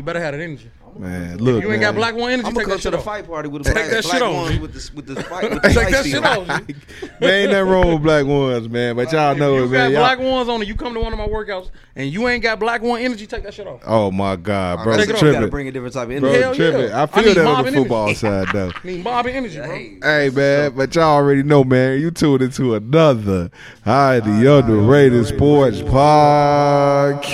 You better have that energy. Man, look, You ain't got black one energy. I'm take gonna come that to shit the off. fight party with the Take black, that black shit off, ones G. with the with the fight with the Take that shit one. off. Man, ain't nothing wrong with black ones, man. But y'all know you it, got man. Y'all- black ones on it. You come to one of my workouts and you ain't got black one energy. Take that shit off. Oh my God, bro, Take it it off. Gotta bring a different type of bro, energy. Hell tripping. yeah. I I feel need that on the football energy. side though. Need Bobby energy, bro. Hey, Hey man, but y'all already know, man. You tuned into another highly underrated sports podcast.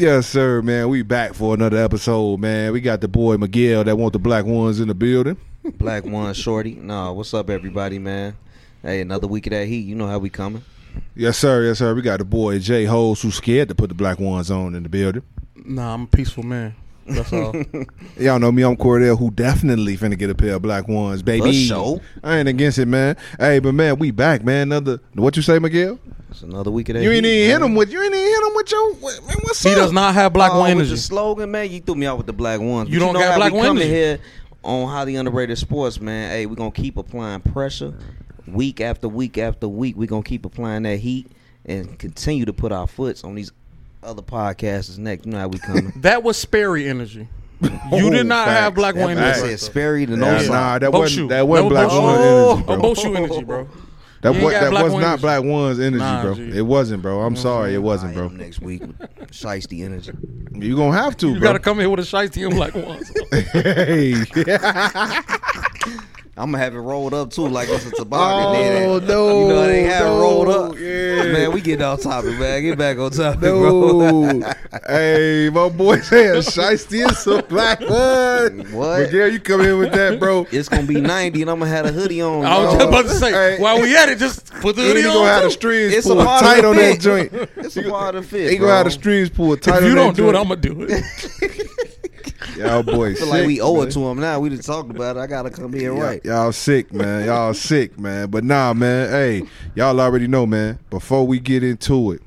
Yes, sir, man. We back for another episode, man. We got the boy Miguel that want the black ones in the building. Black one shorty. No, what's up, everybody, man? Hey, another week of that heat. You know how we coming. Yes, sir. Yes, sir. We got the boy Jay Hoes who's scared to put the black ones on in the building. Nah, I'm a peaceful man. That's all. Y'all know me. I'm Cordell, who definitely finna get a pair of black ones, baby. For sure. I ain't against it, man. Hey, but man, we back, man. Another. What you say, Miguel? It's another week of that You ain't heat, even hit him with. You ain't even hit him with your. what- Man, what's he up? does not have black Oh, one with energy. the slogan, man. You threw me out with the black ones. You But don't know got black we one coming energy. here on highly underrated sports, man. Hey, we gonna keep applying pressure week after week after week. We gonna keep applying that heat and continue to put our foots on these other podcasts next. You know how we coming. That was Sperry energy. You did oh, not facts. have black that one man energy. said Sperry the no Yeah, side. nah, that Boat wasn't that wasn't No black boat one shoe. energy, A bro. boat shoe energy, bro. That You ain't was got that black was one not energy. black one's energy, Nah, bro. G. It wasn't, bro. I'm sorry, it wasn't, I bro. am next week with shiesty energy. You gonna have to, You bro. got to come here with a shiesty and black ones. hey, I'm gonna have it rolled up too, like it's a toboggan. Then. oh no, You know they have no, it rolled up. Yeah, Man, we get off topic, man. Get back on topic, bro. No, hey, my boy saying shiesty is a black one. What? Miguel, you come in with that, bro. It's gonna be 90 and I'm gonna have a hoodie on. I was just about to say, Hey. while we at it, just put the And hoodie he on. gonna have the too. strings It's a pulled part of tight the on that fit. joint. It's a part of fit. He gonna have the strings pulled tight If you don't do it. I'm gonna do it. Y'all boys feel like we owe man. it to him now. We just talked about it. I gotta come here Y'all- right. Y'all sick, man. Y'all sick, man. But nah, man. Hey, y'all already know, man. Before we get into it,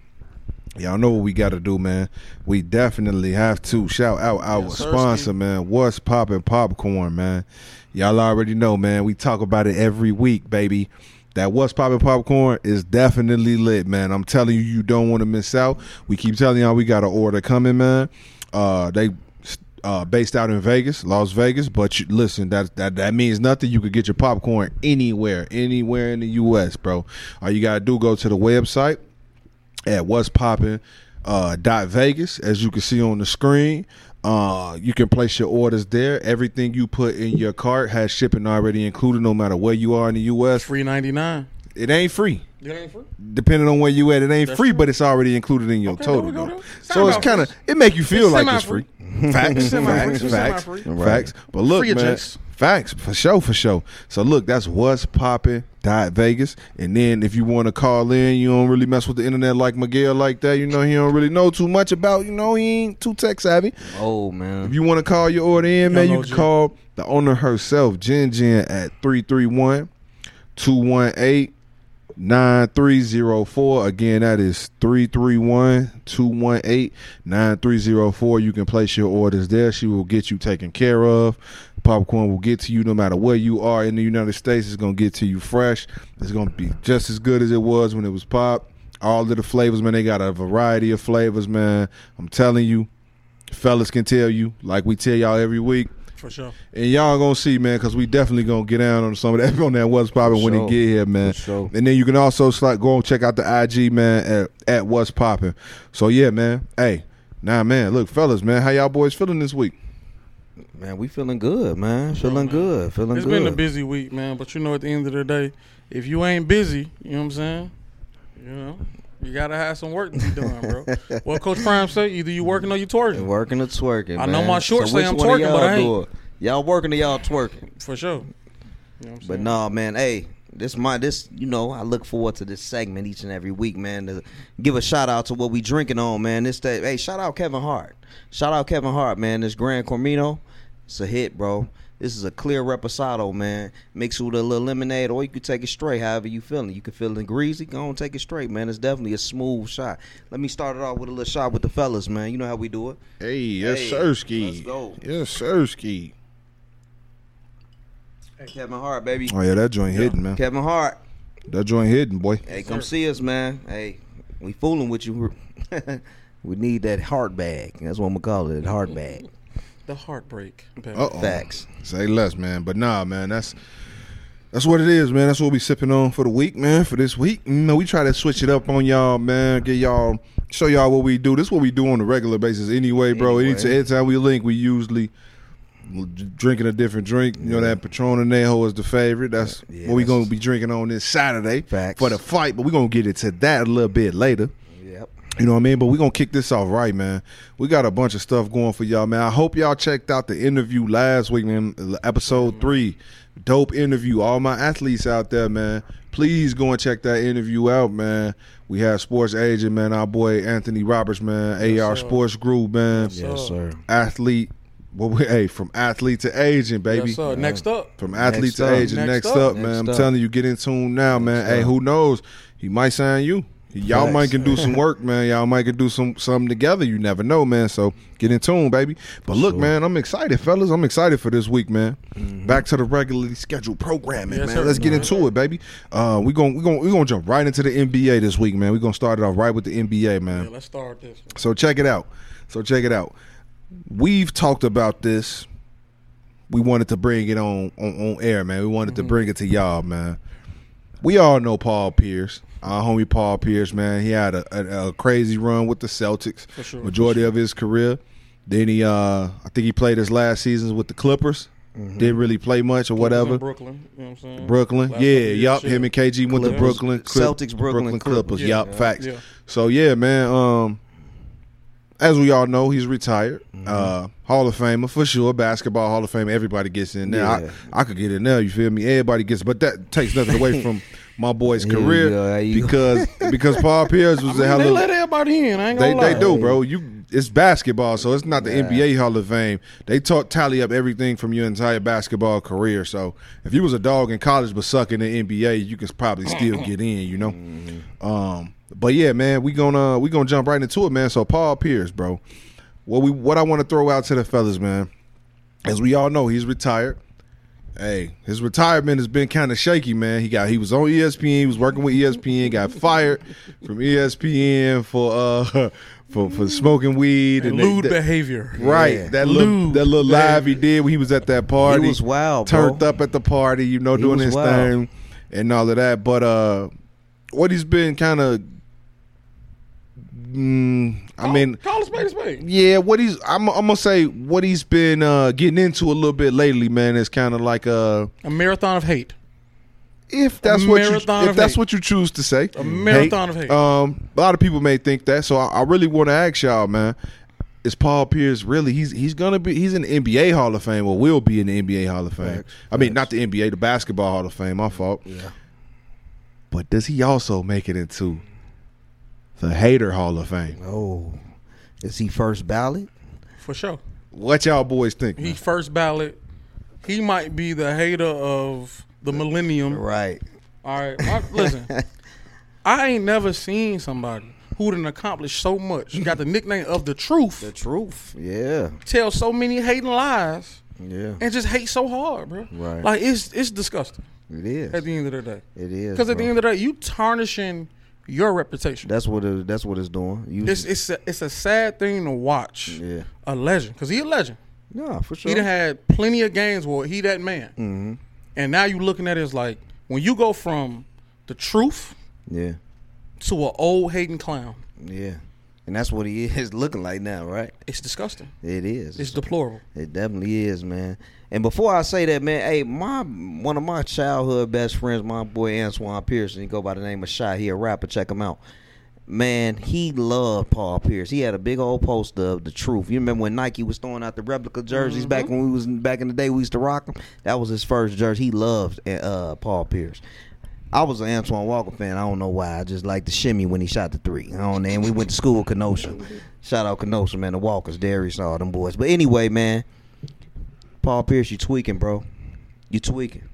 y'all know what we got to do, man. We definitely have to shout out our Yes, sir, sponsor, Steve. man. What's popping popcorn, man. Y'all already know, man. We talk about it every week, baby. That what's popping popcorn is definitely lit, man. I'm telling you, you don't want to miss out. We keep telling y'all we got an order coming, man. Uh, they uh, based out in Vegas, Las Vegas. But you, listen, that that that means nothing. You could get your popcorn anywhere, anywhere in the U.S., bro. All you gotta do go to the website at what's poppin' uh, dot Vegas, as you can see on the screen. Uh, you can place your orders there. Everything you put in your cart has shipping already included, no matter where you are in the U.S. Free ninety nine. It ain't free. You ain't free. Depending on where you at, it ain't That's free, true. but it's already included in your Okay, total. go, though. So it's kind of it make you feel It's like it's free. semi-free. Facts, facts, facts, semi-free. facts. But look, Free man, adjacent. facts for sure, for sure. So look, that's what's popping. Dot Vegas, and then if you want to call in, you don't really mess with the internet like Miguel like that. You know he don't really know too much about. You know he ain't too tech savvy. Oh man. If you want to call your order in, man, Y'all you can Jen. call the owner herself, Jen Jen, at 331 218 9304. Again, that is 331 218 9304. You can place your orders there. She will get you taken care of. Popcorn will get to you no matter where you are in the United States. It's going to get to you fresh. It's going to be just as good as it was when it was pop. All of the flavors, man, they got a variety of flavors, man. I'm telling you, fellas can tell you, like we tell y'all every week. For sure. And y'all gonna see, man, because we definitely gonna get down on some of that on that what's popping when sure. he get here, man. For sure. And then you can also start go and check out the IG, man, at, at what's popping. So yeah, man. Hey, nah, man. Look, fellas, man, how y'all boys feeling this week? Man, we feeling good, man. Feeling good. Feeling It's good. It's been a busy week, man. But you know, at the end of the day, if you ain't busy, you know what I'm saying? You know, you gotta have some work to be done, bro. what Coach Prime say? Either you working or you twerking. Working or twerking. I know my shorts so say I'm twerking, but I ain't. Y'all working or y'all twerking? For sure. You know what I'm But no, man. Hey, this my this. You know, I look forward to this segment each and every week, man. To give a shout out to what we drinking on, man. This day, hey, shout out Kevin Hart. Shout out Kevin Hart, man. This Gran Coramino, it's a hit, bro. This is a clear reposado, man. Mix it with a little lemonade, or you could take it straight, however you feeling. You can feel it greasy, go on, take it straight, man. It's definitely a smooth shot. Let me start it off with a little shot with the fellas, man. You know how we do it. Hey, yes, Hey, sir, ski. let's go. Yes, sir, ski. Kevin Hart, baby. Oh yeah, that joint hidden, man. Kevin Hart. That joint hidden, boy. Hey, come see us, man. Hey, we fooling with you. We need that heart bag. That's what I'm gonna call it. that Heart bag. The heartbreak. bag. Uh-oh. Facts. Say less, man. But nah, man, that's that's what it is, man. That's what we sipping on for the week, man. For this week, you know, we try to switch it up on y'all, man. Get y'all, show y'all what we do. This is what we do on a regular basis, anyway, bro. Anyway. Anytime, anytime we link, we usually drinking a different drink. You know that Patron Anejo is the favorite. That's Yeah, what we that's- gonna be drinking on this Saturday Facts. for the fight. But we gonna get into that a little bit later. Yep. You know what I mean? But we're gonna kick this off right, man. We got a bunch of stuff going for y'all, man. I hope y'all checked out the interview last week, man. Episode mm-hmm. three. Dope interview. All my athletes out there, man. Please go and check that interview out, man. We have sports agent, man, our boy Anthony Roberts, man, AR sir. Sports Group, man. Yes, Yes, sir. Athlete. Well, we, hey, from athlete to agent, baby. Yes, sir. Next up. From athlete Next to up. agent. Next, Next up, up. man. Next I'm up. telling you, get in tune now, man. Hey, who knows? He might sign you. Y'all Facts. might can do some work, man. Y'all might can do some something together. You never know, man. So get in tune, baby. But look, Sure. man, I'm excited, fellas. I'm excited for this week, man. Back to the regularly scheduled programming, Yes, man. sir. Let's get into it, baby. Uh, we going we going we gonna jump right into the NBA this week, man. We are gonna start it off right with the NBA, man. Yeah, let's start this. one. So check it out. So check it out. We've talked about this. We wanted to bring it on on, on air, man. We wanted to bring it to y'all, man. We all know Paul Pierce, our homie Paul Pierce, man. He had a, a, a crazy run with the Celtics, For sure, majority of his career. Then he, uh, I think he played his last seasons with the Clippers. Didn't really play much or whatever. Brooklyn. You know what I'm saying? Brooklyn, Last yeah, couple yup. shit. Him and KG went to Brooklyn. Clip- Celtics, Brooklyn Clippers. Yeah, yup, yeah, facts. yeah. So yeah, man. Um, as we all know, he's retired. Uh, Hall of Famer for sure. Basketball Hall of Fame. Everybody gets in there. Yeah. I, I could get in there. You feel me? Everybody gets, but that takes nothing away from my boy's Here career go, there you go. because because Paul Pierce was a hell they of. let everybody in. I ain't They gonna lie. they do, bro. You it's basketball, so it's not the. NBA Hall of Fame. They talk tally up everything from your entire basketball career. So if you was a dog in college but suck in the NBA, you could probably still get in. You know. Um, but yeah, man, we gonna we gonna jump right into it, man. So Paul Pierce, bro. What we what I want to throw out to the fellas, man. As we all know, he's retired. Hey, his retirement has been kind of shaky, man. He got he was on ESPN, he was working with ESPN, got fired from ESPN for uh for for smoking weed And they- lewd that- behavior. Right, Yeah. that little that little live he did when he was at that party. He was wild, bro. turned up at the party, you know, He doing his wild. thing and all of that. But uh, what he's been kind of, mm, I mean, call a spade a spade. yeah, what he's I'm, I'm gonna say what he's been uh, getting into a little bit lately, man, is kind of like uh, A marathon of hate. if that's what you, if that's hate. what you choose to say, A marathon of hate. Um, a lot of people may think that, so I, I really want to ask y'all, man. Is Paul Pierce really? He's he's gonna be. He's in the NBA Hall of Fame, or will be in the NBA Hall of Fame. I mean, not the NBA, the Basketball Hall of Fame. My fault. Yeah. But does he also make it into the Hater Hall of Fame? Oh, is he first ballot? For sure. What y'all boys think? He first ballot. He might be the hater of the millennium. Right. All right. My, listen, I ain't never seen somebody who done accomplished so much. Got the nickname of the truth. The truth. Yeah. tell so many hating lies Yeah. and just hate so hard, bro. Right. Like it's it's disgusting It is. at the end of the day. It is. Because at the end of the day, you tarnishing your reputation. that's what it, that's what it's doing. You, It's it's a, it's a sad thing to watch yeah. a legend because he a legend. No, for sure. He done had plenty of games where he that man, hmm and now you looking at it as like when you go from the truth Yeah. to an old hating clown, Yeah. And that's what he is looking like now, right? it's disgusting. It is. It's deplorable. It definitely is, man. And before I say that, man, hey, my one of my childhood best friends, my boy Antoine Pearson, he go by the name of Shy. He a rapper. Check him out. Man, he loved Paul Pierce. He had a big old poster of the truth. You remember when Nike was throwing out the replica jerseys back when we was back in the day? We used to rock them. That was his first jersey. He loved uh, Paul Pierce. I was an Antoine Walker fan. I don't know why. I just like the shimmy when he shot the three. I don't know. And we went to school with Kenosha. Shout out Kenosha, man. The Walkers, Darius, all them boys. But anyway, man, Paul Pierce, you tweaking, bro. You tweaking.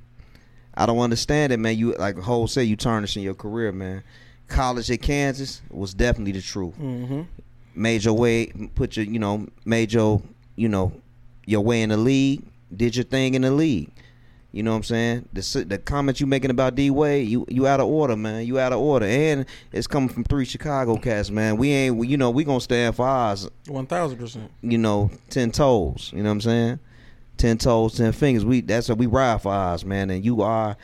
I don't understand it, man. You like whole said, you tarnishing your career, man. College at Kansas was definitely the truth. Mm-hmm. Made your way, put your, you know, made your, you know, your way in the league. Did your thing in the league. You know what I'm saying? The the comments you making about D Wade, you you out of order, man. You out of order, and it's coming from three Chicago cats, man. We ain't, you know, we gonna stand for ours. One thousand percent. You know, ten toes. You know what I'm saying? Ten toes, ten fingers. We that's what we ride for ours, man. And you are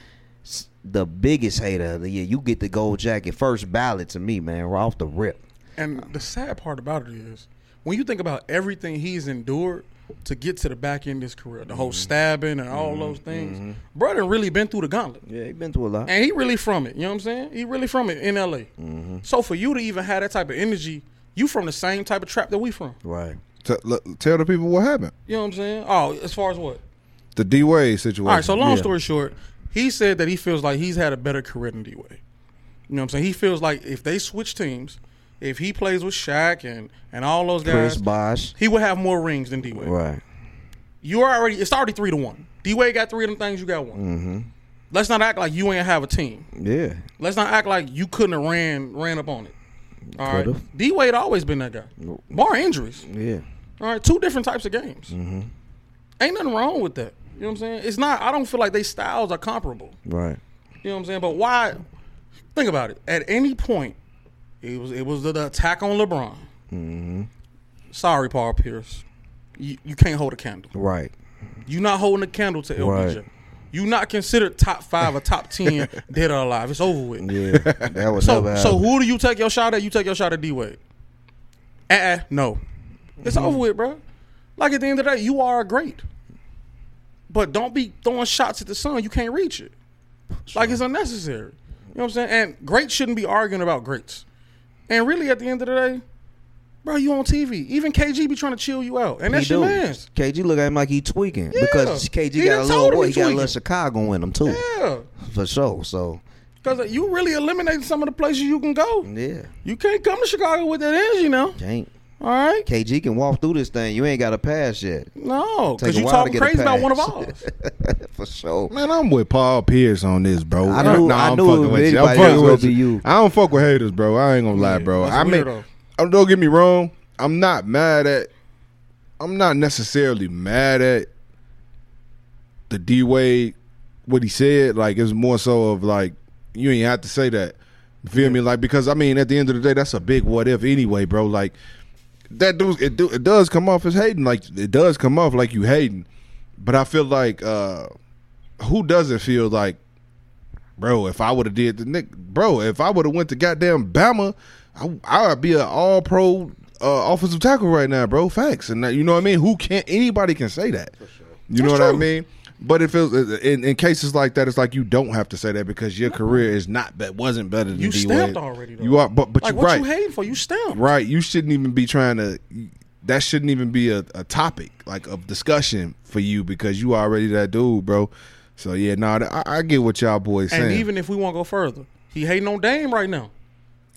the biggest hater of the year. You get the gold jacket first ballot to me, man. Right off the rip. And the sad part about it is, when you think about everything he's endured to get to the back end of his career, the whole mm-hmm. stabbing and all mm-hmm. those things, mm-hmm. brother really been through the gauntlet. Yeah, he been through a lot. And he really from it. You know what I'm saying? He really from it in LA. So for you to even have that type of energy, you from the same type of trap that we from. Right. T- l- tell the people what happened. You know what I'm saying? Oh, as far as what? The D Wade situation. All right. So long Yeah. story short, he said that he feels like he's had a better career than D Wade. You know what I'm saying? He feels like if they switch teams, if he plays with Shaq and and all those guys, Chris guys, Bosh. he would have more rings than D Wade. Right. You are already it's already three to one. D Wade got three of them things. You got one. Mm-hmm. Let's not act like you ain't have a team. Yeah. Let's not act like you couldn't have ran ran up on it. All right. Could've. D Wade always been that guy. Bar injuries. Yeah. All right. Two different types of games. Mm-hmm. Ain't nothing wrong with that. You know what I'm saying? It's not. I don't feel like they styles are comparable. Right. You know what I'm saying? But why? Think about it. At any point, it was it was the, the attack on LeBron. Mm-hmm. Sorry, Paul Pierce. You, you can't hold a candle. Right. You're not holding a candle to LBJ. Right. You not considered top five or top ten dead or alive. It's over with. Yeah. That was So so happen. who do you take your shot at? You take your shot at D Wade. Uh no. It's over with, bro. Like at the end of the day, you are a great. But don't be throwing shots at the sun. You can't reach it. Like it's unnecessary. You know what I'm saying? And greats shouldn't be arguing about greats. And really at the end of the day, bro, you on TV. Even KG be trying to chill you out. And that's He your do. man's. KG look at him like he tweaking because KG He got a little boy. he He got a little. Chicago in him too, Yeah. for sure. So Because uh, you really eliminated some of the places you can go. yeah, You can't come to Chicago with that energy now. can't All right? KG can walk through this thing. You ain't got a pass yet. No, Take because a you while to talking get a crazy about one of ours. for sure. Man, I'm with Paul Pierce on this, bro. I knew- Nah, I I'm knew fucking with you. I'm fucking with would be you. I don't fuck with haters, bro. I ain't gonna lie, bro. that's I mean, weirdo. don't get me wrong. I'm not mad at. I'm not necessarily mad at the D Wade what he said. Like it's more so of like you ain't have to say that. You feel me? Like because I mean, at the end of the day, that's a big what if anyway, bro. Like that dude, it, do, it does come off as hating. Like it does come off like you hating. But I feel like uh who doesn't feel like, bro? If I would have did the Nick, bro, if I would have went to goddamn Bama, I, I would be an All Pro uh, offensive tackle right now, bro. Facts, and that, you know what I mean. Who can't? Anybody can say that. You know That's what I mean? But if it's in, in cases like that, it's like you don't have to say that because your career is not that wasn't better than You D stamped already, though. You are, but but like you're what right. you hating for? You stamped. Right. You shouldn't even be trying to. That shouldn't even be a, a topic like of discussion for you because you already that dude, bro. So yeah, no, nah, I, I get what y'all boys say. And even if we want to go further, he hating on Dame right now.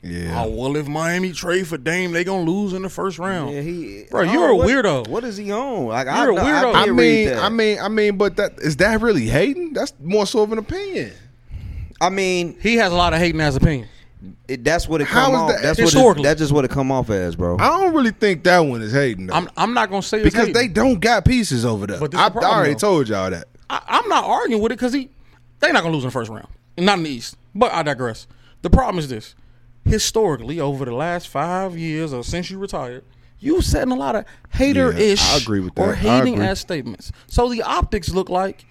Yeah, Oh well, if Miami trade for Dame, they gonna lose in the first round. Yeah, he. Bro, I you're don't a what- weirdo. What is he on? Like You're a I, weirdo. I, I mean. I mean, I mean, but that is that really hating? That's more so of an opinion. I mean, He has a lot of hating as opinion. it, that's what it How come is off. that- That's what Historically. it, that's just what it come off as, bro. I don't really think that one is hating though. I'm I'm not gonna say because hating. they don't got pieces over there. But I, the problem, I already though. told y'all that. I, I'm not arguing with it because he they not gonna lose in the first round, not in the East. But I digress. The problem is this: historically, over the last five years or since you retired, you setting a lot of hater-ish Yeah, I agree with or that. I hating agree. ass statements. So the optics look like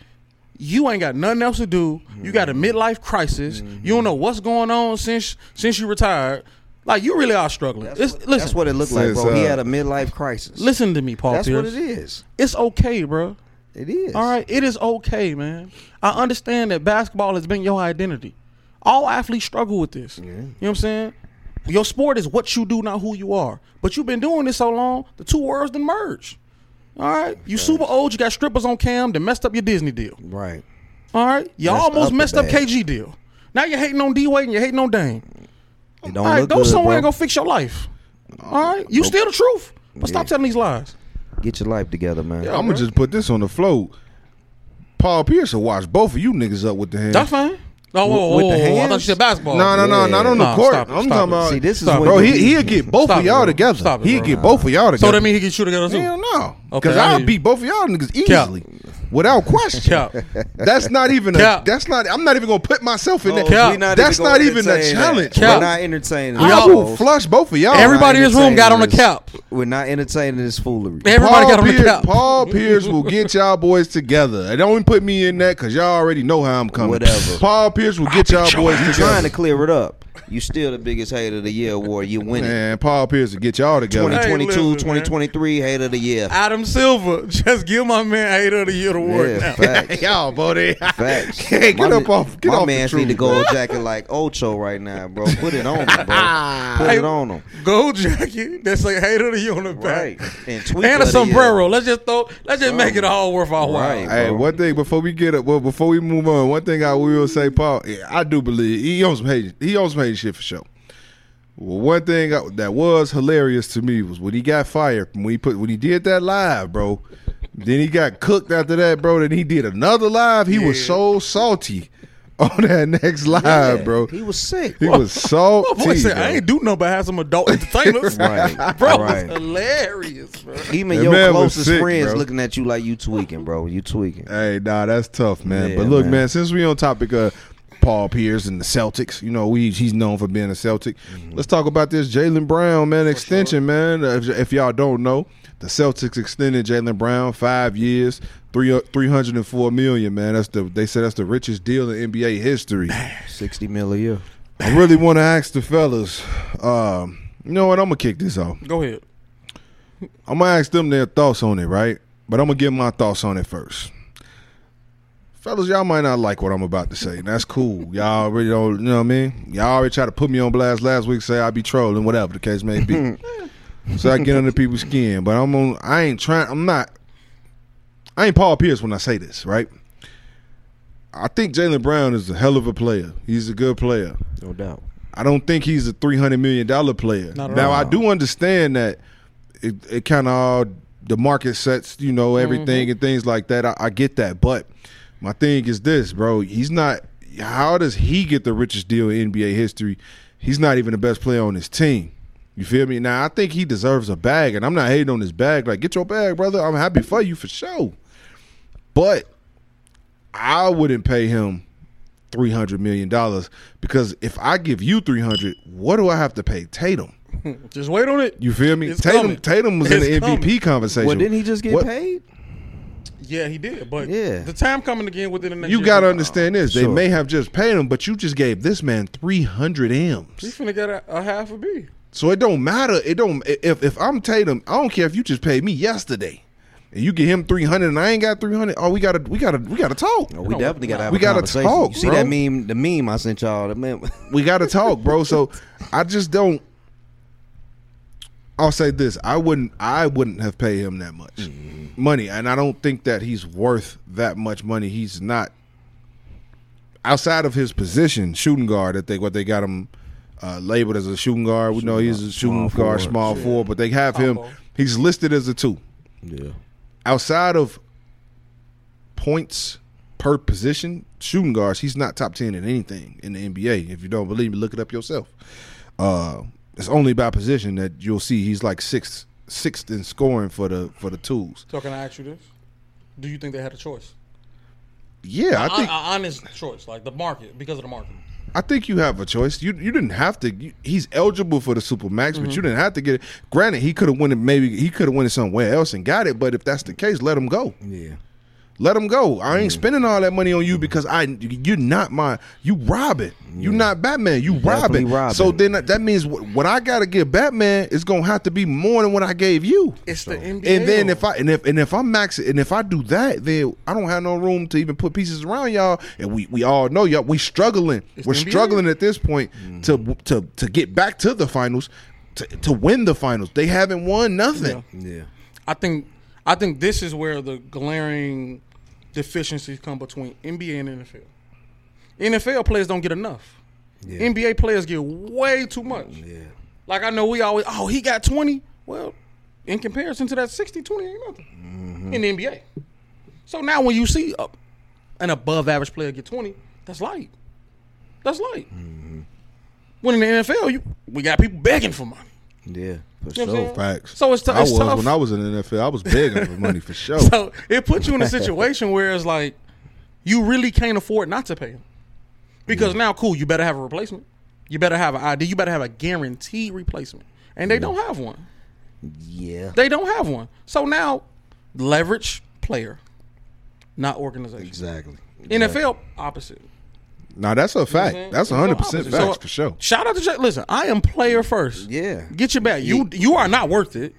you ain't got nothing else to do. You got a Mm-hmm. midlife crisis. You don't know what's going on since since you retired. Like you really are struggling. That's, It's, what, listen, that's what it looked like, Says, bro. he uh, had a midlife crisis. listen to me, Paul that's Pierce. what it is. It's okay, bro. It is. All right, it is okay, man. I understand that basketball has been your identity. All athletes struggle with this. Yeah. You know what I'm saying? Your sport is what you do, not who you are. But you've been doing this so long, the two worlds done merge. All right, you super old. You got strippers on cam. That messed up your Disney deal. Right. All right, you Messed almost up messed up bag. KG deal. Now you're hating on D Wade and you're hating on Dame. It don't All right, look go good, somewhere bro. and go fix your life. All right, you still the truth, but stop Yeah. telling these lies. Get your life together, man. Yeah. I'm gonna just put this on the float. Paul Pierce will watch both of you niggas up with the hands. That's fine. Oh, whoa, With oh, whoa, the whoa, I thought you said basketball. No, no, no, Yeah. not on the Nah, court. stop it, I'm stop talking it. about. See, this is when bro, you he, he'll get both Stop of it, y'all bro. together. Stop it, he'll bro. get both of y'all together. So that means he get you together too. Hell no. Okay, Because I I'll beat both of y'all niggas Cap. easily. Without question. Cap. That's not even a. Cap. That's not. I'm not even gonna put myself in Oh, that. Cap. not That's even not even a challenge. Cap. We're not entertaining. I this, will folks. flush both of y'all. Everybody in this room got on a cap. We're not entertaining this foolery. Everybody Paul got on the Pierce, cap. Paul Pierce will get y'all boys together. And don't put me in that because y'all already know how I'm coming. Whatever. Paul Pierce will get y'all boys You together. trying to clear it up. You still the biggest hater of the year award. You winning. Man, Paul Pierce will get y'all together. 2022, Hey, listen, 2023 hater of the year. Adam Silver, just give my man Hater of the Year award Yeah, now. facts. y'all, buddy. Facts. Hey, get my up off. Get my off man the need to truth. go jacket like Ocho right now, bro. Put it on him, bro. Put Hey, it on him. Gold jacket That's like Hater of the Year on the Right. back. And, tweet And a of the year. sombrero. Let's just throw. Let's just make it all worth our while. Right. Hey, one thing before we get up, well, before we move on, one thing I will say, Paul, yeah, I do believe he owns some hate. He owns some hate shit for sure. Well, one thing I- that was hilarious to me was when he got fired when he put when he did that live, bro. Then he got cooked after that, bro. Then he did another live. He was so salty on that next live, Yeah, bro. He was sick. He was salty. Boy said. I ain't do nothing but have some adult entertainers. Right, Bro, right. it's hilarious, bro. Even That your closest sick, friends bro. looking at you like you tweaking, bro. You tweaking. Hey, nah, that's tough, man. Yeah, but look, man. man. since we on topic of Paul Pierce and the Celtics, you know, we he's known for being a Celtic. Mm-hmm. Let's talk about this Jaylen Brown, man, extension, man. If, if y'all don't know, the Celtics extended Jaylen Brown five years, three three hundred and four million, man. That's the they said that's the richest deal in NBA history. 60 mil a year. I really want to ask the fellas. Um, you know what? I'm gonna kick this off. Go ahead. I'm gonna ask them their thoughts on it, right? But I'm gonna give my thoughts on it first. Fellas, y'all might not like what I'm about to say. And that's cool. Y'all already don't, you know what I mean? Y'all already tried to put me on blast last week, say I be trolling, whatever the case may be. so I get under people's skin. But I'm on I ain't trying I'm not I ain't Paul Pierce when I say this, right? I think Jaylen Brown is a hell of a player. He's a good player. No doubt. I don't think he's a three hundred million dollar player. Not at now all. I do understand that it, it kind of all the market sets, you know, everything mm-hmm. and things like that. I, I get that, but my thing is this, bro. He's not. How does he get the richest deal in NBA history? He's not even the best player on his team. You feel me? Now I think he deserves a bag, and I'm not hating on his bag. Like, get your bag, brother. I'm happy for you for sure. But I wouldn't pay him three hundred million dollars because if I give you three hundred, what do I have to pay Tatum? Just wait on it. You feel me? It's Tatum coming. Tatum was in It's the MVP coming. conversation. Well, didn't he just get What- paid? Yeah, he did. But Yeah. the time coming again within the next You got to understand this. They Sure. may have just paid him, but you just gave this man 300 He M's. finna get a, a half a B. So it don't matter. It don't if if I'm Tatum, I don't care if you just paid me yesterday. And you get him 300 and I ain't got 300. Oh, we got to we got to we got to talk. Oh, we No, definitely got to have we gotta talk, you see bro. that meme? The meme I sent y'all. The meme. We got to talk, bro. So I just don't I'll say this. I wouldn't I wouldn't have paid him that much Mm-hmm. money and I don't think that he's worth that much money. He's not outside of his position, shooting guard, I think what they got him uh, labeled as a shooting guard. We know he's a shooting small guard, forward. small four, but they have him. He's listed as a two. yeah. Outside of points per position, shooting guards, he's not top ten in anything in the NBA. If you don't believe me, look it up yourself. Uh, it's only by position that you'll see he's like sixth, sixth in scoring for the for the twos. So can I ask you this? Do you think they had a choice? Yeah, I think a, a honest choice, like the market, because of the market. I think you have a choice. You you didn't have to. You, he's eligible for the super max, but mm-hmm. you didn't have to get it. Granted, he could have won it. Maybe he could have won it somewhere else and got it. But if that's the case, let him go. Yeah. Let them go. I ain't mm. spending all that money on you because I you're not my you Robin. you're not Batman. You Definitely Robin. Robin. So then that means what, what I got to give Batman is gonna have to be more than what I gave you. It's the NBA. And then if I and if and if I'm maxing and if I do that, then I don't have no room to even put pieces around y'all. And we we all know y'all we struggling. It's We're struggling at this point mm. to to to get back to the finals, to to win the finals. They haven't won nothing. Yeah. I think I think this is where the glaring deficiencies come between NBA and NFL. NFL players don't get enough. Yeah. NBA players get way too much. Yeah. Like I know we always, oh, he got 20. Well, in comparison to that 60, 20 ain't nothing Mm-hmm. in the NBA. So now when you see a, an above average player get 20, that's light. That's light. Mm-hmm. When in the NFL, you we got people begging for money. Yeah, for You know sure. Facts. So it's, t- I it's was tough. when I was in the NFL. I was begging for money for sure. So it puts you in a situation where it's like you really can't afford not to pay him. Because now, cool, you better have a replacement. You better have an ID. You better have a guaranteed replacement. And they don't have one. Yeah, They don't have one. So now, leverage player, not organization. exactly. NFL opposite. Now that's a fact. saying? That's hundred percent facts So, for sure. Shout out to Jay. Listen, I am player first. Yeah. Get your back. You you are not worth it.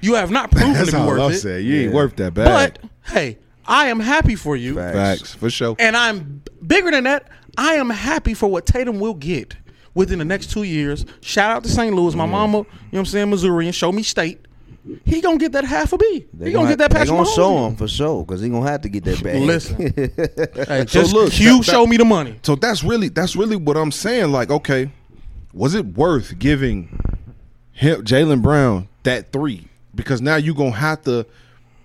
You have not proven That's to be worth I it. said. You ain't worth that bad. But hey, I am happy for you. Facts. facts for sure. And I'm bigger than that. I am happy for what Tatum will get within the next two years. Shout out to St. Louis, my mm. mama, you know what I'm saying, Missouri, and show me state. He gonna get that half a B. They he gonna get that They gonna Mahomes. show him for sure because he gonna have to get that bag. Listen. Hey, So just look, Q, that- show me the money. So that's really that's really what I'm saying. Like, okay, was it worth giving him Jaylen Brown that three? Because now you gonna have to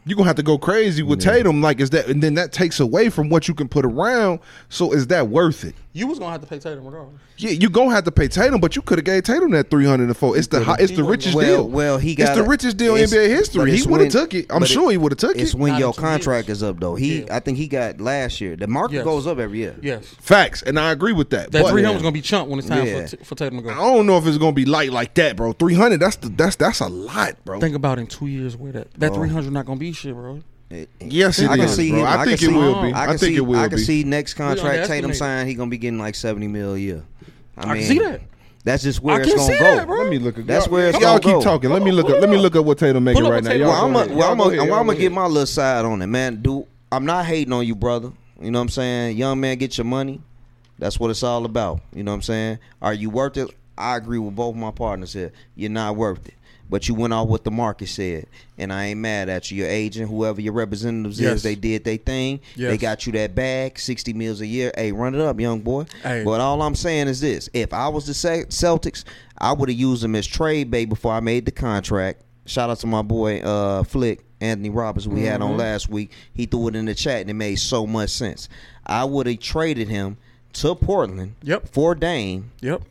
you gonna have to go crazy with Tatum. Like, is that and then that takes away from what you can put around. So is that worth it? You was gonna have to pay Tatum regardless. Yeah, you're gonna have to pay Tatum, but you could have gave Tatum that three hundred and four. It's the high, it's the richest well, deal. well, he it's got the richest deal in it's- NBA history. He would have took it. I'm but sure he would have took It's it. when Not your contract years. is up though. He, Yeah. I think he got last year. The market Yes. goes up every year. Yes. Facts, and I agree with that. That but three hundred was gonna be chunked when it's time Yeah. for, for Tatum to I don't know if it's gonna be light like that, bro. Three hundred. That's the that's that's a lot, bro. Think about in two years where that that three hundred not gonna be shit, bro. It- Yes, it I can is, see bro. him. I think it see, will be. I I can think see, it will I can be. see next contract Tatum underestimate. sign. He gonna be getting like seventy mil a year. I, I mean, can see that. That's just where I it's gonna see go. that, bro. Let me look at That's y'all, where it's y'all gonna keep go. talking. Let me look up. Let me look up what Tatum making right now. Y'all Well, I'm a, well, I'm go a, ahead. well, Y'all I'm gonna get my little side on it, man. Dude, I'm not hating on you, brother. You know what I'm saying? Young man, get your money. That's what it's all about. You know what I'm saying? Are you worth it? I agree with both my partners here. You're not worth it. But you went off what the market said, and I ain't mad at you. Your agent, whoever your representatives Yes. is, they did their thing. They got you that bag, sixty meals a year. Hey, run it up, young boy. Hey. But all I'm saying is this: if I was the Ce- Celtics, I would have used them as trade bait before I made the contract. Shout out to my boy uh, Flick Anthony Roberts we had on Mm-hmm. last week. He threw it in the chat and it made so much sense. I would have traded him to Portland Yep. for Dame, Yep.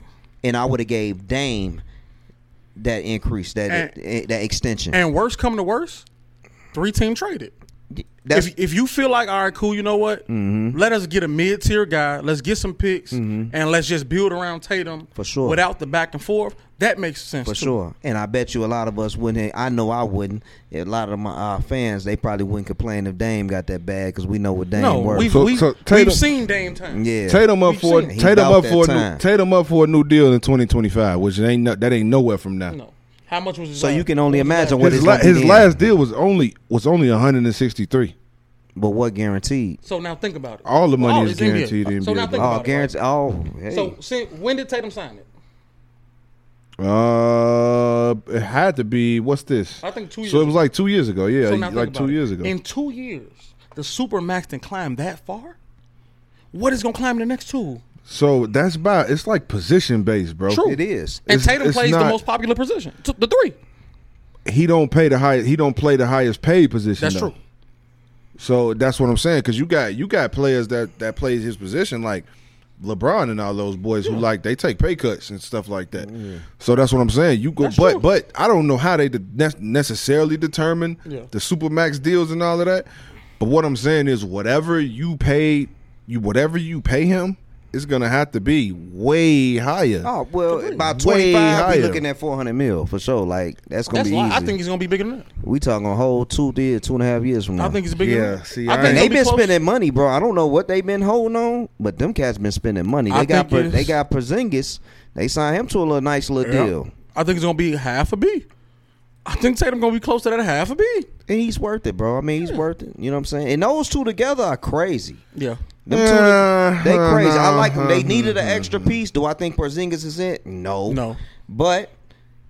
and I would have gave Dame that increase, that And- that extension. And worst come to worst, three team traded. That's if, if you feel like, all right, cool, you know what? Mm-hmm. Let us get a mid tier guy. Let's get some picks, and let's just build around Tatum For sure. without the back and forth. That makes sense For too. sure, and I bet you a lot of us wouldn't. I know I wouldn't. A lot of my uh, fans, they probably wouldn't complain if Dame got that bad because we know what Dame No, worth. we've, So- we've, so Tatum- we've seen Dame time. yeah, Tatum up We've for seen it. He Tatum up for a new Tatum up for a new deal in 2025, which ain't no, that ain't nowhere from now. No. How much was his So last- you can only what was his imagine what His, it's la- his last deal was only was only 163. But what guaranteed? So now think about it. All the money is it's NBA. guaranteed in So NBA, now think bro. Oh, about guaranteed. it. Oh, hey. So see, when did Tatum sign it? Uh, it had to be what's this? I think two years So it was ago. like two years ago. Yeah, So like two about it. years ago. In two years, the super max can climb that far. What is gonna climb the next two? So that's about. It's like position based, bro. True. it is. And It's- Tatum it's plays the most popular position, the three. He don't pay the high. He don't play the highest paid position. That's though. true. So that's what I'm saying. Because you got you got players that that plays his position like LeBron and all those boys who like they take pay cuts and stuff like that. Yeah. So that's what I'm saying. You go, That's but true. but I don't know how they de- necessarily determine Yeah. the supermax deals and all of that. But what I'm saying is whatever you paid, you whatever you pay him, it's gonna have to be way higher. Oh well, by Way twenty five, higher. we looking at four hundred mil for sure. Like that's gonna That's be why easy. I think he's gonna be bigger than that. we talking a whole two years, two and a half years from now. I think he's bigger. Yeah, than see, I I think ain't- and he'll they've been close. spending money, bro. I don't know what they've been holding on, but them cats been spending money. They I got think they got Porzingis. They signed him to a little nice little Yeah. deal, I think it's gonna be half a B. I think Tatum gonna be close to that half a B. and he's worth it, bro. I mean, he's worth it. You know what I'm saying? And those two together are crazy. Yeah. Them Uh, two, they crazy. I like them. They uh, needed an extra piece. Do I think Porzingis is it? No, No. But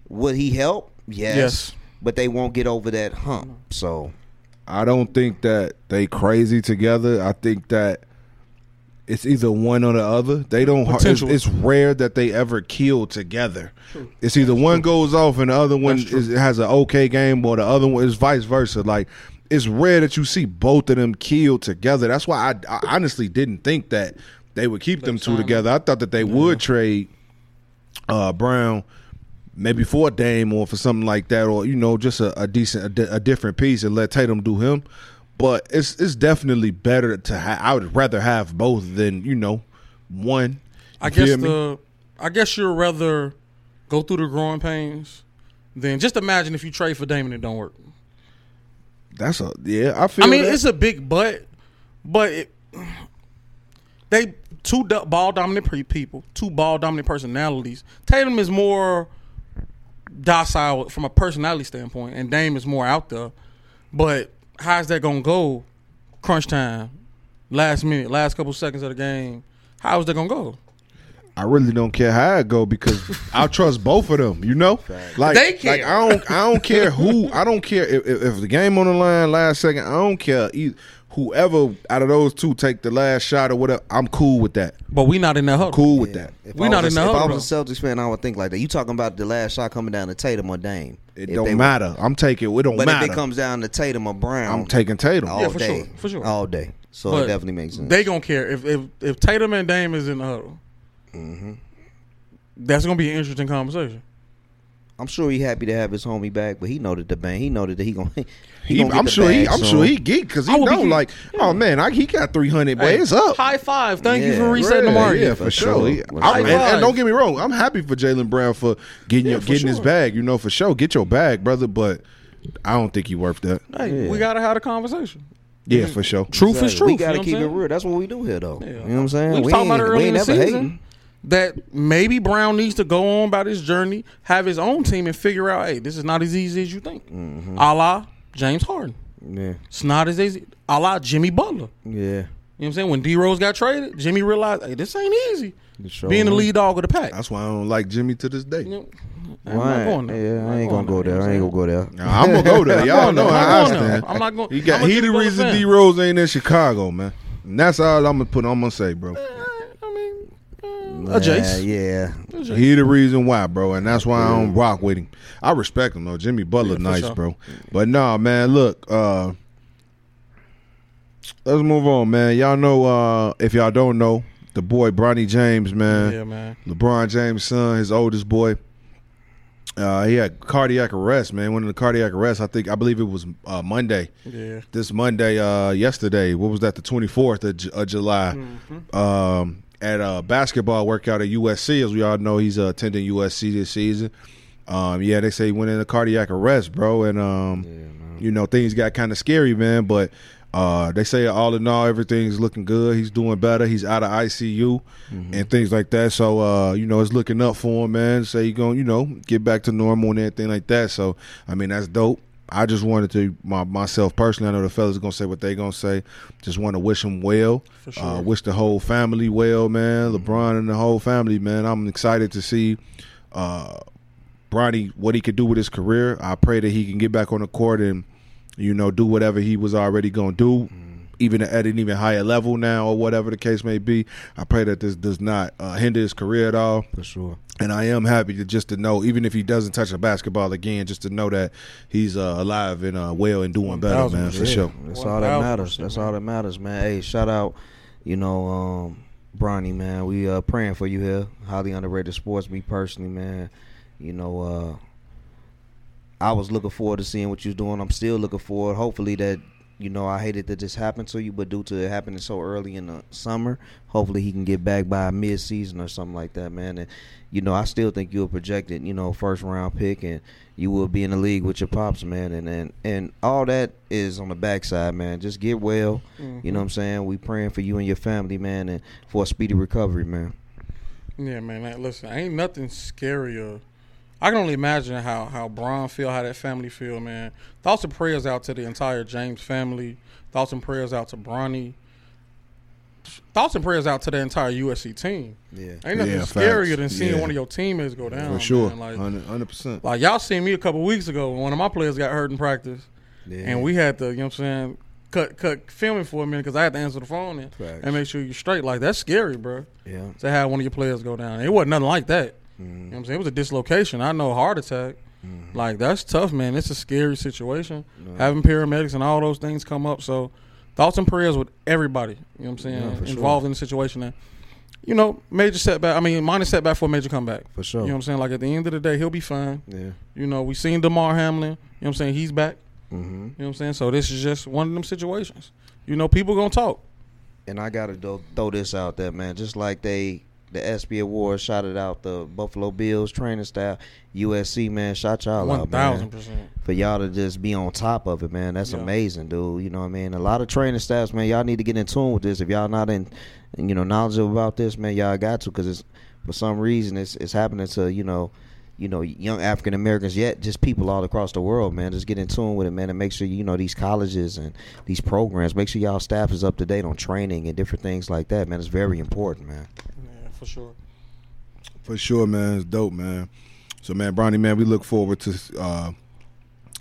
would he help? Yes. Yes. But they won't get over that hump. So I don't think that they crazy together. I think that it's either one or the other. They don't. It's, it's rare that they ever kill together. It's either one goes off and the other one is, has an okay game, or the other one is vice versa. Like it's rare that you see both of them kill together. That's why I, I honestly didn't think that they would keep them two together. I thought that they would trade uh, Brown maybe for Dame or for something like that, or you know, just a, a decent, a, a different piece, and let Tatum do him. But it's it's definitely better to. Ha- I would rather have both than you know one. I guess feel me? the I guess you'd rather go through the growing pains than just imagine if you trade for Damon and it don't work. That's a yeah. I feel. I mean, that. it's a big but, but it, they two ball dominant people, two ball dominant personalities. Tatum is more docile from a personality standpoint, and Dame is more out there. But how's that gonna go? Crunch time, last minute, last couple seconds of the game. How is that gonna go? I really don't care how it go because I trust both of them. You know, like They care. like I don't I don't care who I don't care if, if, if the game on the line last second. I don't care either. Whoever out of those two take the last shot or whatever, I'm cool with that. But we not in that huddle. Cool with that. If We I not was in a, the If I huddle, was a Celtics fan, I would think like that. You talking about the last shot coming down to Tatum or Dame? It If don't they- matter. I'm taking. It don't But matter. if it comes down to Tatum or Brown, I'm taking Tatum. all Yeah, for day, sure, for sure. all day. So But it definitely makes sense. They gonna care if if if Tatum and Dame is in the huddle. Mm-hmm. That's gonna be an interesting conversation. I'm sure he happy to have his homie back, but he know that the bang. He know that he gonna. He, He, gonna get I'm the sure he. I'm soon. sure he geek because he I be know geek. like, oh man, I, he got 300. Boy, Hey, it's up. High five! Thank you for resetting the Yeah, market. Yeah, for, For sure. sure. I'm- and, and don't get me wrong, I'm happy for Jaylen Brown for getting Yeah, your, for getting his bag. You know, for sure, get your bag, brother. But I don't think you worth that. Hey, Yeah. we gotta have a conversation. Yeah, for sure. Truth is Exactly. truth. We gotta you know keep it real. That's what we do here, though. Yeah. You know what I'm saying? We we talking ain't, about it we earlier in ain't the never season. hating. That maybe Brown needs to go on about his journey, have his own team, and figure out, hey, this is not as easy as you think. Mm-hmm. A la James Harden. Yeah, It's not as easy. A la Jimmy Butler. yeah. You know what I'm saying? When D Rose got traded, Jimmy realized, hey, this ain't easy. Sure Being the lead dog of the pack. That's why I don't like Jimmy to this day. You know, I'm Well, not going ain't, there. yeah, I'm I ain't not gonna go going there. I ain't gonna go there. Nah, I'm gonna go there. Y'all know I'm how not I stand. I'm not going- He got I'm he the reason. D Rose ain't in Chicago, man. And that's all I'm gonna put. I'm gonna say, bro. Uh, Jace. yeah. Jace. He the reason why, bro, and that's why I don't rock with him. I respect him though. Jimmy Butler, Yeah, for nice, sure. bro. But nah, man, look, uh let's move on, man. Y'all know uh if y'all don't know, the boy Bronny James, man. Yeah, man. LeBron James' son, his oldest boy. Uh, he had cardiac arrest, man. Went into cardiac arrest. I think I believe it was uh, Monday. Yeah. This Monday, uh, yesterday. What was that? The twenty fourth of, Ju- of July. Mm-hmm. Um, at a basketball workout at USC, as we all know, he's uh, attending USC this season. Um, yeah, they say he went into cardiac arrest, bro, and um, you know things got kind of scary, man. But uh, they say all in all, everything's looking good. He's doing better. He's out of ICU and things like that. So uh, you know, it's looking up for him, man. Say he gonna, you know, get back to normal and everything like that. So I mean, that's dope. I just wanted to my, myself personally. I know the fellas are gonna say what they gonna say. Just want to wish them well. For sure. Uh, wish the whole family well, man. LeBron and the whole family, man. I'm excited to see uh, Bronny what he could do with his career. I pray that he can get back on the court and you know do whatever he was already gonna do, even at an even higher level now or whatever the case may be. I pray that this does not uh, hinder his career at all. For sure. And I am happy to just to know, even if he doesn't touch a basketball again, just to know that he's uh, alive and uh, well and doing better, 1000%. man, for Yeah. sure. That's all that matters. That's all that matters, man. Hey, shout out, you know, um, Bronny, man. We uh praying for you here. Highly underrated sports. Me personally, man. You know, uh I was looking forward to seeing what you're doing. I'm still looking forward. Hopefully that you know, I hated that this happened to you, but due to it happening so early in the summer, hopefully he can get back by mid season or something like that, man. And you know, I still think you're a projected, you know, first round pick and you will be in the league with your pops, man. And and, and all that is on the backside, man. Just get well. Mm-hmm. You know what I'm saying? We praying for you and your family, man, and for a speedy recovery, man. Yeah, man. Like, listen, ain't nothing scarier. I can only imagine how how Bron feel, how that family feel, man. Thoughts and prayers out to the entire James family. Thoughts and prayers out to Bronny. Thoughts and prayers out to the entire USC team. Yeah. Ain't nothing Yeah, scarier facts. than seeing Yeah. one of your teammates go down. for sure, man. Like, hundred percent. like y'all seen me a couple weeks ago when one of my players got hurt in practice, Yeah. and we had to, you know what I'm saying, cut cut filming for a minute because I had to answer the phone and, and make sure you're straight. Like that's scary, bro. Yeah. To have one of your players go down, it wasn't nothing like that. Mm-hmm. You know what I'm saying? It was a dislocation. I know heart attack. Like that's tough, man. It's a scary situation. Having paramedics and all those things come up. So thoughts and prayers with everybody. You know what I'm saying? Yeah, for sure. Involved in the situation. And you know, major setback. I mean, minor setback for a major comeback. For sure. You know what I'm saying? Like at the end of the day, he'll be fine. Yeah. You know, we seen Damar Hamlin. You know what I'm saying? He's back. Mm-hmm. You know what I'm saying? So this is just one of them situations. You know, people gonna talk. And I gotta throw this out there, man. Just like they the ESPY Awards shouted out the Buffalo Bills training staff, USC man, shout y'all One out, thousand man. percent. For y'all to just be on top of it, man. That's Yeah. amazing, dude. You know what I mean? A lot of training staffs, man. Y'all need to get in tune with this. If y'all not in, you know, knowledgeable about this, man, y'all got to because it's for some reason it's it's happening to you know. You know, young African Americans, yet just people all across the world, man. Just get in tune with it, man, and make sure you know these colleges and these programs. Make sure y'all staff is up to date on training and different things like that, man. It's very important, man. Yeah, for sure. For sure, man. It's dope, man. So, man, Bronny, man, we look forward to uh,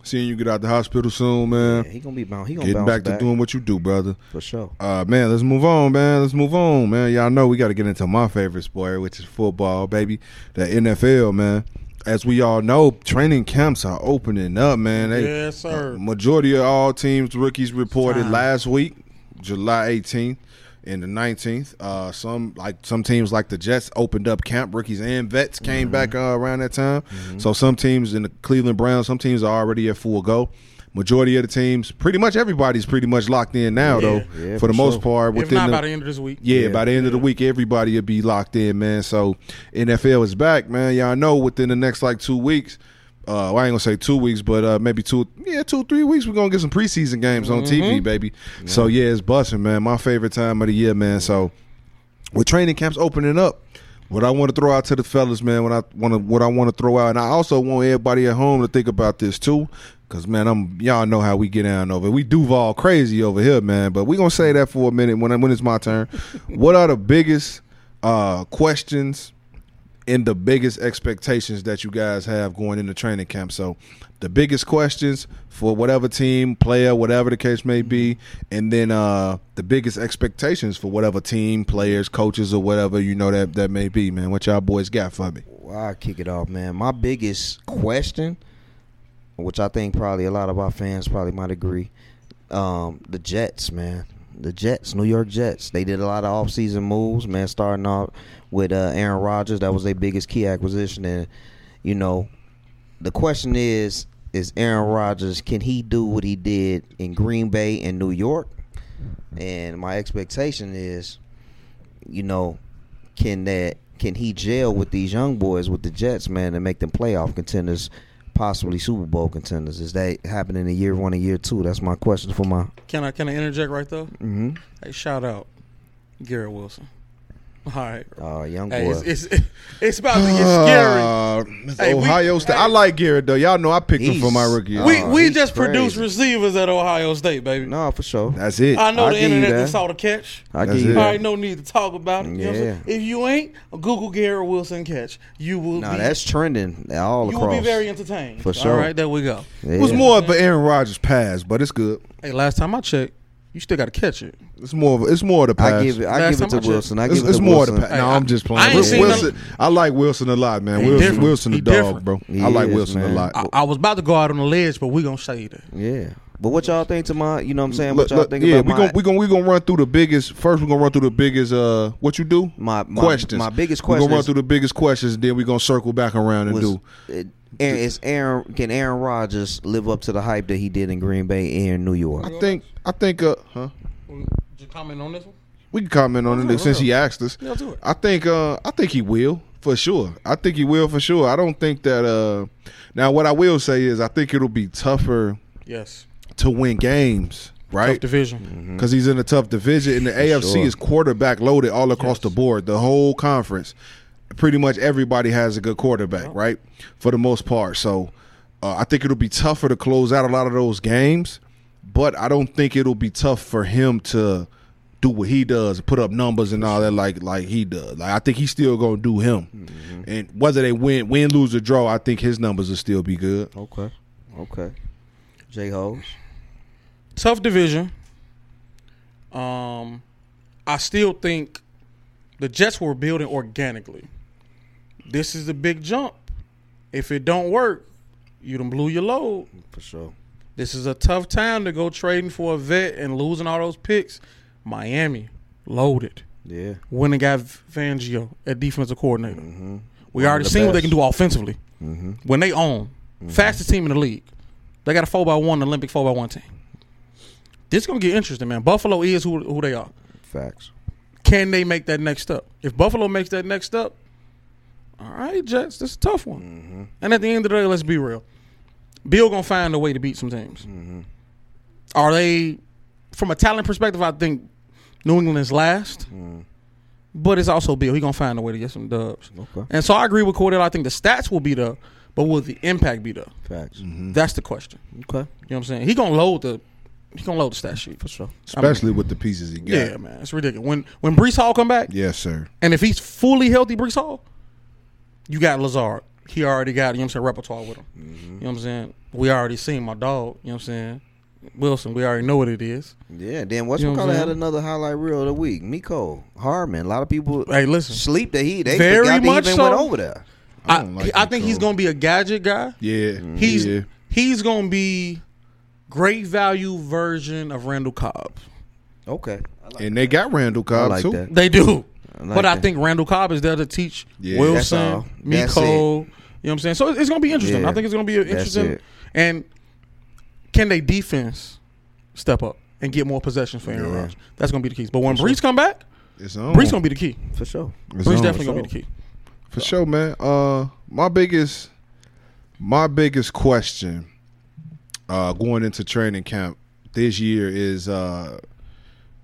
seeing you get out the hospital soon, man. Yeah, he gonna be bound. He gonna Getting bounce back, to doing what you do, brother. for sure. Uh, man, let's move on, man. Let's move on, man. Y'all know we got to get into my favorite sport, which is football, baby. The NFL, man. As we all know, training camps are opening up, man. They, yes, sir. uh, majority of all teams, rookies reported Time. last week, July 18th and the 19th. Uh, some like some teams like the Jets opened up camp. Rookies and vets came back uh, around that time. So some teams in the Cleveland Browns, some teams are already at full go. Majority of the teams, pretty much everybody's pretty much locked in now, Yeah. though. Yeah, for for the most sure. part, if within not the, by the end of this week. yeah, Yeah. by the end of the week, everybody will be locked in, man. So NFL is back, man. Y'all know within the next like two weeks. Uh, well, I ain't gonna say two weeks, but uh, maybe two, yeah, two, three weeks. We're gonna get some preseason games on TV, baby. So yeah, it's busting, man. My favorite time of the year, man. So with training camps opening up, what I want to throw out to the fellas, man, what I want to, what I want to throw out, and I also want everybody at home to think about this too, because man, I'm y'all know how we get down over. We Duval crazy over here, man. But we gonna say that for a minute when I, when it's my turn. what are the biggest uh, questions and the biggest expectations that you guys have going into training camp? So, the biggest questions for whatever team, player, whatever the case may be, and then uh, the biggest expectations for whatever team, players, coaches, or whatever you know that that may be. Man, what y'all boys got for me? Well, I'll kick it off, man. My biggest question, which I think probably a lot of our fans probably might agree, um, the Jets, man. The Jets, New York Jets. They did a lot of offseason moves, man, starting off with uh, Aaron Rodgers. That was their biggest key acquisition. And, you know, the question is, is Aaron Rodgers, can he do what he did in Green Bay and New York? And my expectation is, you know, can that can he gel with these young boys with the Jets, man, and make them playoff contenders, possibly Super Bowl contenders? Is that happening in year one and year two? That's my question for my. Can I can I interject right there? Mm-hmm. Hey, shout out Garrett Wilson. All right. Uh, young boy. Hey, it's, it's it's about to get scary. Uh, it's Hey, we- Ohio State. hey. I like Garrett though. Y'all know I picked him for my rookie. Uh, we Uh, we just produced crazy. receivers at Ohio State, baby. no, for sure. that's it. I know I'll the internet that. that saw the catch. I That's give you it. All that. right, no need to talk about it. You know what I'm saying? Yeah. If you ain't, Google Garrett Wilson catch. You will No, be that's trending all you across. You will be very entertained. For sure. right, there we go. Yeah. It was more of an Aaron Rodgers pass, but it's good. Hey, last time I checked, you still got to catch it. It's more of a, it's more of the pass. I give it. I Last give it to. Wilson. I it's, give it it's to more Wilson. of the pass. No, I- I'm just I playing. ain't Wil- seen Wilson, I like Wilson a lot, man. He Wilson, different. Wilson the He dog, different. bro. He I like is, Wilson a lot. I, I was about to go out on the ledge, but we gonna shade it. Yeah, but what y'all think to my? You know what I'm saying? What y'all look, think yeah, about we my? gonna we gonna we gonna run through the biggest. First, we're gonna run through the biggest. Uh, what you do? my, my questions. My biggest questions. We're gonna run through the biggest questions, and then we're gonna circle back around and was do. it, Aaron, is Aaron can Aaron Rodgers live up to the hype that he did in Green Bay and New York? I think I think uh, huh? Did you comment on this one? We can comment on Let's it since he asked us. Yeah, do it. I think uh I think he will for sure. I think he will for sure. I don't think that uh now what I will say is I think it'll be tougher Yes. to win games, right? Tough division. Because he's in a tough division, and the AFC sure. is quarterback loaded all across Yes. the board, the whole conference. Pretty much everybody has a good quarterback, right? For the most part. So uh, I think it'll be tougher to close out a lot of those games, but I don't think it'll be tough for him to do what he does, put up numbers and all that like like he does. Like I think he's still gonna do him. Mm-hmm. And whether they win, win, lose or draw, I think his numbers will still be good. Okay, okay. J Hose. Tough division. Um, I still think the Jets were building organically. This is a big jump. If it don't work, you done blew your load. for sure. This is a tough time to go trading for a vet and losing all those picks. Miami loaded. Yeah. When they got Fangio at defensive coordinator. Mm-hmm. We One already the seen what they can do offensively. Mm-hmm. When they own, fastest team in the league. They got a four by one Olympic four by one team. This is gonna get interesting, man. Buffalo is who who they are. Facts. Can they make that next step? If Buffalo makes that next step, all right, Jets, this is a tough one. Mm-hmm. And at the end of the day, let's be real. Bill gonna find a way to beat some teams. Mm-hmm. Are they, from a talent perspective? I think New England is last, Mm-hmm. but it's also Bill. He gonna find a way to get some dubs. Okay. And so I agree with Cordell. I think the stats will be there, but will the impact be there? Facts. That's the question. Okay. You know what I'm saying? He gonna load the, he gonna load the stat sheet for sure. especially with the pieces he got. Yeah, man, it's ridiculous. When when Breece Hall come back, Yes, sir. and if he's fully healthy, Breece Hall, you got Lazard. He already got, you know what I'm saying, repertoire with him. You mm-hmm. know what I'm saying? We already seen my dog, you know what I'm saying? Wilson, we already know what it is. Yeah. Then what's You know what I'm had another highlight reel of the week. Miko Hardman. A lot of people Hey, listen. sleep that he they Very forgot they much even so. went over there. I I, like I think he's going to be a gadget guy. Yeah, mm-hmm. He's yeah. he's going to be great value version of Randall Cobb. Okay. Like and they got Randall Cobb like too. that. They do. Like but I think Randall Cobb is there to teach Yeah. Wilson, Miko. You know what I'm saying? So it's going to be interesting. Yeah. I think it's going to be interesting. And can they defense step up and get more possessions for Aaron Yeah. Rodgers? That's going to be the keys. But when Breece come back, It's on. Breece going to be the key. for sure. It's Breece definitely going to be the key. For sure, man. Uh, my biggest, my biggest question, uh, going into training camp this year is uh,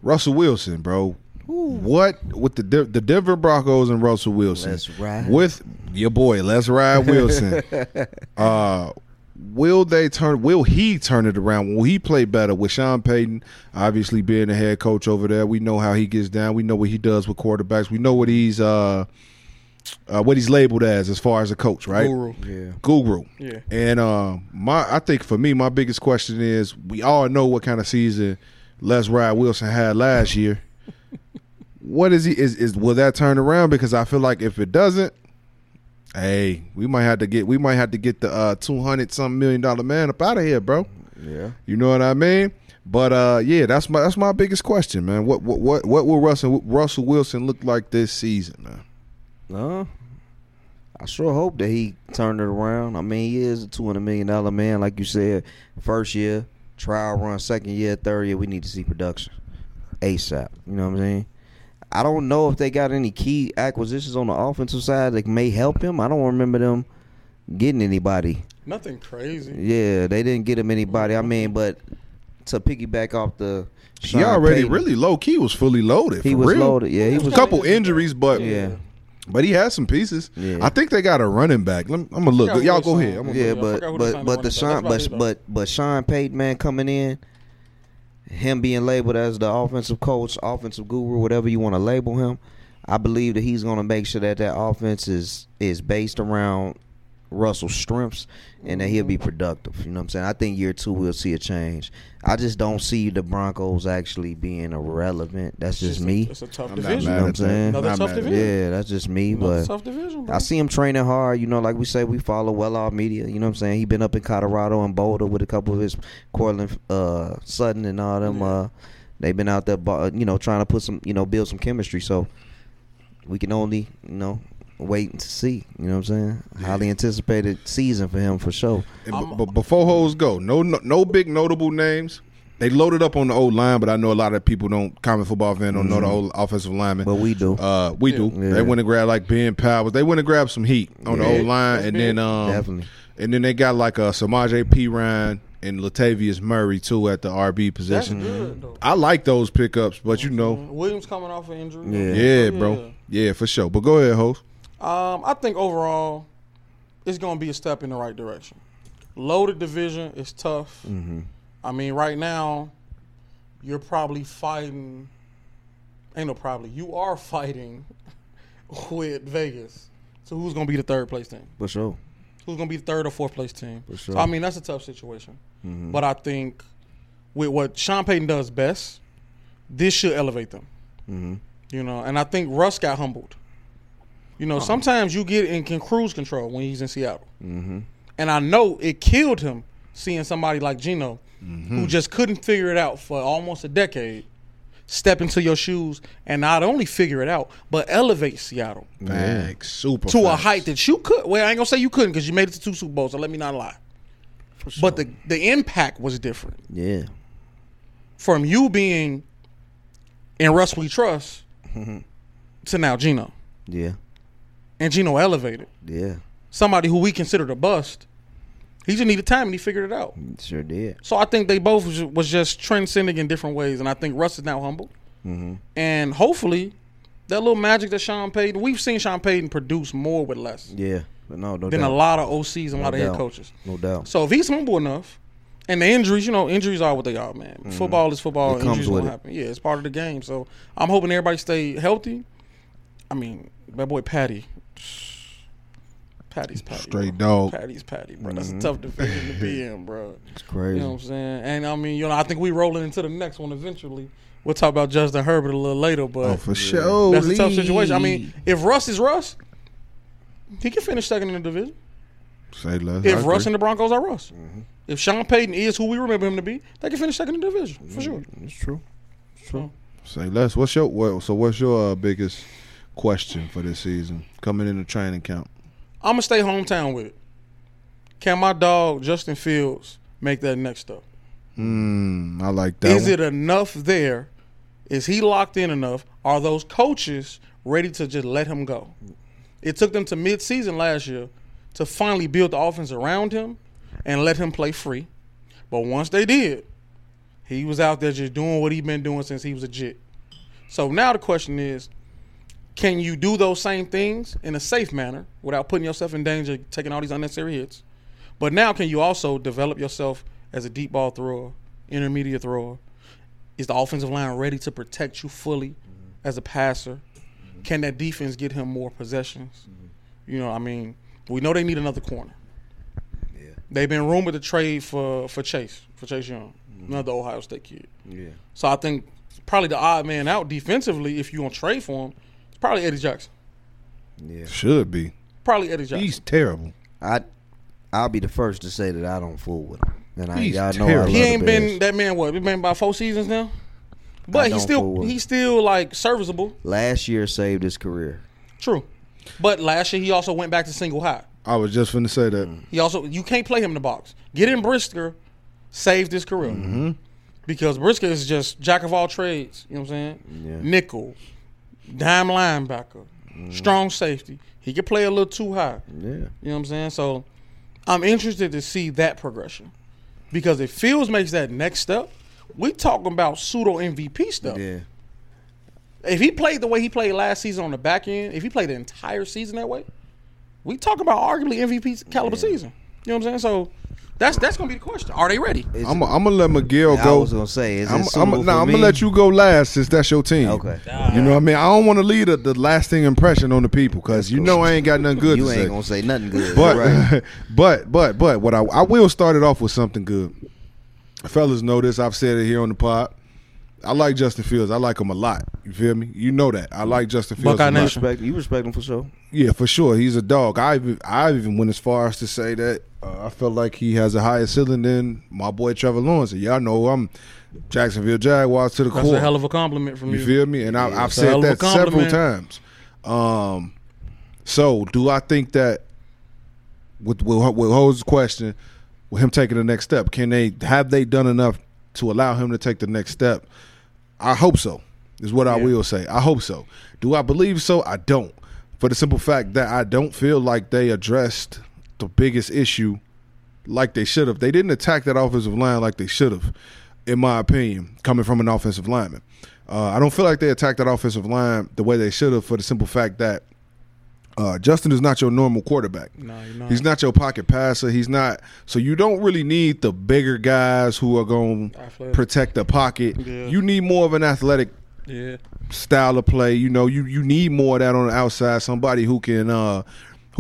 Russell Wilson, bro. What with the the Denver Broncos and Russell Wilson? Let's ride. with your boy. Let's ride Wilson. uh, will they turn? Will he turn it around? Will he play better with Sean Payton? Obviously, being the head coach over there, we know how he gets down. We know what he does with quarterbacks. We know what he's uh, uh what he's labeled as as far as a coach, right? Guru. Yeah. Guru. Yeah. And uh, my I think for me, my biggest question is: we all know what kind of season Let's Ride Wilson had last year. What is he? Is is will that turn around? Because I feel like if it doesn't, hey, we might have to get we might have to get the uh, two hundred some million dollar man up out of here, bro. Yeah. You know what I mean? But uh, yeah, that's my that's my biggest question, man. What what what what will Russell Russell Wilson look like this season, man? Uh, I sure hope that he turned it around. I mean, he is a two hundred million dollar man, like you said. First year trial run, second year, third year, we need to see production ASAP. You know what I'm saying? I don't know if they got any key acquisitions on the offensive side that may help him. I don't remember them getting anybody. Nothing crazy. Yeah, they didn't get him anybody. I mean, but to piggyback off the, He already Payton, really low key was fully loaded. he for was real. loaded. Yeah, he was a was. couple injuries, but Yeah. but he has some pieces. Yeah. I think they got a running back. Let me, I'm gonna look. forgot Y'all go signed. ahead. I'm gonna Yeah, I but forgot who they but but the run Sean it back. That's but but but Sean Payton man coming in, him being labeled as the offensive coach, offensive guru, whatever you want to label him. I believe that he's going to make sure that that offense is is based around Russell's strengths and that he'll be mm-hmm. productive. You know what I'm saying? I think year two we'll see a change. I just don't see the Broncos actually being irrelevant. That's It's just a- me. It's a tough I'm not division. You know mad what I'm saying? Another Not tough division. Yeah, that's just me. Another But tough division, bro. I see him training hard. You know, like we say, we follow well off media. You know what I'm saying? He been up in Colorado and Boulder with a couple of his Courtland uh, Sutton and all them. Yeah. Uh, they've been out there, you know, trying to put some, you know, build some chemistry. So we can only, you know, wait to see. You know what I'm saying? Highly anticipated season for him for sure. And b- but before hoes go, no, no no big notable names. They loaded up on the old line, but I know a lot of people don't. Common football fan don't know the old offensive lineman. But we do. Uh, we do. Yeah. They went and grabbed like Ben Powers. They went and grabbed some heat on Yeah. the old line, That's and big. then um, Definitely. and then they got like a Samaje Perine and Latavius Murray too at the RB That's position. good, though. I like those pickups, but you know, Williams coming off an injury. Yeah. yeah, bro, yeah, for sure. But go ahead, host. Um, I think overall, it's going to be a step in the right direction. Loaded division is tough. Mm-hmm. I mean, right now, you're probably fighting. Ain't no probably. You are fighting with Vegas. So who's going to be the third place team? For sure. Who's going to be the third or fourth place team? For sure. So I mean, that's a tough situation. Mhm. But I think with what Sean Payton does best, this should elevate them. Mm-hmm. You know, and I think Russ got humbled. You know, sometimes you get in cruise control when he's in Seattle. Mm-hmm. And I know it killed him seeing somebody like Gino, who just couldn't figure it out for almost a decade, step into your shoes and not only figure it out, but elevate Seattle Facts. Super. to a height that you could. Well, I ain't gonna say you couldn't because you made it to two Super Bowls. So let me not lie. But the the impact was different Yeah. from you being in Russ We Trust to now Gino, Yeah. And Gino elevated Yeah. somebody who we considered a bust. He just needed time and he figured it out. Sure did. So I think they both was, was just transcending in different ways, and I think Russ is now humble, and hopefully that little magic that Sean Payton. We've seen Sean Payton produce more with less Yeah. But no, no than doubt. a lot of OCs and a No lot of head coaches. No doubt. So if he's humble enough, and the injuries, you know, injuries are what they are, man. Football is football. Mm-hmm. It injuries will happen. Yeah, it's part of the game. So I'm hoping everybody stay healthy. I mean, that boy Patty. Patty's Patty. Straight bro. dog. Patty's Patty, bro. That's Mm-hmm. a tough division to be in, bro. It's crazy. You know what I'm saying? And I mean, you know, I think we rolling into the next one eventually. We'll talk about Justin Herbert a little later, but Oh, for sure. that's a tough situation. I mean, if Russ is Russ, he can finish second in the division. say less. If I Russ agree. and the Broncos are Russ, if Sean Payton is who we remember him to be, they can finish second in the division for sure. It's true. It's true. Say less. What's your what, so? What's your uh, biggest question for this season coming into training camp? I'm gonna stay hometown with it. Can my dog Justin Fields make that next step? Hmm. I like that. Is one. it enough there? Is he locked in enough? Are those coaches ready to just let him go? It took them to midseason last year to finally build the offense around him and let him play free. But once they did, he was out there just doing what he's been doing since he was a jit. So now the question is, can you do those same things in a safe manner without putting yourself in danger, taking all these unnecessary hits? But now can you also develop yourself as a deep ball thrower, intermediate thrower? Is the offensive line ready to protect you fully mm-hmm. as a passer? Mm-hmm. Can that defense get him more possessions? Mm-hmm. You know, I mean, we know they need another corner. Yeah. They've been rumored to trade for for Chase, for Chase Young, another Ohio State kid. Yeah. So I think probably the odd man out defensively, if you gonna trade for him, probably Eddie Jackson. Yeah. Should be. Probably Eddie Jackson. He's terrible. I I'll be the first to say that I don't fool with him. And I He's y'all know I terrible. love he the ain't Bears. been that man. What? He been about four seasons now. But don't he's fool still with him. he's still like serviceable. last year saved his career. True. But last year he also went back to single high. I was just finna say that. He also you can't play him in the box. Get in Brisker, saved his career. Mm-hmm. Because Brisker is just jack of all trades. You know what I'm saying? Yeah. Nickel, dime linebacker, mm. strong safety. He could play a little too high. Yeah. You know what I'm saying? So I'm interested to see that progression. Because if Fields makes that next step, we talking about pseudo MVP stuff. Yeah. If he played the way he played last season on the back end, if he played the entire season that way, we talk about arguably MVP caliber season. You know what I'm saying? So that's that's gonna be the question. Are they ready? Is I'm gonna let Miguel I go. I was gonna say, is I'm, it I'm, suitable nah, for I'm me? gonna let you go last since that's your team. Okay. You know what I mean? I don't want to leave the, the lasting impression on the people because you cool. know I ain't got nothing good You to ain't say. gonna say nothing good. But right. but but but what I I will start it off with something good. Fellas know this. I've said it here on the pod. I like Justin Fields. I like him a lot. You feel me? You know that. I like Justin Fields. Buckeye a lot. Nation. respect you respect him for sure. Yeah, for sure. He's a dog. I even I even went as far as to say that uh, I felt like he has a higher ceiling than my boy Trevor Lawrence. And y'all know I'm Jacksonville Jaguars to the That's core. That's a hell of a compliment from you. You feel me? And I, I've said hell of a that several times. Um, so do I think that with with, with Ho's question, with him taking the next step, can they have they done enough to allow him to take the next step? I hope so. Is what I will say. I hope so. Do I believe so? I don't. For the simple fact that I don't feel like they addressed the biggest issue like they should have. They didn't attack that offensive line like they should have, in my opinion, coming from an offensive lineman. Uh, I don't feel like they attacked that offensive line the way they should have for the simple fact that uh, Justin is not your normal quarterback. No, you're not. He's not your pocket passer. He's not. So you don't really need the bigger guys who are going to protect the pocket. Yeah. You need more of an athletic Yeah. style of play. You know, you you need more of that on the outside. Somebody who can uh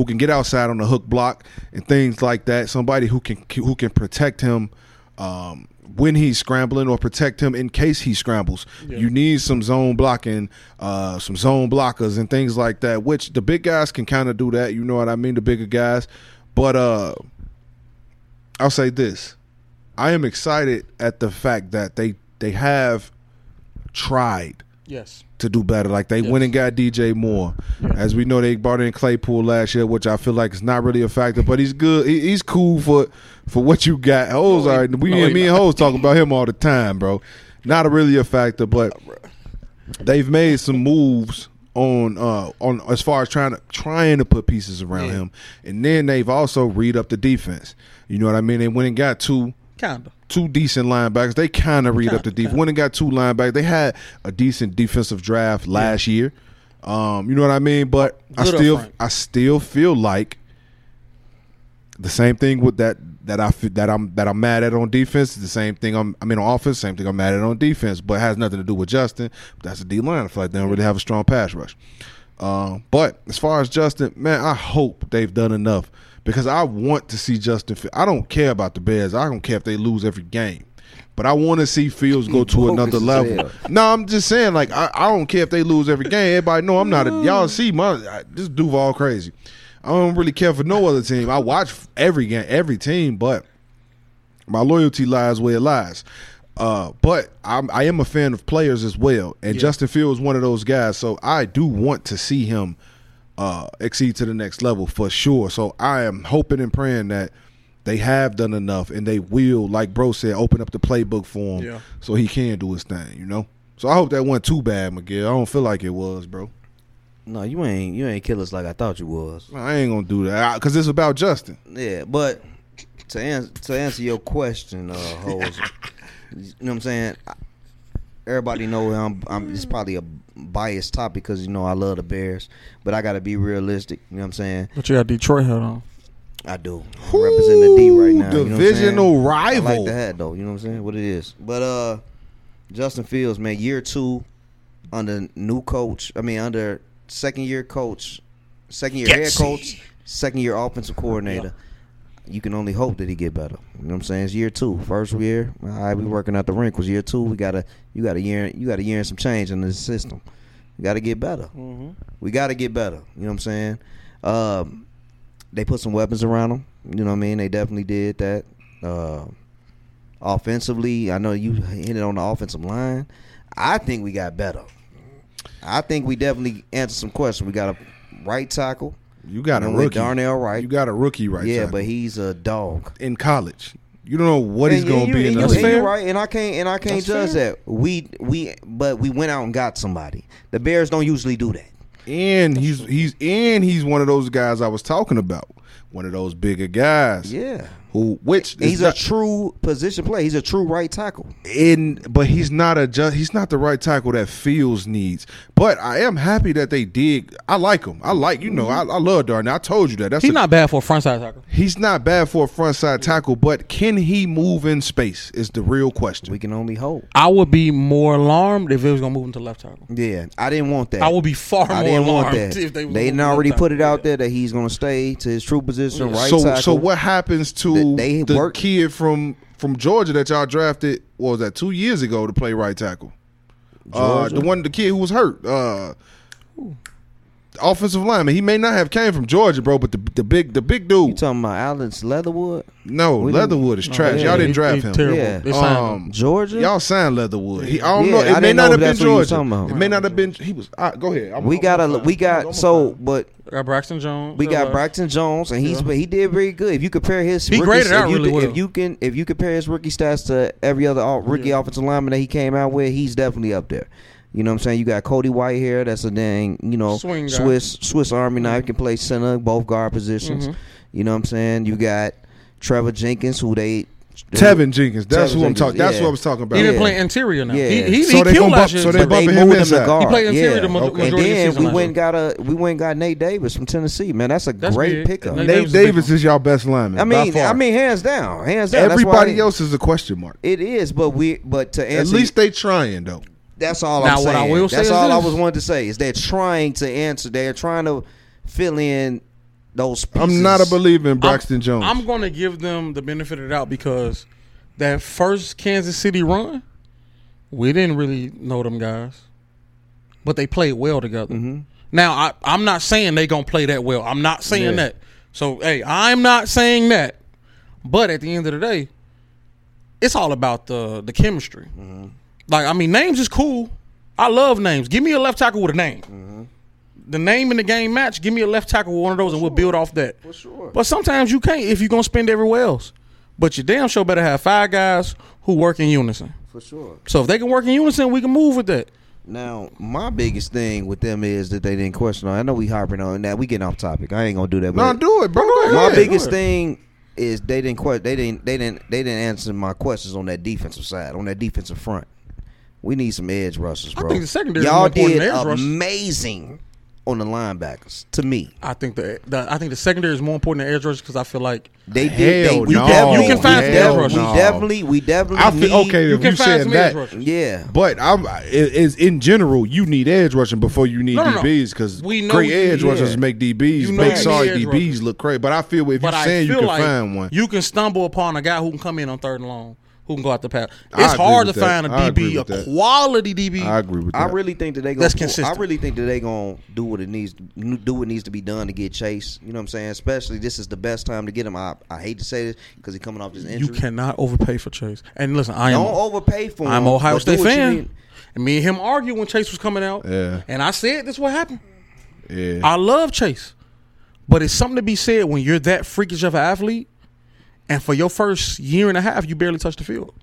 who can get outside on the hook block and things like that. Somebody who can who can protect him um when he's scrambling or protect him in case he scrambles. Yeah. You need some zone blocking, uh some zone blockers and things like that, which the big guys can kind of do that, you know what I mean, the bigger guys. But uh I'll say this. I am excited at the fact that they they have tried Yes. to do better. Like they went and got DJ Moore. As we know, they brought in Claypool last year, which I feel like is not really a factor, but he's good. He, he's cool for for what you got. Hoes No, are we no, and me and not. Hoes talk about him all the time, bro. Not a really a factor, but they've made some moves on uh on as far as trying to trying to put pieces around Yeah. him, and then they've also read up the defense. You know what I mean? They went and got two Kinda. Two decent linebackers. They kind of read up the defense. Went and got two linebackers. They had a decent defensive draft last year. Um, you know what I mean? But I Good up still, front. I still feel like the same thing with that that I feel, that I'm that I'm mad at on defense. is The same thing I'm I mean on offense. Same thing I'm mad at on defense, but it has nothing to do with Justin. That's a D line. I feel like they don't really have a strong pass rush. Um, but as far as Justin, man, I hope they've done enough because I want to see Justin. I don't care about the Bears. I don't care if they lose every game, but I want to see Fields go to another level. No, I'm just saying, like I, I don't care if they lose every game. Everybody know I'm not. A, y'all see my I, this Duval crazy. I don't really care for no other team. I watch every game, every team, but my loyalty lies where it lies. Uh, but I'm, I am a fan of players as well, and Yeah. Justin Fields is one of those guys. So I do want to see him uh, exceed to the next level for sure. So I am hoping and praying that they have done enough, and they will, like Bro said, open up the playbook for him, Yeah. so he can do his thing. You know. So I hope that wasn't too bad, Miguel. I don't feel like it was, bro. No, you ain't you ain't killers like I thought you was. I ain't gonna do that because it's about Justin. Yeah, but to answer to answer your question, uh, hoes, you know what I'm saying? Everybody know I'm, I'm. It's probably a biased topic because you know I love the Bears, but I got to be realistic. You know what I'm saying? But you got Detroit hat on. I do. I'm representing the D right now. you know what I'm saying? Divisional I rival. like the hat though. You know what I'm saying? What it is. But uh, Justin Fields, man, year two under new coach. I mean, under second year coach, second year head coach, second year offensive coordinator. You can only hope that he get better. You know what I'm saying? It's year two. First year, all right, we working out the wrinkles. Year two, we gotta you got a year you got a year and some change in the system. You got to get better. Mm-hmm. We got to get better. You know what I'm saying? Um, they put some weapons around them. You know what I mean? They definitely did that. Uh, offensively, I know you hit it on the offensive line. I think we got better. I think we definitely answered some questions. We got a right tackle. You got a You know, with rookie. Darnell Wright. You got a rookie right yeah, but he's a dog. in college. You don't know what he's going to be in and you, That's and league. you fair. right, and I can't and I can't That's judge fair. that. We we but we went out and got somebody. The Bears don't usually do that. And he's he's and he's one of those guys I was talking about. One of those bigger guys. Yeah. Who which He's is a not- true position player. He's a true right tackle. in but he's not a just he's not the right tackle that Fields needs. But I am happy that they did. I like him. I like you know I, I love Darnell. I told you that. That's He's a- not bad for a front side tackle. He's not bad for a front side tackle, but can he move in space? Is the real question. We can only hope. I would be more alarmed if it was gonna move him to left tackle. Yeah, I didn't want that. I would be far I more didn't want alarmed that. if they They, was didn't already put it tackle. out there that he's going to stay to his true position, Yeah. right so tackle. so what happens to They- they the work- kid from from Georgia that y'all drafted? What was that two years ago to play right tackle? Uh, the one, the kid who was hurt. Uh, offensive lineman. He may not have came from Georgia, bro, but the the big the big dude. You talking about Alex Leatherwood? no, we Leatherwood is No, trash. yeah, y'all didn't he- draft him. Terrible. Yeah. They signed him. Um, Georgia? Y'all signed Leatherwood. He, I don't Yeah, know. I It may didn't know have been that's what you was Georgia. talking about. It may not have been. He was. all right, go ahead. I'm, we I'm got gonna a find- we I'm got so, find- but got Braxton Jones. we got Braxton Jones, and he's Yeah. but he did very good. If you compare his He rookie- graded out if you, really well. If you can, if you compare his rookie stats to every other rookie Yeah. offensive lineman that he came out with, he's definitely up there. You know what I'm saying? You got Cody Whitehair. That's a dang, you know, Swing guy. Swiss Swiss Army knife can play center, both guard positions. Mhm. You know what I'm saying? You got Trevor Jenkins, who they Tevin Jenkins. That's Tevin who I'm Jenkins, talking. That's yeah. what I was talking about. He Yeah. been playing interior now. Yeah. He, he, So he they killed last bump- year. so they but bumping they him moved him inside. to guard. He played interior yeah. the ma- Okay. And then of the we went and got a we went and got Nate Davis from Tennessee. Man, that's a That's great big. pickup. Nate Nate Davis is a Davis is y'all best lineman. I mean. I mean, hands down, hands down. Everybody else is a question mark. It is, but we, but to At least they trying though. That's all Now, I'm what saying. I will say that's is all I was wanting to say is they're trying to answer. They're trying to fill in those. Pieces. I'm not a believer in Braxton I'm, Jones. I'm going to give them the benefit of the doubt because that first Kansas City run, we didn't really know them guys, but they played well together. Mm-hmm. Now, I, I'm not saying they're gonna play that well. I'm not saying Yeah. that. So, hey, I'm not saying that. But at the end of the day, it's all about the the chemistry. Mm-hmm. Like, I mean, names is cool. I love names. Give me a left tackle with a name. Mm-hmm. The name in the game match. Give me a left tackle with one of those, and we'll build off that. For sure. But sometimes you can't if you're gonna spend everywhere else. But your damn show better have five guys who work in unison. For sure. So if they can work in unison, we can move with that. Now, my biggest thing with them is that they didn't question. On. I know we harping on that. We getting off topic. I ain't gonna do that. No, but do it, bro. Go my ahead. biggest do it. thing is they didn't que- they didn't they didn't they didn't answer my questions on that defensive side, on that defensive front. We need some edge rushers, bro. I bro. think the secondary is Y'all more important did than edge rushers. amazing on the linebackers. To me, I think the, the I think the secondary is more important than edge rushers because I feel like they did. They, Hell we no. definitely, You can find we some edge definitely, rushers. we definitely, we definitely. I feel need- okay you if can you find saying some that. edge rushers. Yeah, But I'm it is in general, you need edge rushing before you need No, no, no. DBs because We know great you- edge yeah. rushers make DBs You know make sorry DBs rushers. look crazy. But I feel if you're I saying you can like find one, you can stumble upon a guy who can come in on third and long, who can go out the pass. It's hard to that. find a I agree DB, a that. quality DB. I agree with that. I really think that they gonna. That's I really think that they gonna do what it needs do what needs to be done to get Chase. You know what I'm saying? Especially this is the best time to get him. I, I hate to say this because he's coming off this injury. you cannot overpay for Chase. And listen, I am Don't overpay for him. I'm Ohio State fan. And me and him argued when Chase was coming out. Yeah. And I said this what happened. yeah. I love Chase. But it's something to be said when you're that freakish of an athlete and for your first year and a half you barely touched the field.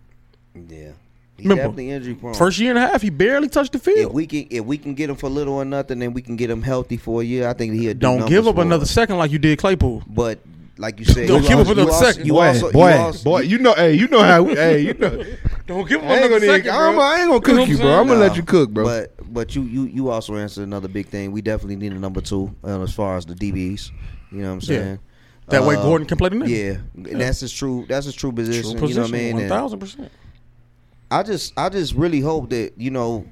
Yeah, he's Remember, definitely injury prone. First year and a half he barely touched the field. if field. we can if we can get him for little or nothing, then we can get him healthy for a year. I think he'll do Don't give up for another us. second like you did Claypool. But like you said, Don't you give up another also- second. You boy, also, boy, you also, boy, you know, hey, you know how, hey, you know, Don't give up I ain't another gonna, second, I'm, bro. I ain't gonna You know cook you, bro. I'm gonna Nah, let you cook, bro. But but you you you also answered another big thing. We definitely need a number two uh, as far as the DBs. You know what I'm Yeah. Saying? That way Uh, Gordon can play the nickel. Yeah, and that's his true. That's his true position. True You know what I mean? thousand percent. I just I just really hope that you know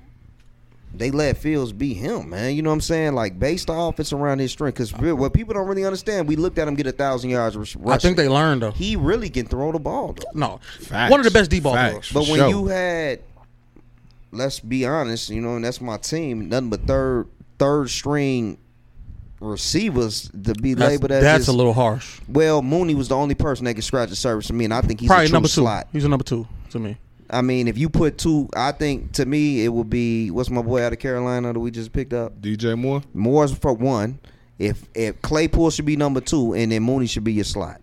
they let Fields be him, man. You know what I'm saying? Like based off it's around his strength. Because what people don't really understand, we looked at him get a thousand yards rushing. I think they learned though. he really can throw the ball though. No, Facts. one of the best D ball Facts. But when sure. you had, let's be honest, you know, and that's my team, nothing but third third string receivers to be That's, labeled as that's just- a little harsh. well, Mooney was the only person that could scratch the surface for me, and I think he's Probably a true number two. slot. He's a number two to me. I mean, if you put two, I think to me it would be what's my boy out of Carolina that we just picked up. DJ Moore, Moore's for one. If if Claypool should be number two, and then Mooney should be your slot.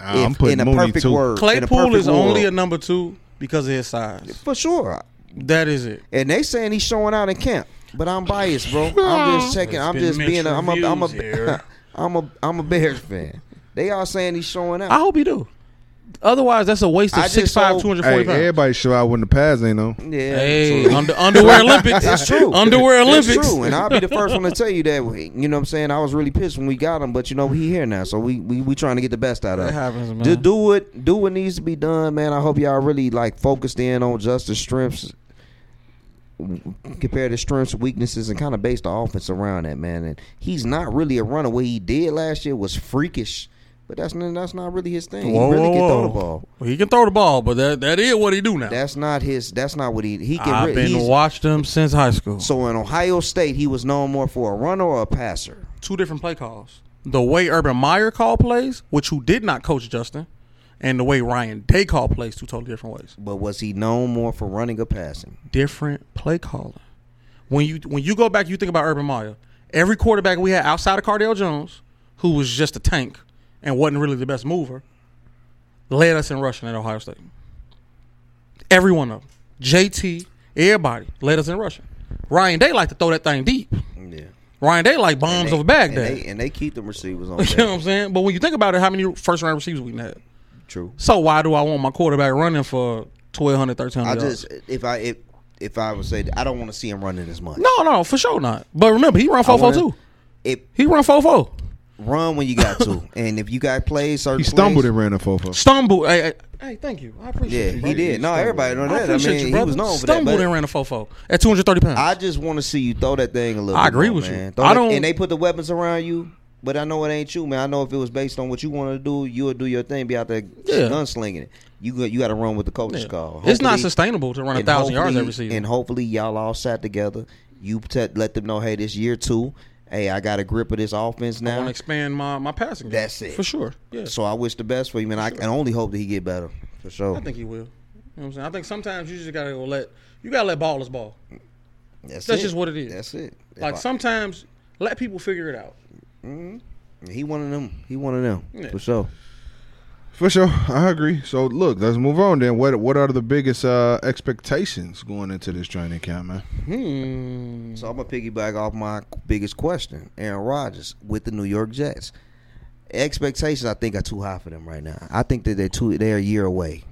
Ah, I'm putting in a Mooney perfect too. word, Claypool perfect is only a number two because of his size. for sure. That is it. And they saying he's showing out in camp, but I'm biased, bro. I'm just checking. I'm just being. A, I'm a. I'm a. I'm a. I'm a Bears fan. They all saying he's showing out. I hope he do. Otherwise, that's a waste of I just six five, hope- Hey, pounds. everybody show out when the pads ain't on. yeah, Hey, under, underwear Olympics. It's true. Underwear Olympics. It's true, and I'll be the first one to tell you that. You know what I'm saying? I was really pissed when we got him, but you know he here now, so we we, we trying to get the best out of That him. happens, man. Do, do what do what needs to be done, man. I hope y'all really like focused in on Justice strengths, compare the strengths, and weaknesses, and kind of base the offense around that, man. And he's not really a runner. What he did last year was freakish, but that's not, that's not really his thing. Whoa, he really whoa, can throw whoa. the ball. Well, he can throw the ball, but that that is what he do now. That's not his. That's not what he he can. I've been watching him since high school. So in Ohio State, he was known more for a runner or a passer. Two different play calls. The way Urban Meyer called plays, which who did not coach Justin, and the way Ryan Day called plays, two totally different ways. But was he known more for running or passing? Different play calling. When you when you go back, you think about Urban Meyer. Every quarterback we had outside of Cardale Jones, who was just a tank and wasn't really the best mover, led us in rushing at Ohio State. Every one of them. JT, everybody led us in rushing. Ryan Day liked to throw that thing deep. Yeah. Ryan Day like bombs they- over Baghdad. And they, and they keep the receivers on. you know what I'm saying? But when you think about it, how many first round receivers we had? True. So why do I want my quarterback running for 1,200, 1,300 I yards? just if I if if I would say I don't want to see him running as much. No, no, for sure not. But remember, he run I 4 4 wanna- too. If He run 4 4. run when you got to, and if you got plays, certain He stumbled plays, and ran a fofo. Stumbled. Hey, hey, hey, thank you. I appreciate Yeah, you. he brother. did. No, everybody know I that. I, appreciate mean, you, he brother. was known for that. Stumbled But and ran a 4 4 at 230 pounds. I just want to see you throw that thing a little. I bit agree more, with you. man. Throw I that- don't- And they put the weapons around you. But I know it ain't you, man. I know if it was based on what you want to do, you would do your thing, be out there Yeah. gunslinging it. You got you got to run with the coach's Yeah. call. It's not sustainable to run a 1,000 yards every season. And hopefully y'all all sat together. You te- let them know, hey, this year two, hey, I got a grip of this offense now. I want to expand my, my passing game. That's it. For sure. Yeah. So I wish the best for you, man. I can only hope that he get better for sure. I think he will. You know what I'm saying? I think sometimes you just gotta go let you gotta let ballers ball. That's, That's just what it is. That's it. like sometimes let people figure it out. He one of them. He one of them Yeah. for sure. For sure, I agree. So look, let's move on. Then, what what are the biggest uh, expectations going into this training camp, man? Hmm. So I'm gonna piggyback off my biggest question: Aaron Rodgers with the New York Jets. Expectations, I think, are too high for them right now. I think that they're too. They're a year away.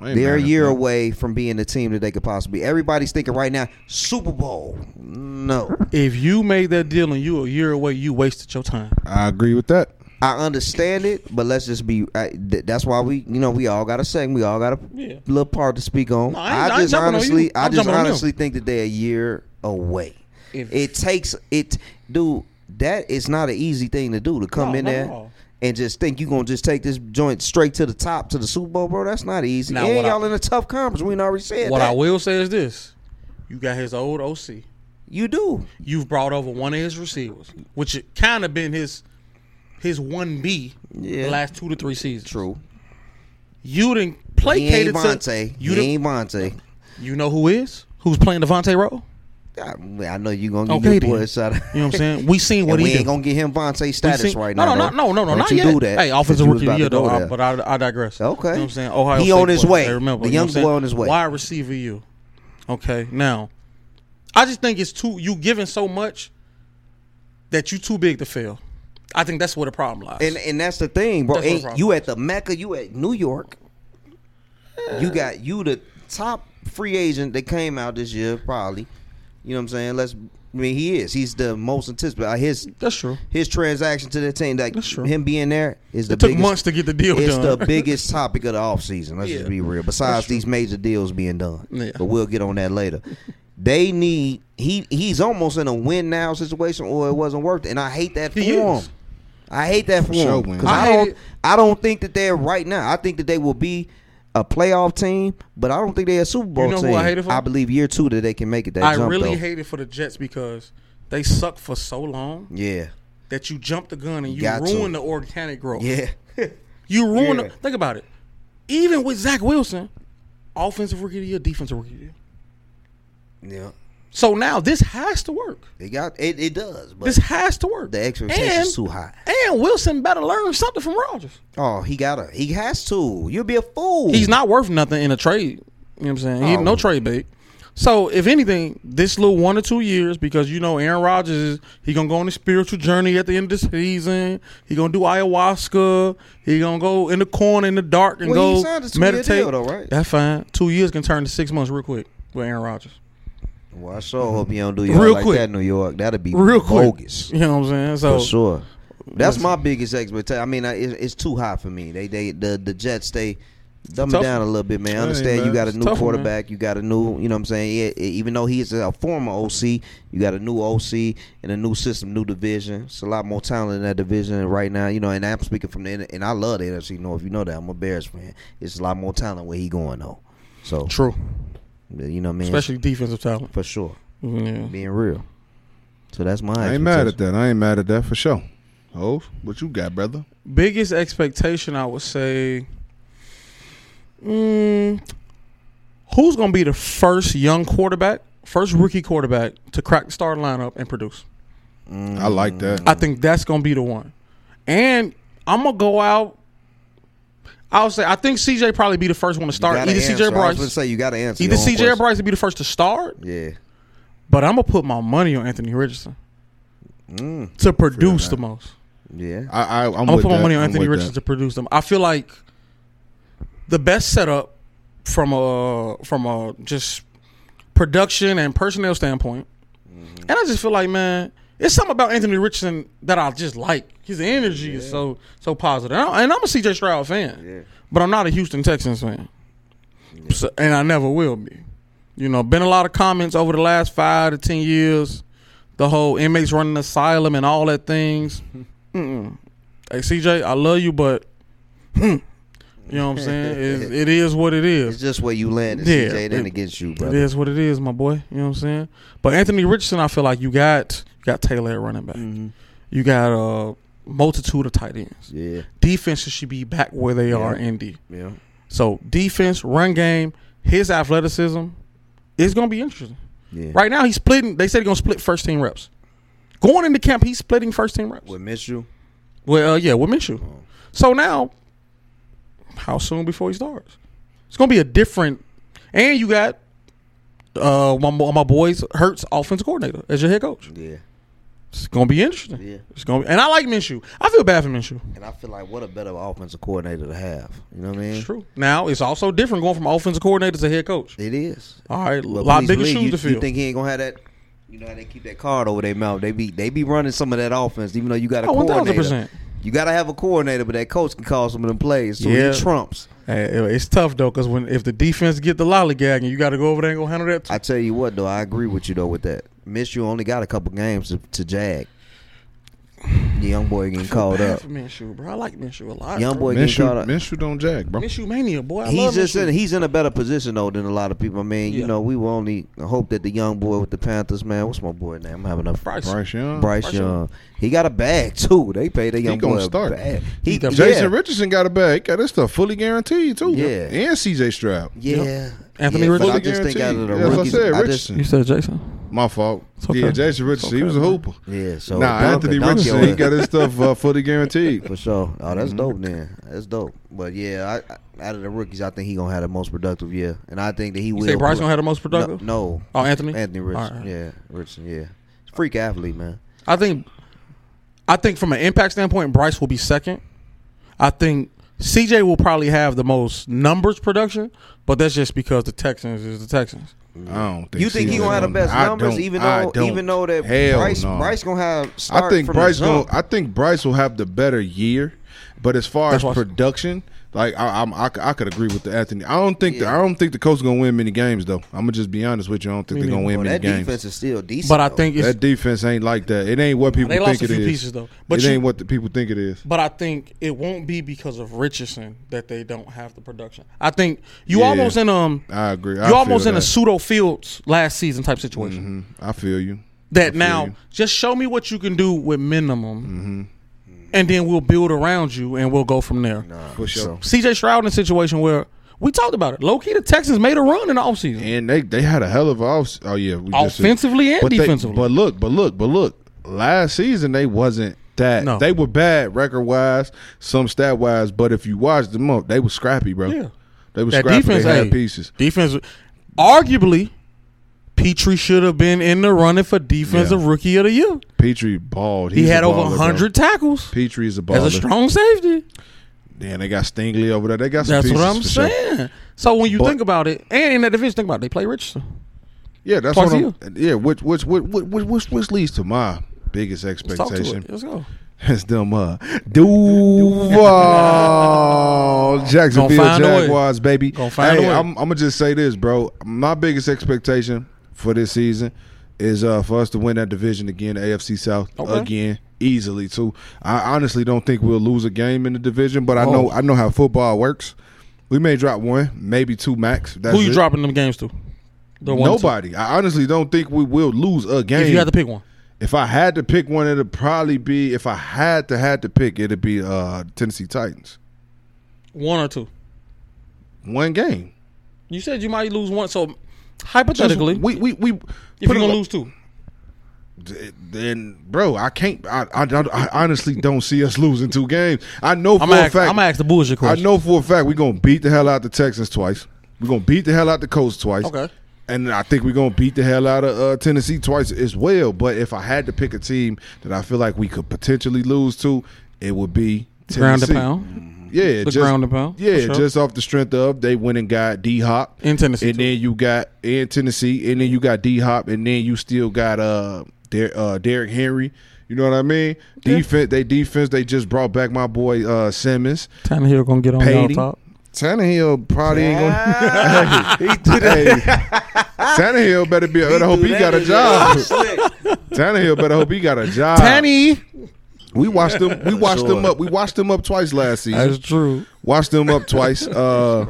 I They're a year that. away from being the team that they could possibly. Everybody's thinking right now, Super Bowl. No, If you made that deal and you a year away, you wasted your time. I agree with that. I understand it, but let's just be. I, th- that's why we, you know, we all got a segment. We all got a Yeah. little part to speak on. No, I ain't- I ain't just jumping on honestly. I I'm just jumping on them. honestly think that they're a year away. If- it takes it, dude. That is not an easy thing to do to come No, in there and just think you're gonna just take this joint straight to the top to the Super Bowl, bro. That's not easy. Now, and y'all in a tough conference. We already said What that. I will say is this: you got his old OC. you do. You've brought over one of his receivers, which kind of been his his one B Yeah. the last two to three seasons. True. You didn't He placated ain't to Vontae. you. he ain't Vontae. you know who is who's playing the Davante role? I, I know you gonna Okay, your boy shot. You know what I'm saying? We seen what and we he ain't gonna get him Vontae status seen- right no, now. No, no, no, no, no, Don't you yet. do that. Hey, offensive rookie of year though, uh, I- but I, I digress. Okay. You know what I'm saying? Ohio He State on his boy. way. Remember, The you know young I'm saying? boy on his way. Wide receiver you. Okay, now I just think it's too you giving so much that you too big to fail. I think that's where the problem lies. And and that's the thing, bro. The you at the Mecca? You at New York? You got you the top free agent that came out this year, probably. You know what I'm saying? Let's. I mean, he is. He's the most anticipated. Uh, His that's true. his transaction to the team, like That's true. him being there, is the It took biggest, months to get the deal It's done. the biggest topic of the offseason. Let's Yeah. just be real. Besides these major deals being done, Yeah. but we'll get on that later. They need he he's almost in a win now situation, or it wasn't worth it. And I hate that for He him. I hate that for sure, him man. because I I, don't it. I don't think that they're right now. I think that they will be a playoff team, but I don't think they're a Super Bowl know who team. I hate it for? believe year two that they can make it. That I jump, really though. hate it for the Jets because they suck for so long Yeah, that you jump the gun and you Got to. ruin the organic growth. yeah. You ruin. Yeah. The, think about it. Even with Zach Wilson, offensive rookie of the year, defensive rookie of the year. yeah. So now this has to work. They got it. It does, but This has to work. the expectations and, too high. And Wilson better learn something from Rodgers. Oh, he gotta. He has to. You'll be a fool. He's not worth nothing in a trade. You know what I'm saying? He Oh. no trade bait. So if anything, this little one or two years, because you know Aaron Rodgers is he gonna go on a spiritual journey at the end of the season. He gonna do ayahuasca. He gonna go in the corner in the dark and Well, go meditate. deal, though, right? That's fine. Two years can turn to six months real quick with Aaron Rodgers. Well, I sure hope you don't do y'all Real like quick. that, in New York. That'd be Real quick. bogus You know what I'm saying? So for sure. That's my biggest expectation. I mean, I- it, it's too high for me. They, they, the, the Jets, they dumb it down a little bit, man. I That ain't understand you got a new tough one, man. quarterback, you got a new, you know what I'm saying. Yeah, even though he's a former OC, you got a new OC and a new system, new division. It's a lot more talent in that division right now, you know. And I'm speaking from the, and I love the NFC North. You know that I'm a Bears fan. It's a lot more talent where he going though. So true, you know, what I mean, especially defensive talent. for sure, Yeah. being real. So that's my. I ain't mad at that. I ain't mad at that for sure. Oh, what you got, brother? Biggest expectation, I would say. Mm, who's going to be the first young quarterback, first rookie quarterback to crack the starting lineup and produce? I like that. I think that's going to be the one. And I'm going to go out. I'll say I think CJ probably be the first one to start. Either answer. CJ I was say you got to answer. either CJ question. Bryce to be the first to start. Yeah. But I'm gonna put my money on Anthony Richardson Mm. to produce the most. Yeah. I, I, I'm, I'm gonna put my that. money on I'm Anthony Richardson that. to produce them. I feel like the best setup from a from a just production and personnel standpoint, Mm-hmm. and I just feel like man, it's something about Anthony Richardson that I just like. His energy is so so positive, and I'm and I'm a CJ Stroud fan, Yeah. but I'm not a Houston Texans fan, so, and I never will be. You know, been a lot of comments over the last five to ten years. The whole inmates running asylum and all that things. Mm-mm. Hey CJ, I love you, but hmm, you know what I'm saying. It, it is what it It's just where you landed, Yeah, CJ. Then it- against you, brother. is what it is, my boy. You know what I'm saying. But Anthony Richardson, I feel like you got you got Taylor at running back. Mhm. You got a multitude of tight ends. Yeah. Defenses should be back where they are Yeah. in D. Yeah. So defense, run game, his athleticism is going to be interesting. Yeah. Right now, he's splitting. They said he's gonna split first team reps. Going into camp, he's splitting first team reps. With Minshew. Well, uh, yeah, with Minshew. So now, how soon before he starts? It's gonna be a different. And you got uh my, my boys Hurts offensive coordinator as your head coach. Yeah. It's gonna be interesting. Yeah. It's gonna be, and I like Minshew. I feel bad for Minshew. And I feel like what a better offensive coordinator to have. You know what I mean? It's true. Now it's also different going from offensive coordinator to head coach. It is. All right, a lot bigger believe, shoes you, to fill. You think he ain't gonna have that? You know how they keep that card over their mouth. They be they be running some of that offense, even though you got a Oh, coordinator. 1000%. You got to have a coordinator, but that coach can call some of them plays. So Yeah. he trumps. Hey, it's tough though, because when if the defense get the lollygagging, you got to go over there and go handle that. Too. I tell you what, though, I agree with you though with that. Miss you only got a couple games to, to jag. The young boy getting called Bad up. for Minshew, bro. I like Minshew a lot. Young bro. boy getting called Minshew, up. Minshew don't jack, bro. Minshew mania, boy. I He's love just Minshew. in, he's in a better position though than a lot of people. I mean, you know, we will only hope that the young boy with the Panthers, man. What's my boy name? I'm having a Bryce. Bryce Young. Bryce Bryce Young. He got a bag too. They paid that He young gonna boy a start. bag. He He, definitely- Jason yeah, Richardson got a bag. He got this stuff fully guaranteed too. Yeah. and CJ Stroud. yeah. Anthony yeah, Richardson? I just think out of the Guaranteed. That's what I rookies, said, I just, Richardson. You said Jason. My fault. Okay. Yeah, Jason Richardson. he was a man. hooper. yeah. So nah, Duncan- Anthony Duncan Richardson. was- He got his stuff uh, fully guaranteed. for sure. Oh, that's Mm-hmm. dope. Then that's dope. But yeah, I, I, out of the rookies, I think he gonna have the most productive year, and I think that he You will. say Bryce play- gonna have the most productive? No, no. Oh, Anthony. Anthony Richardson. All right. Yeah, Richardson. Yeah, freak athlete, man. I think, I think from an impact standpoint, Bryce will be second. I think CJ will probably have the most numbers production, but that's just because the Texans is the Texans. I don't think. You think he gonna have the best I numbers, even though don't. even though that Hell Bryce no. Bryce gonna have. I think from Bryce the gonna. I think Bryce will have the better year, but as far That's as why- production, like I, I'm, I, c- I could agree with the Anthony. I don't think. The, I don't think the coach is gonna win many games though. I'm gonna just be honest with you. I don't think they're gonna win Well, many that games. defense is still decent. But I think it's That defense ain't like that. It ain't what people they think lost a it few is. pieces though. But it you, ain't what the people think it is. but I think it won't be because of Richardson that they don't have the production. I think you Yeah. almost in um I agree. you almost feel in a pseudo Fields last season type situation. Mhm. I feel you. That feel now you. just show me what you can do with minimum, Mm-hmm. And then we'll build around you and we'll go from there. Nah, For sure. CJ Stroud in a situation where we talked about it. Low key, the Texans made a run in the offseason. And they they had a hell of a off. Oh yeah, we just Offensively and but they- defensively. but look, but look, but look. Last season they wasn't that. No. They were bad record wise, some stat wise. But if you watch them up, they were scrappy, bro. Yeah. They were That scrappy. defense, they had hey, pieces. Defense, arguably, Pitre should have been in the running for defensive Yeah. rookie of the year. Pitre balled. He had over hundred tackles Pitre is a baller. as a strong safety. Damn, they got Stingley over there. They got some That's what I'm for sure. saying. So when you But- think about it, and in that division, think about it, they play Richardson. Yeah, that's Twice what I'm. Yeah, which which which which which, which leads to my biggest Let's expectation. it. Let's go. It's them uh Duval Jacksonville Gonna find a way. Jaguars, baby. Gonna find hey, way. I'm, I'm gonna just say this, bro. My biggest expectation for this season is uh for us to win that division again, the AFC South Okay. again, easily too. I honestly don't think we'll lose a game in the division, but I Oh. know I know how football works. We may drop one, maybe two max. That's Who you it. dropping them games to? The. Nobody. I honestly don't think we will lose a game. If you had to pick one, If I had to pick one, it'd probably be if I had to had to pick, it'd be uh Tennessee Titans. one or two. One game. You said you might lose one, so Just- hypothetically, we we we if you're gonna like- lose two, then bro, I can't. I, I, I honestly don't see us losing two games. I know for I'm a ask, I'm gonna ask the bullshit question. I know for a fact we're gonna beat the hell out the Texans twice. We're gonna beat the hell out the Colts twice. Okay. And I think we're gonna beat the hell out of uh, Tennessee twice as well. But if I had to pick a team that I feel like we could potentially lose to, it would be Ground Tennessee. and pound. Yeah, The just, ground and pound. Yeah, sure. just off the strength of they went and got D Hop in Tennessee. and too. then you got in Tennessee, and then you got D Hop, and then you still got uh, Der- uh Derrick Henry. You know what I mean? Yeah. Defense, they defense, they just brought back my boy uh Simmons. Tannehill gonna get on Paid y'all top. Tannehill probably ain't gonna. He did hey, Tannehill better be. Better hope he got a job. Slick. Tannehill better hope he got a job. Tanny. We watched them. We watched them up. We watched them up twice last season. That's true. Watched them up twice uh,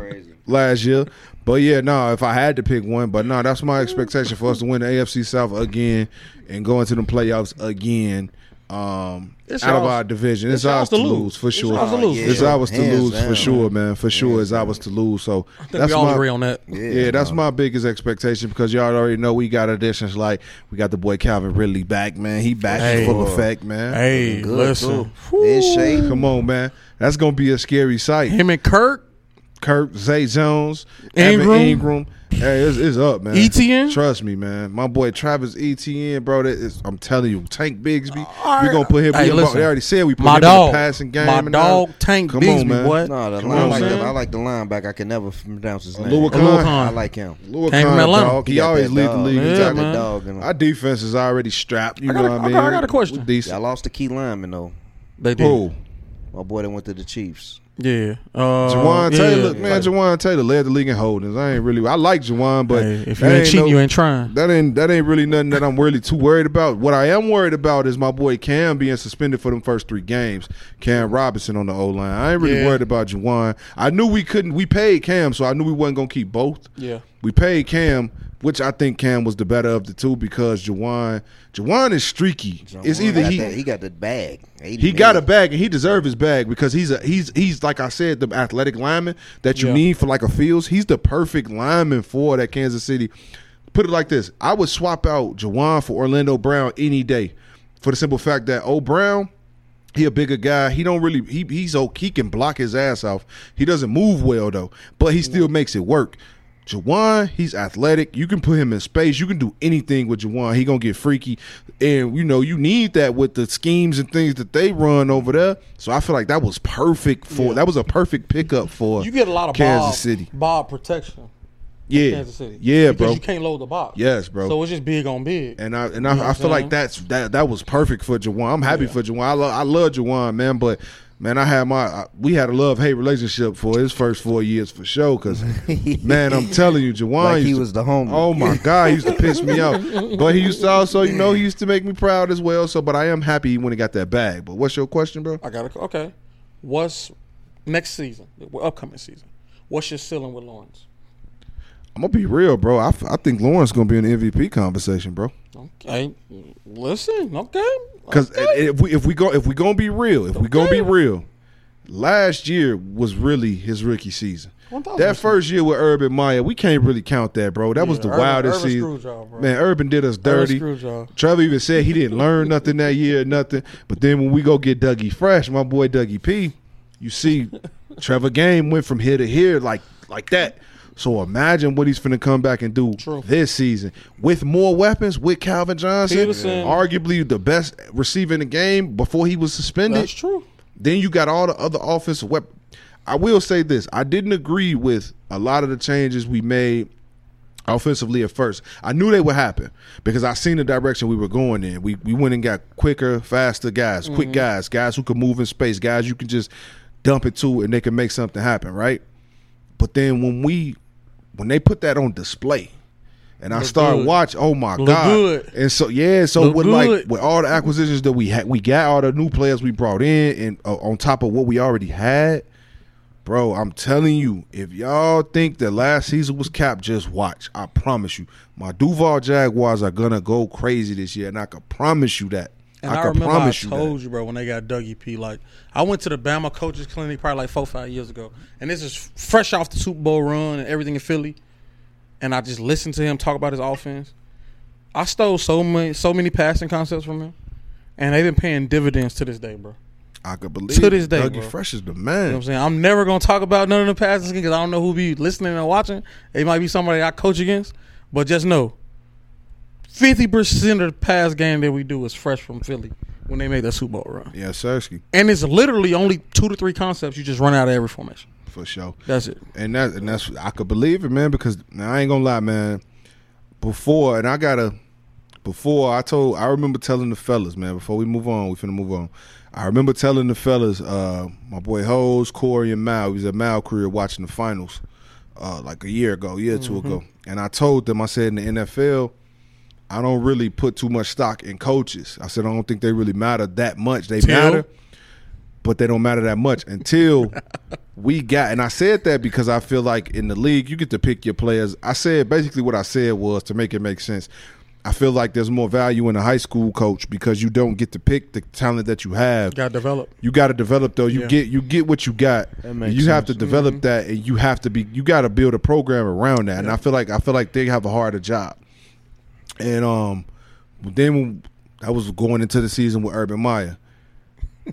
last year. But yeah, no, if I had to pick one, but no, that's my expectation for us to win the AFC South again and go into the playoffs again. um, It's out of our division. It's, It's ours to lose, for It's sure. ours to lose. It's Yeah, ours to hands lose down. for sure, man. For sure, Hands it's ours to lose. So I think that's we all my agree on that. yeah, that's my biggest expectation because y'all already know we got additions like we got the boy Calvin Ridley back, man. He back in Hey. full effect, man. Hey, Good, listen. too. In shape. Come on, man. That's gonna be a scary sight. Him and Kirk, Kirk, Zay Jones, Engram. Evan Engram. Hey, it's, it's up, man. ETN? Trust me, man. My boy Travis ETN, bro. That is, I'm telling you, Tank Bigsby. All we right. gonna put him. Hey, we listen. they already said we put my him dog, in the passing game. my and dog all. Tank Come Bigsby, on, man. boy. No, the line, I, like the, I like the linebacker. I can never pronounce his name. Louis Louis Khan. Khan. I like him. Louis Came from Atlanta. dog. He, got always that lead the league. Yeah, in He got tackling. that man. dog in him. Our defense is already strapped. You I know a- what I mean? I got a question. We're I lost the key lineman though. They did. Who? My boy that went to the Chiefs. Yeah. Uh, Jawaan yeah. Taylor, man. Jawaan Taylor led the league in holdings. I ain't really. I like Jawaan, but Hey, if you ain't cheating, no- you ain't trying. That ain't that ain't really nothing that I'm really too worried about. What I am worried about is my boy Cam being suspended for them first three games. Cam Robinson on the O line. I ain't really Yeah. worried about Jawaan. I knew we couldn't. We paid Cam, so I knew we wasn't gonna keep both. Yeah. We paid Cam, which I think Cam was the better of the two because Jawaan Jawaan is streaky. it's either he that- he got the bag. 80 he got a bag and he deserved his bag because he's a he's he's like I said the athletic lineman that you Yeah. need for like a Fields. He's the perfect lineman for that Kansas City. Put it like this: I would swap out Jawaan for Orlando Brown any day, for the simple fact that O Brown. He a bigger guy. He don't really. He he's okay. He can block his ass off. He doesn't move well though, but he still makes it work. Jawaan, he's athletic. You can put him in space. You can do anything with Jawaan. He gonna get freaky, and you know you need that with the schemes and things that they run over there. So I feel like that was perfect for. Yeah. That was a perfect pickup for. You get a lot of Kansas Bob, City. Bob protection. Yeah, Kansas City. yeah, because bro. You can't load the box. Yes, bro. So it's just big on big. And I and I, I feel like that's that that was perfect for Jawaan. I'm happy Yeah. for Jawaan. I, lo- I love Jawaan, man. But man, I had my I, we had a love hate relationship for his first four years for sure. Because man, I'm telling you, Jawaan Like he to- was the homie. Oh my God, he used to piss me off. But he used to also, you know, he used to make me proud as well. So, but I am happy when he got that bag. But what's your question, bro? I got to okay. What's next season? Well, upcoming season. What's your ceiling with Lawrence? I'm gonna be real, bro. I, I think Lawrence gonna be in the MVP conversation, bro. Okay, listen. Okay, Because if we if we go if we gonna be real, if we gonna be real, last year was really his rookie season. 1000%. That first year with Urban Meyer, we can't really count that, bro. That was the Urban- wildest Urban season. bro. Man, Urban did us dirty. Trevor even said he didn't learn nothing that year, nothing. But then when we go get Dougie Fresh, my boy Dougie P, you see Trevor Game went from here to here like like that. So imagine what he's finna come back and do True. this season with more weapons, with Calvin Johnson, Peterson. arguably the best receiver in the game before he was suspended. That's true. Then you got all the other offensive weapons. I will say this: I didn't agree with a lot of the changes we made offensively at first. I knew they would happen because I seen the direction we were going in. We we went and got quicker, faster guys, Mm-hmm. quick guys, guys who can move in space, guys you can just dump it to and they can make something happen, right? But then when we when they put that on display. And I Look started good. watch. Oh my Look god! good. And so yeah, so Look with like with all the acquisitions that we had, we got all the new players we brought in, and uh, on top of what we already had, bro. I'm telling you, if y'all think that last season was capped, just watch. I promise you, my Duval Jaguars are gonna go crazy this year, and I can promise you that. And I I, remember I you told that. you, bro, when they got Dougie P. Like I went to the Bama coaches clinic probably like four five years ago, and this is fresh off the Super Bowl run and everything in Philly, and I just listened to him talk about his offense. I stole so many so many passing concepts from him, and they've been paying dividends to this day, bro. I could believe To this day, Dougie bro. Fresh is the You know man. what I'm saying? I'm never gonna talk about none of the passing because I don't know who be listening and watching. It might be somebody I coach against, but just know, fifty percent of the pass game that we do is fresh from Philly when they made that Super Bowl run. yeah, Sersky And it's literally only two to three concepts you just run out of every formation. for sure. That's it. and that and that's I could believe it, man. Because now, I ain't gonna lie, man. Before and I gotta before I told I remember telling the fellas, man. Before we move on, we finna move on. I remember telling the fellas, uh, my boy Hose, Corey, and Mal. He was at Mal career watching the finals, uh, like a year ago, year or 2 ago, and I told them, I said in the NFL. I don't really put too much stock in coaches. I said I don't think they really matter that much. They Till? matter, but they don't matter that much until we got. And I said that because I feel like in the league you get to pick your players. I said basically what I said was to make it make sense. I feel like there's more value in a high school coach because you don't get to pick the talent that you have. Got developed. You got to develop though. You Yeah. get you get what you got. That And makes you have to sense. develop mm-hmm. that, and you have to be. You got to build a program around that. And I feel like I feel like they have a harder job. And um, then I was going into the season with Urban Meyer,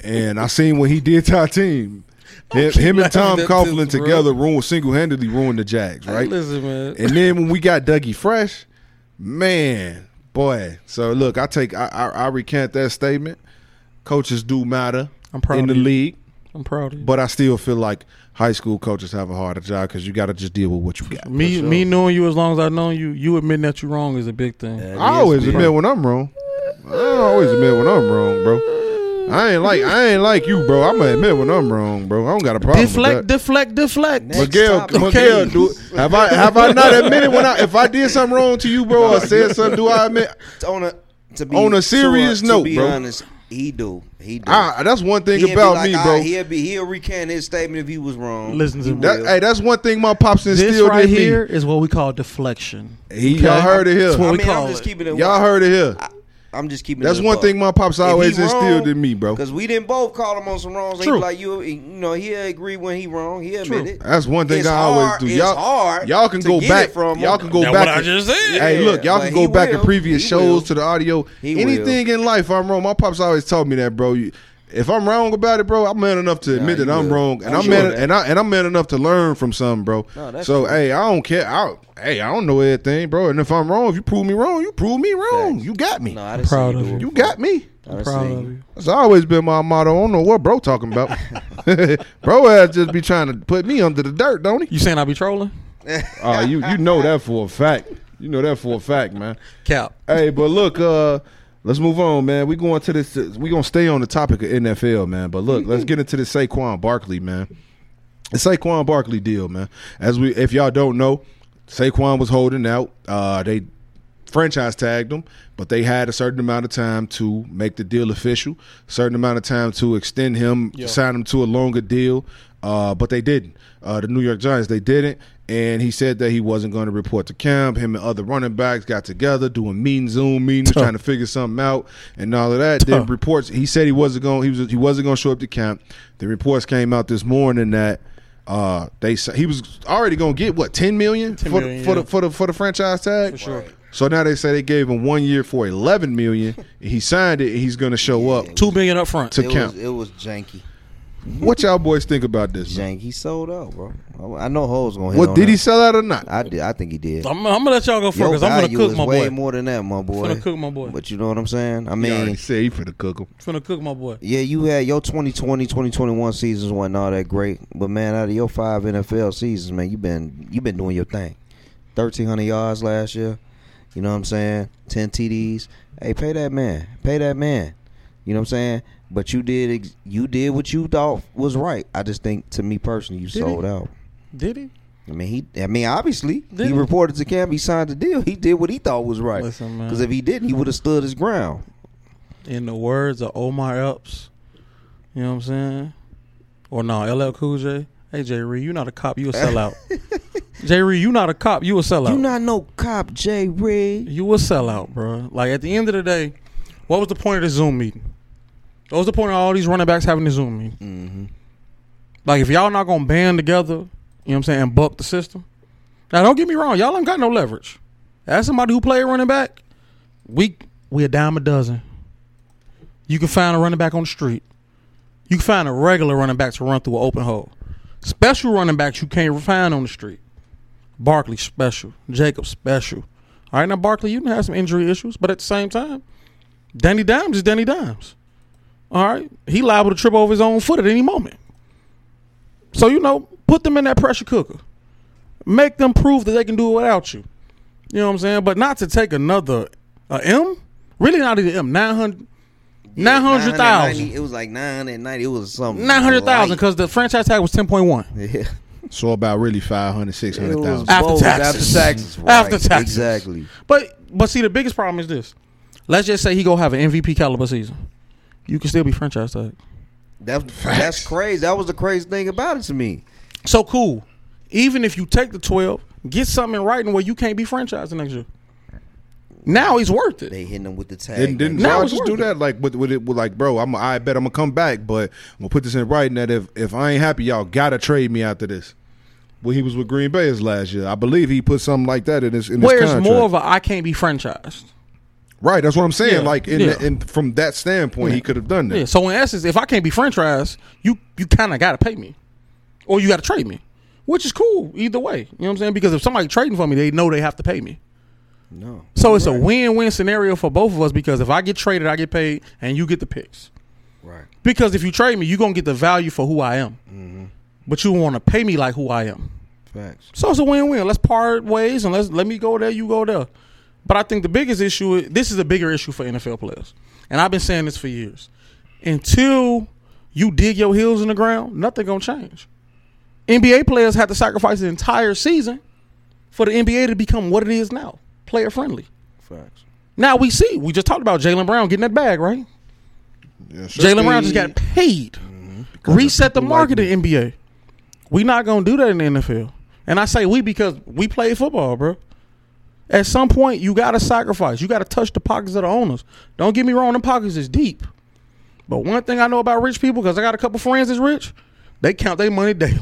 and I seen what he did to our team. Him, him and Tom laughing Coughlin together ruined single handedly ruined the Jags, Hey, right? listen, man. And then when we got Dougie Fresh, man, boy. So look, I take I, I, I recant that statement. Coaches do matter I'm proud in the you. league, I'm proud of you. but I still feel like high school coaches have a harder job because you got to just deal with what you got. me, sure. me knowing you as long as I know you, you admitting that you're wrong is a big thing. That I always big. admit when I'm wrong. I always admit when I'm wrong, bro. I ain't like I ain't like you, bro. I'm gonna admit when I'm wrong, bro. I don't got a problem deflect, with that. deflect, deflect. Next Miguel, topic, Miguel, please. do have I have I not admitted when I if I did something wrong to you, bro, or said something? Do I admit? on a to be On a serious to, note, to be bro. honest, he do. He do. I, that's one thing He'll be about like, me, "Ah, bro. He'll be he'll recant his statement if he was wrong. Listen to He me. That, will. hey, that's one thing my pops This instilled right in me. here is what we call deflection. He, Okay? y'all heard it That's here. what I we mean, call I'm just it. keeping it. Y'all heard it here. I'm just keeping. That's it one thing my pops always instilled in me, bro. Because we didn't both call him on some wrongs. He True. like you, you know, he agree when he wrong. He admit True. it. That's one thing It's I always hard- do. Y'all, hard y'all can to go get back. from y'all can go That's back. what I just said. Hey, Yeah, look, y'all but can go he back in previous He shows will. to the audio. He Anything in life, I'm wrong. My pops always told me that, bro. You, if I'm wrong about it, bro, I'm man enough to admit he that I'm will. wrong, and I'm I'm sure man, and I and I'm man enough to learn from something, bro. No, that's so, true. hey, I don't care. I, hey, I don't know everything, bro. And if I'm wrong, if you prove me wrong, you prove me wrong. Facts. You got me. No, I didn't Proud see of you. you. do You it. got me. I I'm proud seen of you. you. That's always been my motto. I don't know what bro talking about. bro has just be trying to put me under the dirt, don't he? You saying I be trolling? Uh, you you know that for a fact. You know that for a fact, man. Cap. Hey, but look, uh, let's move on, man. We going to this. We gonna stay on the topic of NFL, man. But look, let's get into the Saquon Barkley, man. The Saquon Barkley deal, man. As we, if y'all don't know, Saquon was holding out. Uh, they franchise tagged him, but they had a certain amount of time to make the deal official, certain amount of time to extend him, Yeah. sign him to a longer deal. Uh, but they didn't. Uh, the New York Giants, they didn't. And he said that he wasn't going to report to camp. Him and other running backs got together doing meeting Zoom meetings, Tough. trying to figure something out and all of that. Then reports. He said he wasn't going. He was. He wasn't going to show up to camp. The reports came out this morning that uh, they he was already going to get what ten million 10 for million, the, for yeah. the for the for the franchise tag. For sure. So now they say they gave him one year for eleven million. and he signed it. and He's going to show up. Two million up front. To It count. was, it was janky. What y'all boys think about this? man? Janky. He sold out, bro. I know Ho's gonna hit What on did that. he sell out or not? I did. I think he did. I'm, I'm gonna let y'all go first Your because I'm gonna value cook is my way boy. more than that, my boy. Finna cook my boy. But you know what I'm saying? I He already mean, said he finna cook him. Finna cook my boy. yeah, you had your 2020, 2021 seasons wasn't all that great, but man, out of your five NFL seasons, man, you been you been doing your thing. 1300 yards last year. You know what I'm saying? 10 TDs. Hey, pay that man. Pay that man. You know what I'm saying? But you did ex- you did what you thought was right. I just think to me personally, you Did sold he? out. Did he? I mean, he. I mean, obviously, Did he he? reported to camp. He signed the deal. He did what he thought was right. Listen, man. Because if he didn't, he would have stood his ground. In the words of Omar Epps, you know what I'm saying? Or no, LL Cool J. Hey J Reed, you not a cop, you a sellout. J Reed, you not a cop, you a sellout. You not no cop, J. Reed. You a sellout, bro. Like at the end of the day, what was the point of the Zoom meeting? What was the point of all these running backs having the Zoom meeting? Mm-hmm. Like if y'all not gonna band together, you know what I'm saying, and buck the system. Now don't get me wrong, y'all ain't got no leverage. As somebody who played running back, we we a dime a dozen. You can find a running back on the street. You can find a regular running back to run through an open hole. Special running backs you can't find on the street. Barkley special. Jacob special. All right, now Barkley, you can have some injury issues, but at the same time, Danny Dimes is Danny Dimes. All right, he liable to trip over his own foot at any moment. So you know, put them in that pressure cooker. Make them prove that they can do it without you. You know what I'm saying? But not to take another a M. Really, not even M. 900 900,000. It was like 990. It was something. 900,000 because the franchise tag was 10.1. Yeah. So about really 500, 600,000. After both taxes. After taxes. After taxes. Exactly. But but see, the biggest problem is this. Let's just say he go have an MVP caliber season. You can still be franchise tag. That's that's crazy. That was the crazy thing about it to me. So cool. Even if you take the 12, get something in writing where you can't be franchised the next year. Now he's worth it. They hitting him with the tag. Didn't, didn't Now just do that? Like with, with it, with like, bro, I'm I bet I'm gonna come back, but I'm gonna put this in writing that if if I ain't happy, y'all gotta trade me after this. When he was with Green Bay his last year, I believe he put something like that in his in his Where's contract. more of a I can't be franchised. Right, that's what I'm saying. Yeah, Like in, yeah. in from that standpoint, he could have done that. Yeah. So in essence, if I can't be franchised, you you kind of got to pay me, or you got to trade me, which is cool either way. You know what I'm saying? Because if somebody trading for me, they know they have to pay me. no. So it's a win-win scenario for both of us because if I get traded, I get paid, and you get the picks. Right. Because if you trade me, you're gonna get the value for who I am, Mm-hmm. but you want to pay me like who I am. Facts. So it's a win-win. Let's part ways and let's let me go there, you go there. But I think the biggest issue, is, this is a bigger issue for NFL players, and I've been saying this for years. Until you dig your heels in the ground, nothing gonna change. NBA players had to sacrifice the entire season for the NBA to become what it is now, player friendly. Facts. Now we see. We just talked about Jaylen Brown getting that bag, right? Yeah, sure. Jaylen Brown just got paid. Reset the people like market in NBA. We not gonna do that in the NFL. And I say we because we play football, bro. At some point, you gotta sacrifice. You gotta touch the pockets of the owners. Don't get me wrong, the pockets is deep. But one thing I know about rich people, because I got a couple friends that's rich, they count their money daily.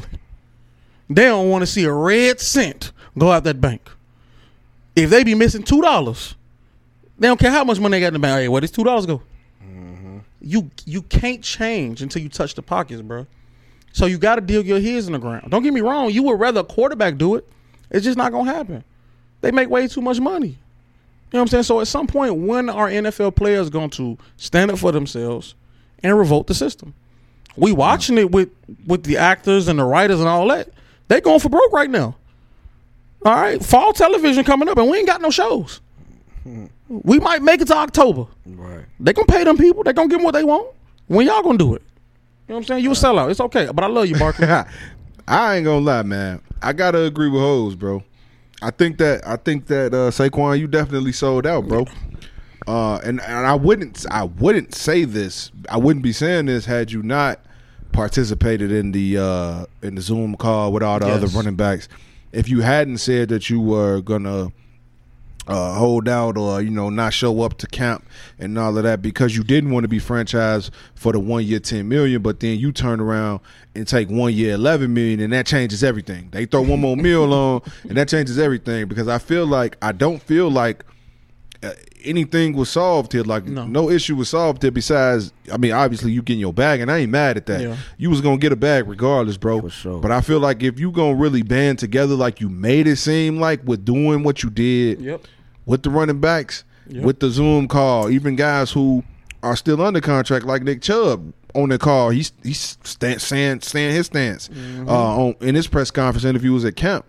They don't want to see a red cent go out that bank. If they be missing two dollars, they don't care how much money they got in the bank. Hey, where does two dollars go? Mm-hmm. You you can't change until you touch the pockets, bro. So you got to dig your heels in the ground. Don't get me wrong. You would rather a quarterback do it. It's just not gonna happen. They make way too much money. You know what I'm saying? So at some point, when are NFL players going to stand up for themselves and revolt the system? We watching it with with the actors and the writers and all that. They going for broke right now. All right, fall television coming up, and we ain't got no shows. We might make it to October. Right. They gonna pay them people. They gonna give them what they want. When y'all gonna do it? You know what I'm saying? You a sellout. It's okay, but I love you, Barkley. I ain't gonna lie, man. I gotta agree with Hose, bro. I think that I think that uh, Saquon, you definitely sold out, bro. Uh, and and I wouldn't I wouldn't say this. I wouldn't be saying this had you not participated in the uh, in the Zoom call with all the other running backs. If you hadn't said that you were gonna uh, hold out or you know not show up to camp and all of that because you didn't want to be franchised for the one year ten million, but then you turn around and take one year eleven million, and that changes everything. They throw one more meal on, and that changes everything because I feel like I don't feel like uh, anything was solved here. Like No. no. issue was solved here. Besides, I mean, obviously you getting your bag, and I ain't mad at that. Yeah. You was gonna get a bag regardless, bro. For sure. But I feel like if you gonna really band together, like you made it seem like with doing what you did Yep. with the running backs, Yep. with the Zoom call, even guys who are still under contract, like Nick Chubb on the call, he's he's stand, saying saying his stance Mm-hmm. uh, on in his press conference interviews at camp.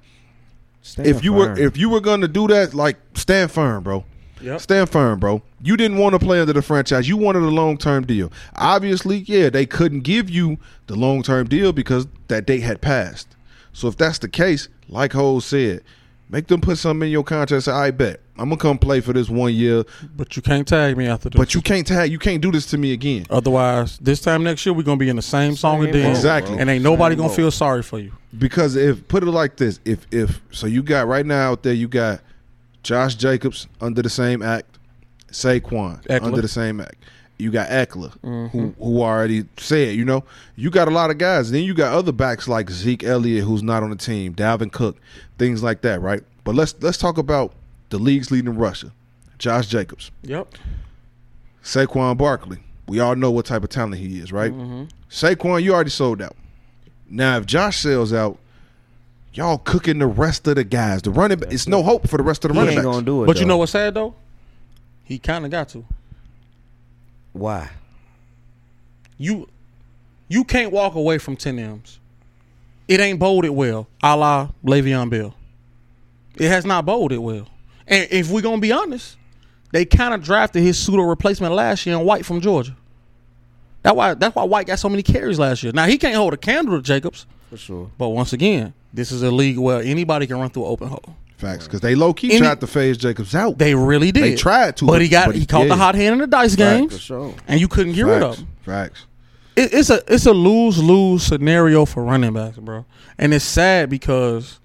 Stand if you were if you were gonna do that, like stand firm, bro. Yep. Stand firm, bro. You didn't want to play under the franchise. You wanted a long term deal. Obviously, yeah, they couldn't give you the long term deal because that date had passed. So if that's the case, like Ho said, make them put something in your contract. Say, I bet I'm gonna come play for this one year, But you can't tag me after this. but you can't tag. You can't do this to me again. Otherwise, this time next year we're gonna be in the same song Same and dance. Exactly. bro. And ain't nobody Same gonna boat. feel sorry for you. Because if put it like this, if if so, you got right now out there, you got Josh Jacobs under the same act, Saquon Ekeler. under the same act. You got Ekeler, who who already said, you know, you got a lot of guys. Then you got other backs like Zeke Elliott, who's not on the team, Dalvin Cook, things like that, right? But let's let's talk about the league's leading rusher, Josh Jacobs, Yep. Saquon Barkley. We all know what type of talent he is, right? Mm-hmm. Saquon, you already sold out. Now, if Josh sells out, y'all cooking the rest of the guys. The running back, it's no hope for the rest of the he running ain't backs. gonna do it. But you know what's sad though? He kind of got to. why? You, you can't walk away from ten M's. It ain't bolded well, a la Le'Veon Bell. It has not bolded well. And if we're gonna be honest, they kind of drafted his pseudo replacement last year in White from Georgia. That's why that's why White got so many carries last year. Now he can't hold a candle to Jacobs, For sure. but once again, this is a league where anybody can run through an open hole. Facts, because they low key Any- tried to phase Jacobs out. They really did. They tried to, but he got but he caught the hot hand in the dice game, For sure. and you couldn't get rid of Facts, him. facts. It, it's a it's a lose lose scenario for running backs, bro. And it's sad because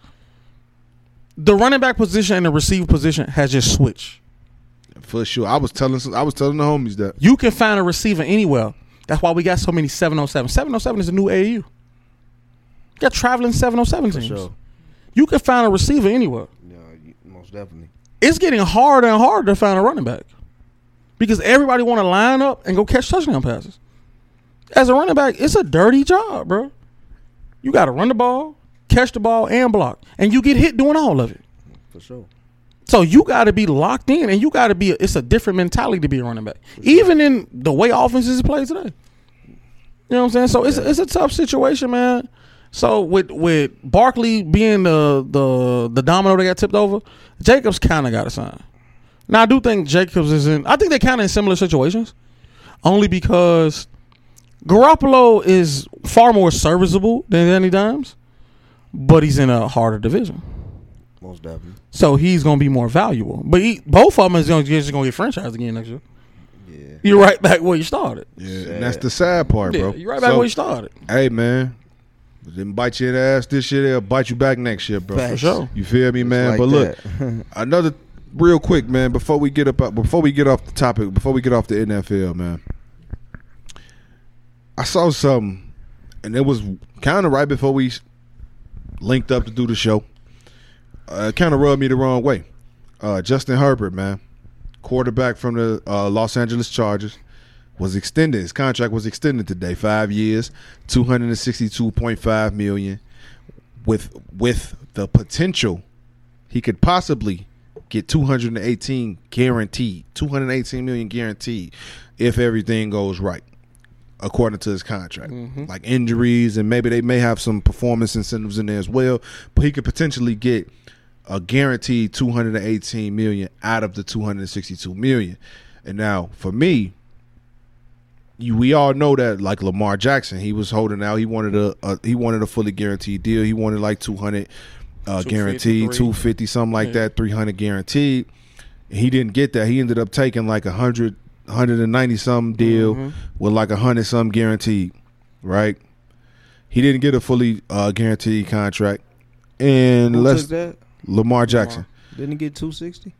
the running back position and the receiver position has just switched. For sure. I was telling I was telling the homies that. You can find a receiver anywhere. That's why we got so many 707. 707 is a new AAU. You got traveling 707 teams. sure. You can find a receiver anywhere. Yeah, most definitely. It's getting harder and harder to find a running back because everybody want to line up and go catch touchdown passes. As a running back, it's a dirty job, bro. You got to run the ball, catch the ball, and block, and you get hit doing all of it. For sure. So you got to be locked in, and you got to be. It's a different mentality to be a running back, even in the way offenses play today. You know what I'm saying? So it's it's a tough situation, man. So with with Barkley being the the the domino that got tipped over, Jacobs kind of got a sign. Now I do think Jacobs is in. I think they're kind of in similar situations, only because Garoppolo is far more serviceable than Danny Dimes, but he's in a harder division. Most definitely. So he's gonna be more valuable. But he, both of them is gonna, just gonna get franchised again next year. Yeah. You're right back where you started. Yeah, and that's the sad part, Yeah, bro. you're right back So, where you started. Hey man, didn't bite you in the ass this year. They'll bite you back next year, bro. Facts. For sure. You feel me, man? like but look, another real quick, man. Before we get up, before we get off the topic, before we get off the NFL, man, I saw something, and it was kind of right before we linked up to do the show. Uh, it kind of rubbed me the wrong way. Uh, Justin Herbert, man, quarterback from the uh, Los Angeles Chargers, was extended. His contract was extended today, five years, two hundred and sixty-two point five million, with with the potential he could possibly get 218 guaranteed 218 million guaranteed if everything goes right according to his contract. Mm-hmm. Like injuries and maybe they may have some performance incentives in there as well but he could potentially get a guaranteed 218 million out of the 262 million. And now for me you, we all know that like Lamar Jackson, he was holding out. He wanted a, a he wanted a fully guaranteed deal. He wanted like two hundred uh, guaranteed, two fifty, something like Yeah. that, three hundred guaranteed. He didn't get that. He ended up taking like a hundred, hundred and ninety some deal Mhm. with like a hundred some guaranteed, right? He didn't get a fully uh, guaranteed contract. And Who let's took that? Lamar Jackson. Didn't he get 260?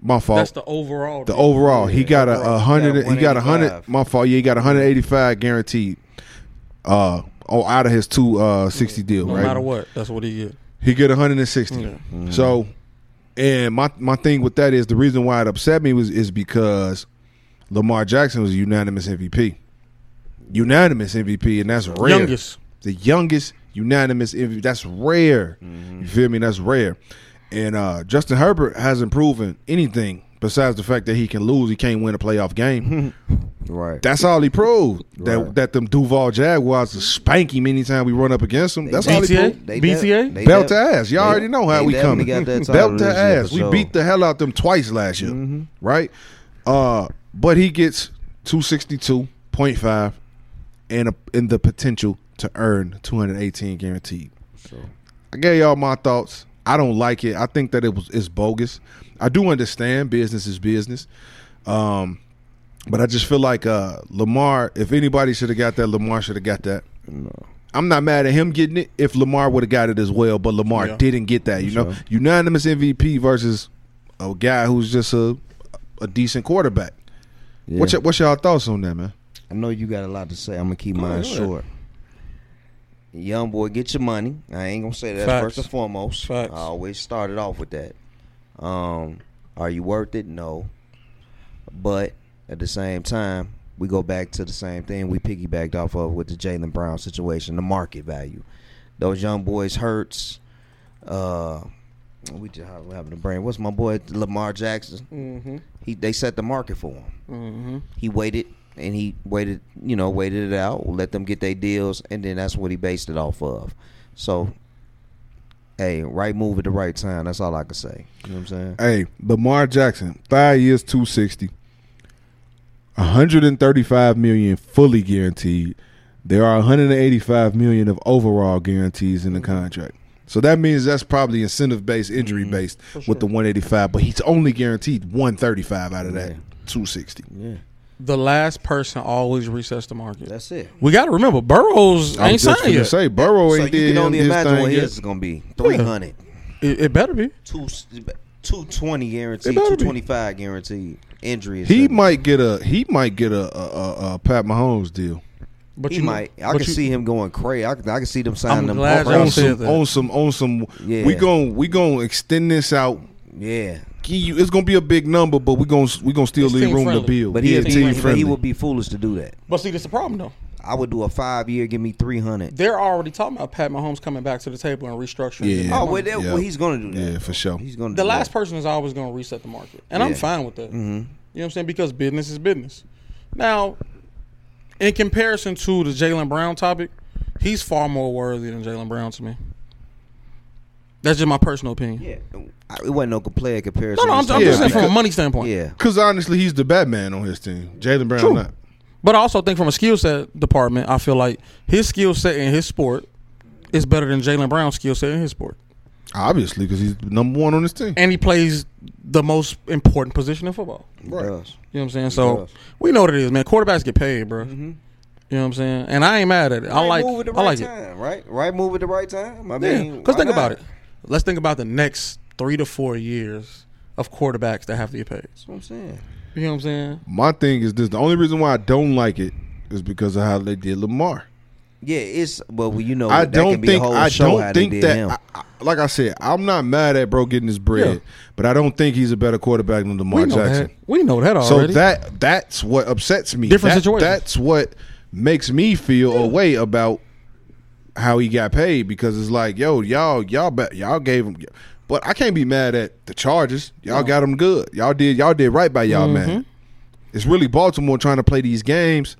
My fault. That's the overall. The deal. overall, he Yeah, got a, overall. a hundred. He got a hundred. My fault. Yeah, he got a hundred eighty five guaranteed. Uh, oh, out of his two uh sixty deal, no right? matter what, that's what he get. He get one hundred and sixty. Yeah. So, and my my thing with that is the reason why it upset me was is because Lamar Jackson was a unanimous MVP, unanimous MVP, and that's rare. Youngest. the youngest unanimous MVP. That's rare. You feel me? That's rare. And uh, Justin Herbert hasn't proven anything besides the fact that he can lose. He can't win a playoff game. Right. That's all he proved. That Right. that them Duval Jaguars will spank him anytime we run up against him. That's all he BTA? proved. BTA? they Belt de- to ass. Y'all they- already know how we definitely coming. got that title Belt to ass. We beat the hell out them twice last year. Mhm. Right? Uh, but he gets two sixty two point five and a, and the potential to earn two hundred eighteen guaranteed. So, I gave y'all my thoughts. I don't like it. I think that it was it's bogus. I do understand business is business. Um but I just feel like uh Lamar, if anybody should have got that, Lamar should have got that. no. I'm not mad at him getting it if Lamar would have got it as well, but Lamar Yeah. didn't get that. You know, unanimous MVP versus a guy who's just a a decent quarterback. Yeah. What's your, what's y'all thoughts on that, man? I know you got a lot to say. I'm gonna keep mine go ahead. short. Young boy, get your money. I ain't gonna say that Facts. first and foremost. Facts. I always started off with that. Um, are you worth it? No. But at the same time, we go back to the same thing we piggybacked off of with the Jaylen Brown situation, the market value. Those young boys hurts. Uh, we just we're having a brain. What's my boy Lamar Jackson? Mm-hmm. He they set the market for him Mm-hmm. he waited and he waited, you know, waited it out, let them get their deals, and then that's what he based it off of. So, hey, right move at the right time. That's all I can say. You know what I'm saying? Hey, Lamar Jackson, five years, two sixty. 135 million fully guaranteed. There are 185 million of overall guarantees in the contract. So that means that's probably incentive based, mm-hmm. injury based with the 185, but he's only guaranteed 135 out of that Yeah. 260. Yeah, The last person always resets the market. that's it. we got to remember, Burrows I ain't was just signed gonna yet. say Burrow So ain't you did can only imagine thing what yet. his is gonna be. 300. It, it better be. Two, two twenty guaranteed, better two be. twenty five guaranteed. Injury. is He seven. might get a he might get a a, a, a Pat Mahomes deal But He you might. I but can you- see him going crazy. I can, I can see them signing I'm them. glad all y'all on said some that. on some on some. Yeah. We gon' we gonna extend this out. Yeah, Give you- It's gonna be a big number, but we gonna we gonna still It's leave team room friendly. to build. but he, yeah, but team he, friendly. he would be foolish to do that. But see, that's the problem though. I would do a five year, give me three hundred. They're already talking about Pat Mahomes coming back to the table and restructuring. Yeah. Oh, money. well, that, Yeah. well, he's going to do that. Yeah, for sure. He's going to the do last that. person is always going to reset the market, and I'm Yeah. fine with that. Mhm. You know what I'm saying? Because business is business. Now, in comparison to the Jaylen Brown topic, he's far more worthy than Jaylen Brown to me. That's just my personal opinion. Yeah, I- it wasn't no player comparison. No, no, I'm, I'm Yeah, just saying from a because- money standpoint. yeah. Because honestly, he's the Batman on his team. Jaylen Brown True. not. But I also think from a skill set department, I feel like his skill set in his sport is better than Jaylen Brown's skill set in his sport. Obviously, because he's number one on his team. And he plays the most important position in football. He Right. does. You know what I'm saying? He So does. we know what it is, man. Quarterbacks get paid, bro. Mhm. You know what I'm saying? And I ain't mad at it. I Right like move at the I right like it. time, right? Right move at the right time. I Yeah, mean, because why think about not? it. Let's think about the next three to four years of quarterbacks that have to get paid. That's what I'm saying. You know what I'm saying? My thing is this: the only reason why I don't like it is because of how they did Lamar. Yeah, it's well, you know, I that don't be a think whole I show don't think that. I, I- like I said, I'm not mad at bro getting his bread, Yeah. but I don't think he's a better quarterback than Lamar we know Jackson. that. We know that already. So that that's what upsets me. Different That- situation. That's what makes me feel a way about how he got paid because it's like, yo, y'all, y'all, bet y'all gave him. But I can't be mad at the Chargers. Y'all got him good. Y'all did. Y'all did right by y'all, Mm-hmm. man. It's really Baltimore trying to play these games.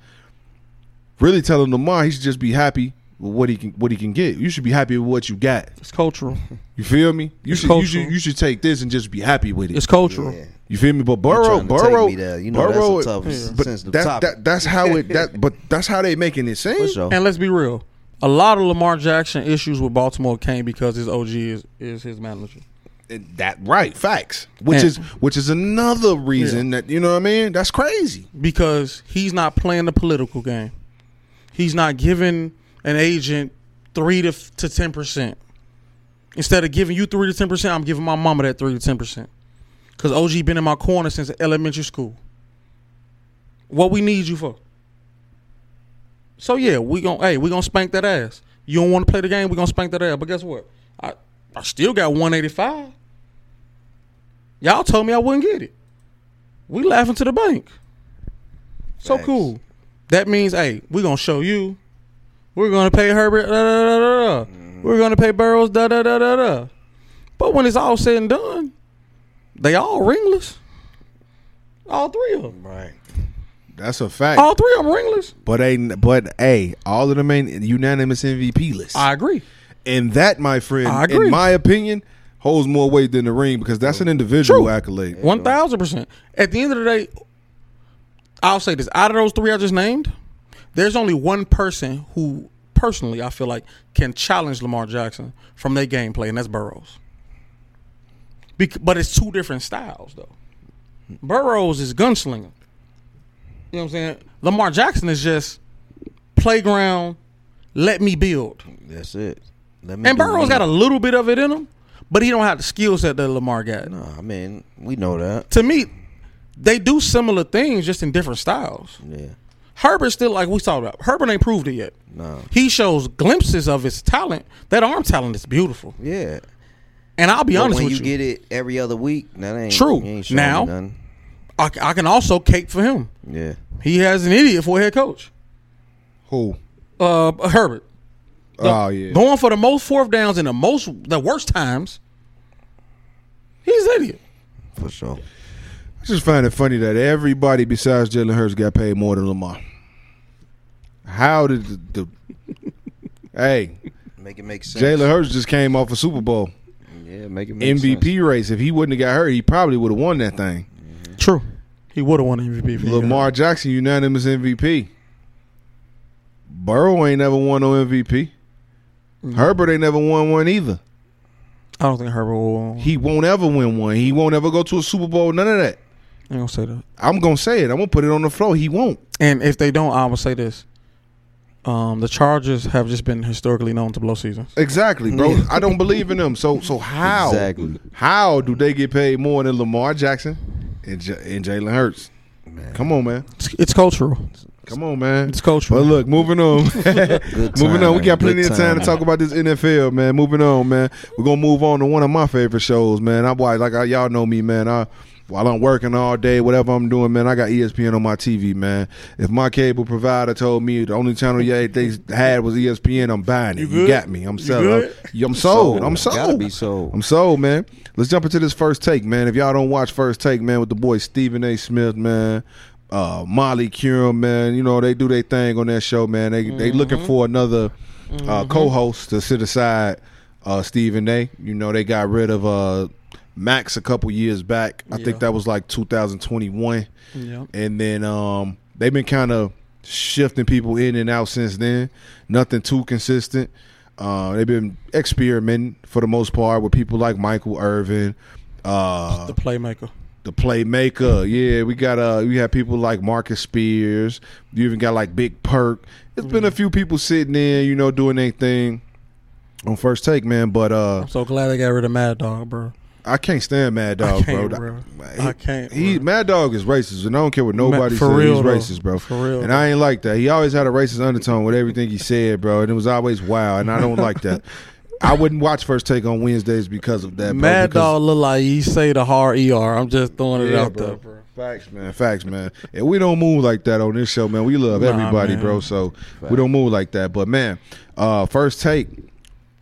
Really telling Lamar he should just be happy with what he can what he can get. You should be happy with what you got. it's cultural. You feel me? You It's should you should you should take this and just be happy with it. It's cultural. Yeah. You feel me? But You Burrow, trying to take Burrow. You know, Burrow, that's a tough, Yeah. but sensitive that, that that's how it that but that's how they making it seem. For sure. And let's be real. A lot of Lamar Jackson issues with Baltimore came because his OG is, is his manager. And That right, facts. Which And- is which is another reason that you know what I mean. That's crazy. because he's not playing the political game. He's not giving an agent three to to ten percent. Instead of giving you three to ten percent, I'm giving my mama that three to ten percent. Because OG been in my corner since elementary school. What we need you for? So yeah, we gon' hey we gonna spank that ass. You don't want to play the game, we gonna spank that ass. But guess what? I I still got 185. Y'all told me I wouldn't get it. We laughing to the bank. So Facts. cool. That means, hey, we're gonna show you. We're gonna pay Herbert. Da, da, da, da, da. Mm-hmm. We're gonna pay Burrows. Da da da da da. But when it's all said and done, they all ringless. All three of them. right. That's a fact. All three of them are ringless. But a but a all of them ain't unanimous MVP list. I agree. and that, my friend, I agree. in my opinion, holds more weight than the ring because that's an individual True. accolade. One thousand percent. At the end of the day, I'll say this: out of those three I just named, there's only one person who, personally, I feel like can challenge Lamar Jackson from their gameplay, and that's Burrows. Bec- but it's two different styles, though. Burrows is gunslinger. You know what I'm saying? Lamar Jackson is just playground. Let me build. That's it. Let me And do Burrows me. got a little bit of it in him, but he don't have the skill set that Lamar got. No, I mean, we know that. to me, they do similar things just in different styles. Yeah. Herbert still like we talked about. Herbert ain't proved it yet. No. He shows glimpses of his talent. That arm talent is beautiful. Yeah. And I'll be But honest when with you, you, get it every other week, that ain't True. ain't Now- me nothing. I, I can also cape for him. Yeah. He has an idiot for a head coach. Who? Uh, Herbert. The- oh yeah. Going for the most fourth downs in the most the worst times. He's an idiot. For sure. I just find it funny that everybody besides Jalen Hurts got paid more than Lamar. How did the, the hey Make it make sense. Jalen Hurts just came off a Super Bowl Yeah, make it make MVP sense. race? If he wouldn't have got hurt, he probably would have won that thing. True. He would have won MVP. if he Lamar Jackson unanimous MVP. Burrow ain't never won no MVP. Herbert ain't never won one either. I don't think Herbert will. He won't ever win one. He won't ever go to a Super Bowl. None of that. I ain't gonna say that. I'm gonna say it. I'm gonna put it on the floor. He won't. And if they don't, I will say this: Um, the Chargers have just been historically known to blow seasons. Exactly, bro. I don't believe in them. So so how Exactly. how do they get paid more than Lamar Jackson and, J- and Jalen Hurts? Come on, man. It's, it's cultural. Come on, man. It's cultural. But look, moving on. Good moving on. We got plenty Good of time to talk about this NFL, man. Moving on, man. We're gonna move on to one of my favorite shows, man. I watch like I, y'all know me, man. I while I'm working all day, whatever I'm doing, man, I got ESPN on my TV, man. If my cable provider told me the only channel yeah they had was ESPN, I'm buying it. You You, got me. I'm selling. good? I'm, I'm sold. I'm Gotta sold. be sold. I'm sold, man. Let's jump into this first take, man. If y'all don't watch First Take, man, with the boy Stephen A. Smith, man, uh, Molly Qerim, man, you know they do their thing on that show, man. They they looking for another uh, co-host to sit aside uh, Stephen A. You know they got rid of uh, Max a couple years back. I Yeah. think that was like 2021, yeah. and then um, they've been kind of shifting people in and out since then. Nothing too consistent. Uh, they've been experimenting for the most part with people like Michael Irvin, uh, The playmaker. the playmaker. Yeah, we got uh, we have people like Marcus Spears. You even got like Big Perk. It's been a few people sitting in, you know, doing their thing on first take, man. But uh, I'm so glad they got rid of Mad Dog, bro. I can't stand Mad Dog, bro. bro. He- I can't, He bro. Mad Dog is racist, and I don't care what nobody says. real, he's though. racist, bro. For real, And. I ain't like that. He always had a racist undertone with everything he said, bro. And it was always wow, and I don't like that. I wouldn't watch First Take on Wednesdays because of that. bro, Mad Dog look like he say the hard ER. I'm just throwing it Yeah, out bro. there, bro. Facts, man. Facts, man. And we don't move like that on this show, man. We love Nah, everybody, man. bro. So we don't move like that. But man, uh, first take.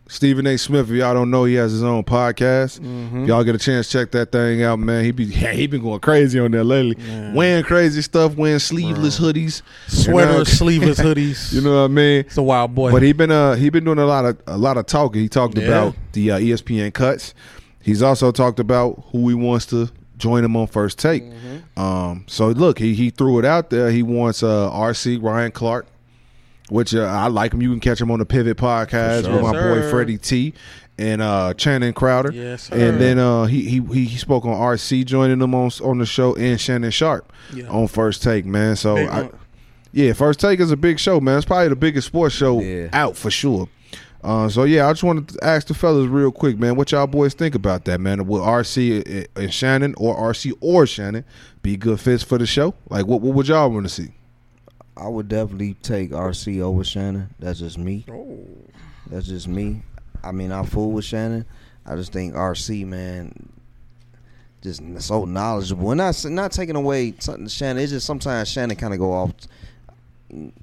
Stephen A. Smith, if y'all don't know, he has his own podcast. Mm-hmm. Y'all get a chance, check that thing out, man. He be he been going crazy on there lately, wearing crazy stuff, wearing sleeveless hoodies, Sweater, You know- sleeveless hoodies. You know what I mean? it's a wild boy. But he been uh he been doing a lot of a lot of talking. He talked Yeah. about the uh, ESPN cuts. He's also talked about who he wants to join him on first take. Mm-hmm. Um, so look, he he threw it out there. He wants uh RC Ryan Clark, which uh, I like him. You can catch him on the Pivot podcast sure. with my Yes, boy. Freddie T and uh Channing Crowder. Yes, sir. and then uh he, he he spoke on RC joining them on on the show and Shannon Sharpe Yeah. on first take, man. So I, yeah, First Take is a big show, man. It's probably the biggest sports show Yeah. out for sure. Uh, so yeah, I just wanted to ask the fellas real quick, man. What y'all boys think about that, man? Will RC and Shannon or RC or Shannon be good fits for the show? Like, what what would y'all want to see? I would definitely take RC over Shannon. That's just me. Oh. That's just me. I mean, I fool with Shannon. I just think RC, man, just so knowledgeable. And not not taking away something Shannon. It's just sometimes Shannon kind of go off.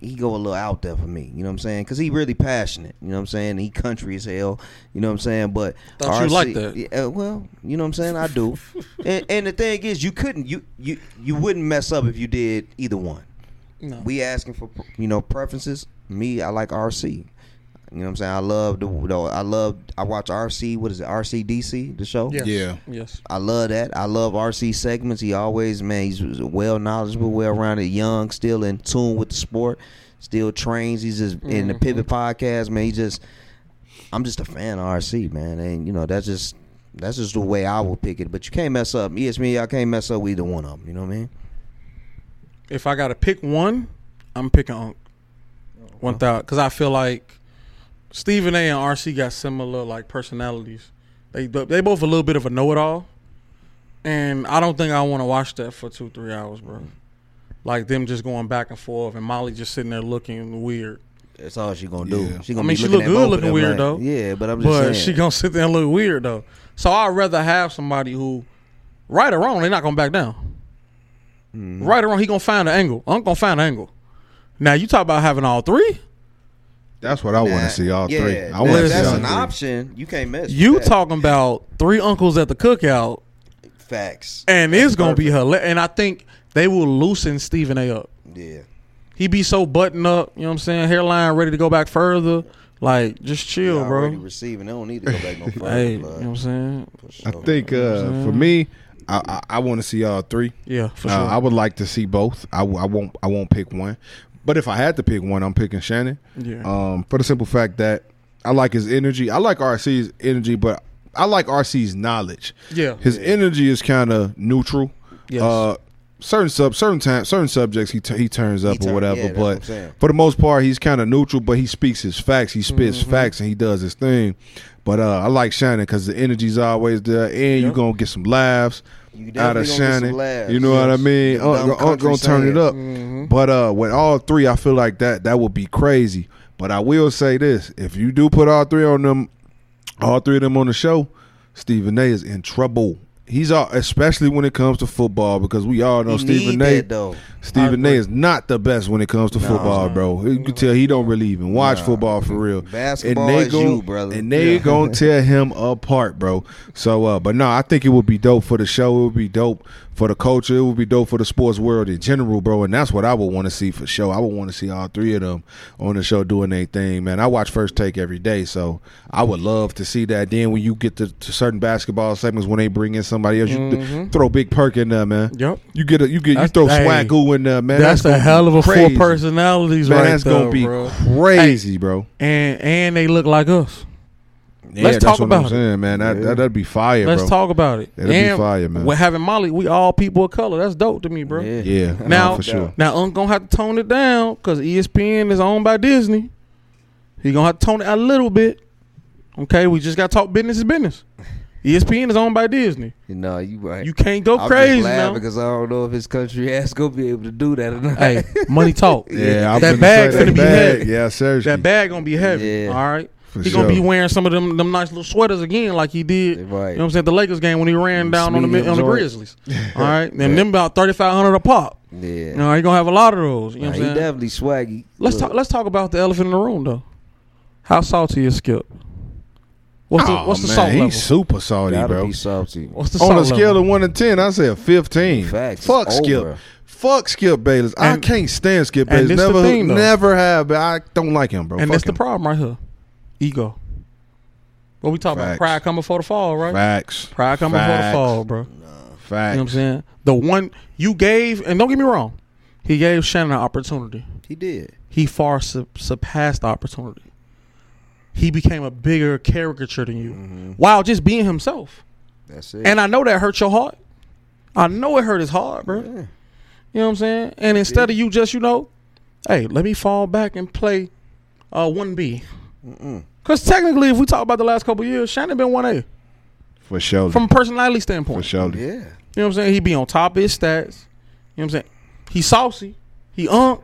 He go a little out there for me. You know what I'm saying? Because he really passionate. You know what I'm saying? He country as hell. You know what I'm saying? But Thought you liked that. Yeah, uh, well, you know what I'm saying? I do. and, and the thing is, you couldn't. You you you wouldn't mess up if you did either one. No. We asking for you know preferences. Me, I like RC. You know what I'm saying? I love the, the I love I watch RC. What is it? RCDC the show. Yes. Yeah. Yes. I love that. I love RC segments. He always man, he's well knowledgeable, well rounded, young, still in tune with the sport, still trains. He's just in the mm-hmm. Pivot podcast, man. He just I'm just a fan of RC, man. And you know, that's just that's just the way I would pick it. But you can't mess up. Yes, me, I can't mess up either one of them. You know what I mean? If I got to pick one, I'm picking Unc. Oh, one thousand, because I feel like Stephen A. and RC got similar like personalities. They they both a little bit of a know it all, and I don't think I want to watch that for two three hours, bro. Mm. Like them just going back and forth, and Molly just sitting there looking weird. That's all she gonna do. Yeah. She gonna I mean, be she look good looking weird, like- though. Yeah, but I'm just But saying. she gonna sit there and look weird though. So I'd rather have somebody who, right or wrong, they're not gonna back down. Mm-hmm. Right or wrong, he gonna find an angle. I'm gonna find an angle. Now you talk about having all three. That's what I want to see all yeah, three. that- I want to see that's all an three. option. You can't miss. You that. talking about three uncles at the cookout, facts, and That's it's gonna be hilarious. And I think they will loosen Stephen A. up. Yeah, He be so buttoned up, you know what I'm saying? Hairline ready to go back further. Like, just chill, bro. receiving. They don't need to go back no further. Hey, you know what I'm saying? For I think uh, for me, I, I, I want to see all three. Yeah, for Uh, sure. I would like to see both. I, w- I won't. I won't pick one. But if I had to pick one, I'm picking Shannon. Yeah. Um, for the simple fact that I like his energy. I like RC's energy, but I like RC's knowledge. yeah. His energy is kind of neutral. Yes. Uh, certain sub certain time certain subjects he t- he turns up He or whatever. yeah, that's what but for the most part, he's kind of neutral. But he speaks his facts. He spits Mm-hmm. facts and he does his thing. But uh, I like Shannon because the energy's always there, and you Yep. gonna get some laughs out of definitely gonna get some Shannon. You know what I mean? Unc country gonna turn it up. Mhm. But uh, with all three, I feel like that that would be crazy. But I will say this: if you do put all three on them, all three of them on the show, Stephen A. is in trouble. He's all, especially when it comes to football because we all know He Stephen A. though. Stephen A. is not the best when it comes to No. football, bro. You can tell he don't really even watch No. football for real. Basketball and they is gon- you, brother. And they Yeah. gonna tear him apart, bro. So, uh, but no, I think it would be dope for the show. It would be dope for the culture. It would be dope for the sports world in general, bro. And that's what I would want to see for sure. I would want to see all three of them on the show doing their thing, man. I watch First Take every day, so I would love to see that. Then when you get to, to certain basketball segments, when they bring in somebody else, you th- mm-hmm. throw Big Perk in there, man. Yep. You get a, you get you throw hey, Swagoo in there, man. that's, gonna a hell of a crazy. four personalities Man, right that's there, gonna be bro. crazy, bro. And and they look like us. Yeah, Let's talk about I'm it. saying, man. That, that that'd be fire, Let's bro. talk about it. That'd be fire, man. With having Molly, we all people of color. That's dope to me, bro. Yeah. Yeah, Now, no, for sure. now, Unc gonna have to tone it down because ESPN is owned by Disney. He gonna have to tone it a little bit. Okay, we just got to talk business is business. ESPN is owned by Disney. No, you right. You can't go I'm crazy just now. because I don't know if his country ass gonna be able to do that or not. Hey, money talk. Yeah, I'm that finna bag say finna that be bag. heavy. Yeah, seriously. That bag gonna be heavy. Yeah. All right. For he gonna be wearing some of them them nice little sweaters again, like he did. Right. You know what I'm saying? The Lakers game when he ran down on the on the. Grizzlies. All right, and them about thirty five hundred a pop. Yeah. You know, he gonna have a lot of those. You know Nah, what I'm saying? definitely swaggy. Let's Look, talk. Let's talk about the elephant in the room, though. How salty is Skip? What's the Oh, What's the salt he's level? super salty, Gotta bro. salty. What's the On a scale level? of one to ten, I say a fifteen. Facts. Fuck Skip. over. Fuck Skip Bayless. I can't stand Skip and Bayless. the Never, thing, never have. But I don't like him, bro. and Fuck that's the problem right here. Ego. What we talking about? Pride come before the fall, right? Facts. Pride come before the Facts. fall, bro. You Facts. know what I'm saying? The one you gave, and don't get me wrong, he gave Shannon an opportunity. He did. He far su- surpassed the opportunity. He became a bigger caricature than you, Mm-hmm. while just being himself. That's it. And I know that hurt your heart. I know it hurt his heart, bro. You know what I'm saying? And instead of you just, you know, hey, let me fall back and play uh one B. Because technically, if we talk about the last couple years, Shannon been one A For sure. from a personality standpoint. For sure. Yeah. You know what I'm saying? He be on top of his stats. You know what I'm saying? He saucy. He unk.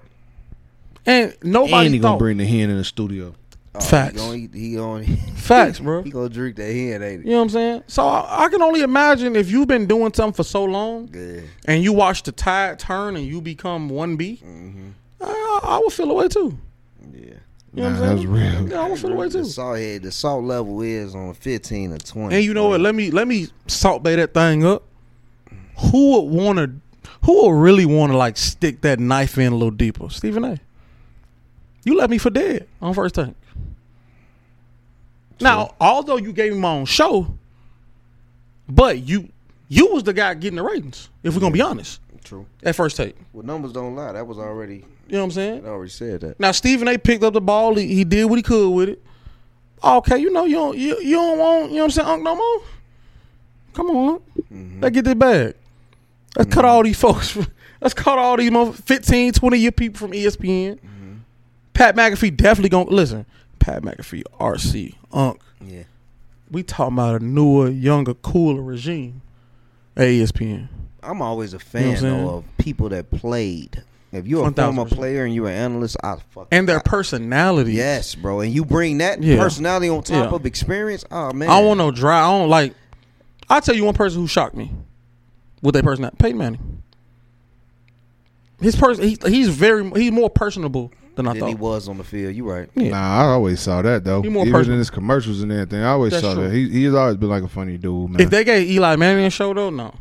And nobody And he gonna thought. bring the hen in the studio. Oh, Facts. He gonna, eat- he gonna, Facts, bro. he gonna drink that hen, ain't You know what I'm saying? So I, I can only imagine if you've been doing something for so long? Yeah. and you watch the tide turn and you become one B, mm-hmm. I, I would feel away too. Yeah. You know Nah, what I'm that's saying? real. Yeah, I would feel away The too. salt head, the salt level is on 15 or 20. And you know what? Let me let me Salt Bae that thing up. Who would want to? Who would really want to like stick that knife in a little deeper? Stephen A. You left me for dead on first take. Now, although you gave me my own show, but you you was the guy getting the ratings. If we're gonna be honest, True. at first take, Well, numbers don't lie. That was already, you know what I'm saying? I already said that. Now Stephen A. picked up the ball. He, he did what he could with it. Okay, you know you don't you, you don't want you know what I'm saying Unc no more. Come on, Unc. Mm-hmm. let's get this bag. Let's cut mm-hmm. all these folks. Let's cut all these mother- 15, 20 year people from ESPN. Mm-hmm. Pat McAfee definitely gonna listen. Pat McAfee, RC, Unc. Yeah. We talking about a newer, younger, cooler regime at ESPN. I'm always a fan I'm saying? though, of people that played. If you're a 1000%. former player and you're an analyst, I fuck And their personality. Yes, bro. And you bring that Yeah. personality on top Yeah. of experience. Oh man. I don't want no dry. I don't like. I'll tell you one person who shocked me with their personality. Peyton Manning. His person, he, he's very, he's more personable than I than he was on the field. You right. Yeah. Nah, I always saw that though. He more Even personal. in his commercials and everything, I always That's saw true. that. He he's always been like a funny dude, man. If they gave Eli Manning a show though, no,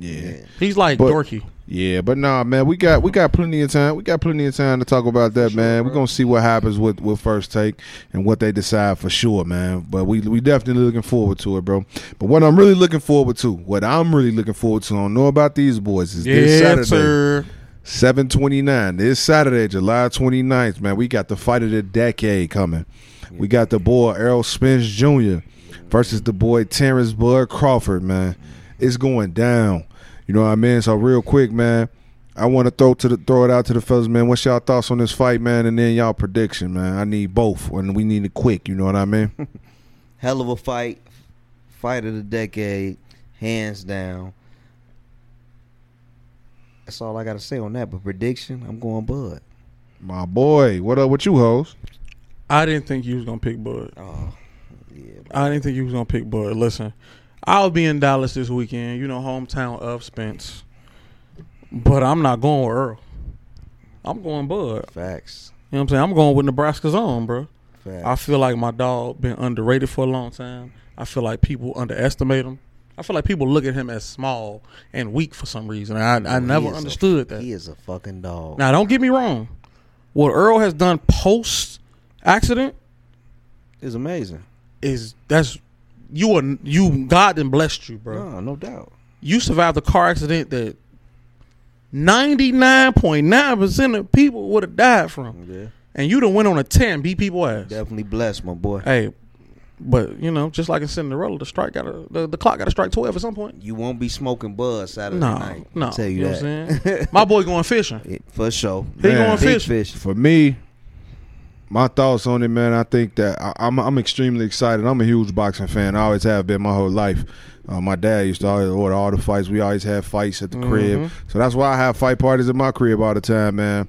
yeah. he's like But- dorky. Yeah, but nah, man, we got we got plenty of time. We got plenty of time to talk about that, man. We're gonna see what happens with, with first take and what they decide for sure, man. But we we definitely looking forward to it, bro. But what I'm really looking forward to, what I'm really looking forward to, I don't know about these boys, is this Yes, Saturday. sir. 729 this saturday july 29th man we got the fight of the decade coming we got the boy errol spence jr versus the boy terrence bud crawford man it's going down You know what I mean? So real quick, man, I want to throw to the throw it out to the fellas, man. What's y'all thoughts on this fight, man? And then y'all prediction, man. I need both, and we need it quick. You know what I mean? Hell of a fight, fight of the decade, hands down. That's all I got to say on that. But prediction, I'm going Bud. My boy, what up with you, hoes? I didn't think you was gonna pick Bud. Oh, yeah. I didn't think you was gonna pick Bud. Listen, I'll be in Dallas this weekend. You know, hometown of Spence. But I'm not going with Earl. I'm going Bud. Facts. You know what I'm saying? I'm going with Nebraska's own, bro. Facts. I feel like my dog been underrated for a long time. I feel like people underestimate him. I feel like people look at him as small and weak for some reason. I I He never is a- understood that. He is a fucking dog. Now, don't get me wrong. What Earl has done post accident is amazing. is that's you are you God then blessed you, bro. No, no doubt. You survived a car accident that ninety nine point nine percent of people would have died from, Yeah. and you done went on a ten beat people ass. Definitely blessed, my boy. Hey, but you know, just like in Cinderella, the strike got to the, the clock got to strike twelve at some point. You won't be smoking bud Saturday No, night. no, I'll tell you, you know that. what I'm saying? My boy going fishing. It- for sure. He Man. going Big fishing. fish. For me, my thoughts on it, man. I think that I, I'm I'm extremely excited. I'm a huge boxing fan. I always have been my whole life. Uh, my dad used to always order all the fights. We always have fights at the crib, so that's why I have fight parties at my crib all the time, man.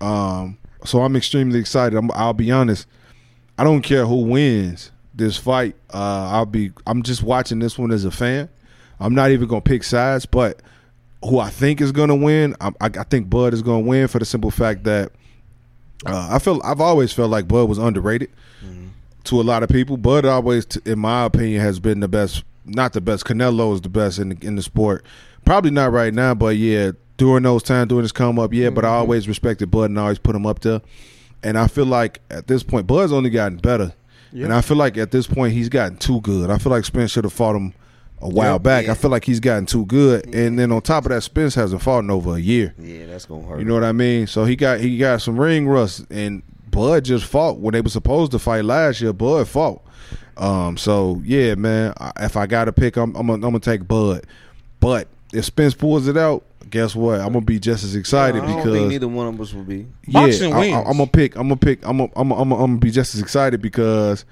Um, so I'm extremely excited. I'm, I'll be honest. I don't care who wins this fight. Uh, I'll be. I'm just watching this one as a fan. I'm not even gonna pick sides, but who I think is gonna win, I, I, I think Bud is gonna win for the simple fact that uh, I feel I've always felt like Bud was underrated to a lot of people. Bud always, in my opinion, has been the best. Not the best. Canelo is the best in the, in the sport. Probably not right now, but yeah, during those times, during his come up, yeah. But I always respected Bud and I always put him up there. And I feel like at this point, Bud's only gotten better. And I feel like at this point, he's gotten too good. I feel like Spence should have fought him a while Yeah. back. Yeah. I feel like he's gotten too good. And then on top of that, Spence hasn't fought in over a year. Yeah, that's gonna hurt. You know what I mean? So he got he got some ring rust, and Bud just fought when they were supposed to fight last year. Bud fought. Um. So yeah, man. I- If I got to pick, I'm I'm gonna, I'm gonna take Bud. But if Spence pulls it out, guess what? I'm gonna be just as excited I don't because think neither one of us will be. Boxing yeah, wins. I, am gonna pick. I'm gonna pick. I'm gonna, I'm gonna, I'm gonna, I'm gonna be just as excited because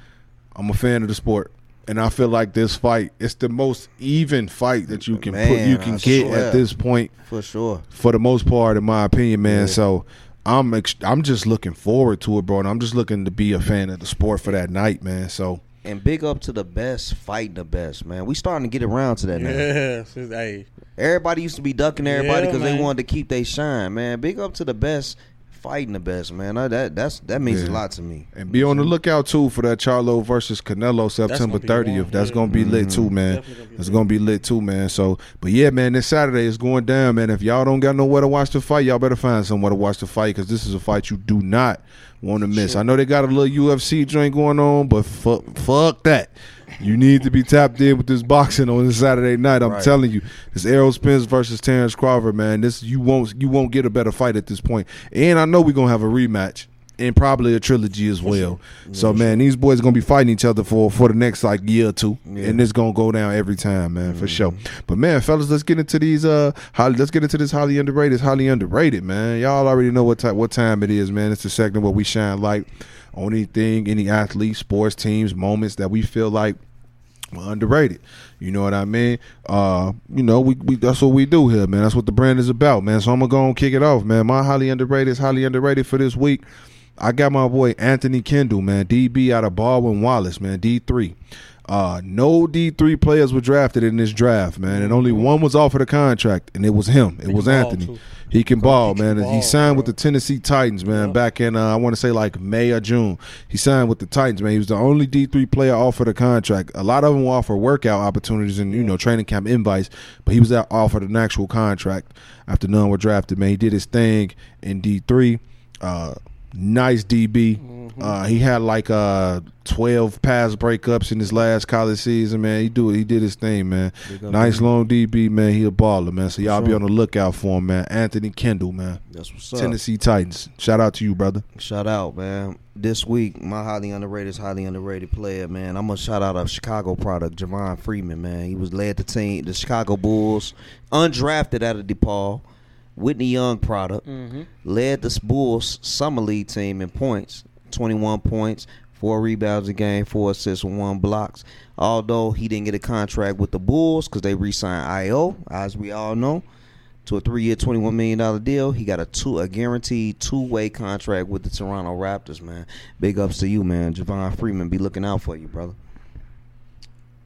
I'm a fan of the sport. And I feel like this fight, it's the most even fight that you can put, you can I get swear. at this point For sure. for the most part, in my opinion, man. Yeah. So I'm ex- I'm just looking forward to it, bro. And I'm just looking to be a fan of the sport for that night, man. So And big up to the best fighting the best, man. We starting to get around to that now. Yes, it's- hey, Everybody used to be ducking everybody Yeah, because they wanted to keep their shine, man. Big up to the best fighting the best, man. I, that that's that means Yeah. a lot to me. and be on the lookout too for that Charlo versus Canelo September gonna be 30th. warm, That's yeah. gonna be lit mm-hmm. too, man. Gonna It's lit. gonna be lit too, man. So, but yeah, man, this Saturday is going down, man. If y'all don't got nowhere to watch the fight, y'all better find somewhere to watch the fight because this is a fight you do not want to miss. I know they got a little UFC joint going on, but fuck, fuck that. You need to be tapped in with this boxing on this Saturday night. I'm Right. telling you, this Errol Spence versus Terrence Crawford, man. This you won't you won't get a better fight at this point. And I know we're gonna have a rematch and probably a trilogy as well. So man, these boys gonna be fighting each other for for the next like year or two, and it's gonna go down every time, man, for sure. But man, fellas, let's get into these uh, highly, let's get into this highly underrated, it's highly underrated, man. Y'all already know what time what time it is, man. It's the segment where we shine light on anything, any athlete, sports teams, moments that we feel like underrated. You know what I mean? Uh, you know, we, we that's what we do here, man. That's what the brand is about, man. So I'm gonna go and kick it off, man. My highly underrated is highly underrated for this week. I got my boy Anthony Kendall, man, DB out of Baldwin Wallace, man, D3. Uh, no D3 players were drafted in this draft, man, and only one was offered a contract, and it was him. It was Anthony. He can ball, he can man. he signed with the Tennessee Titans, man, Yeah. back in uh, I want to say like May or June. He signed with the Titans, man. He was the only D three player offered a contract. A lot of them were offered workout opportunities and you know training camp invites, but he was out- offered an actual contract after none were drafted. Man, he did his thing in D three. Uh, nice DB. Mm-hmm. Uh, he had like uh twelve pass breakups in his last college season. Man, he do it. He did his thing, man. Nice long DB, man. He a baller, man. So y'all be on the lookout for him, man. Anthony Kendall, man. That's what's up. Tennessee Titans. Shout out to you, brother. Shout out, man. this week, my highly underrated is highly underrated player, man. I'm gonna shout out a Chicago product, Javon Freeman, man. He was led the team, the Chicago Bulls, undrafted out of DePaul. Whitney Young product, Mm-hmm. led the Bulls summer league team in points, 21 points, four rebounds a game, four assists, and one blocks. Although he didn't get a contract with the Bulls because they re-signed Ayo, as we all know, to a three-year, 21 million dollar deal. He got a two, a guaranteed two-way contract with the Toronto Raptors. Man, big ups to you, man. Javon Freeman, be looking out for you, brother.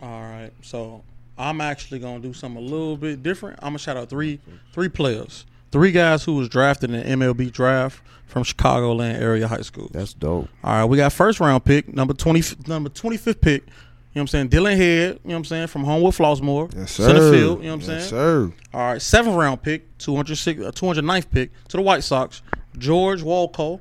All right. So I'm actually gonna do something a little bit different. I'm gonna shout out three three players. Three guys who was drafted in the MLB draft from Chicagoland area high school. That's dope. All right, we got first round pick, number twenty number twenty fifth pick. You know what I'm saying? Dillon Head, you know what I'm saying, from Homewood Flossmoor. Yes, Center sir. field, you know what I'm yes, saying? sir. All right, seventh round pick, 206, uh, 209th pick to the White Sox, George Wolkow, you know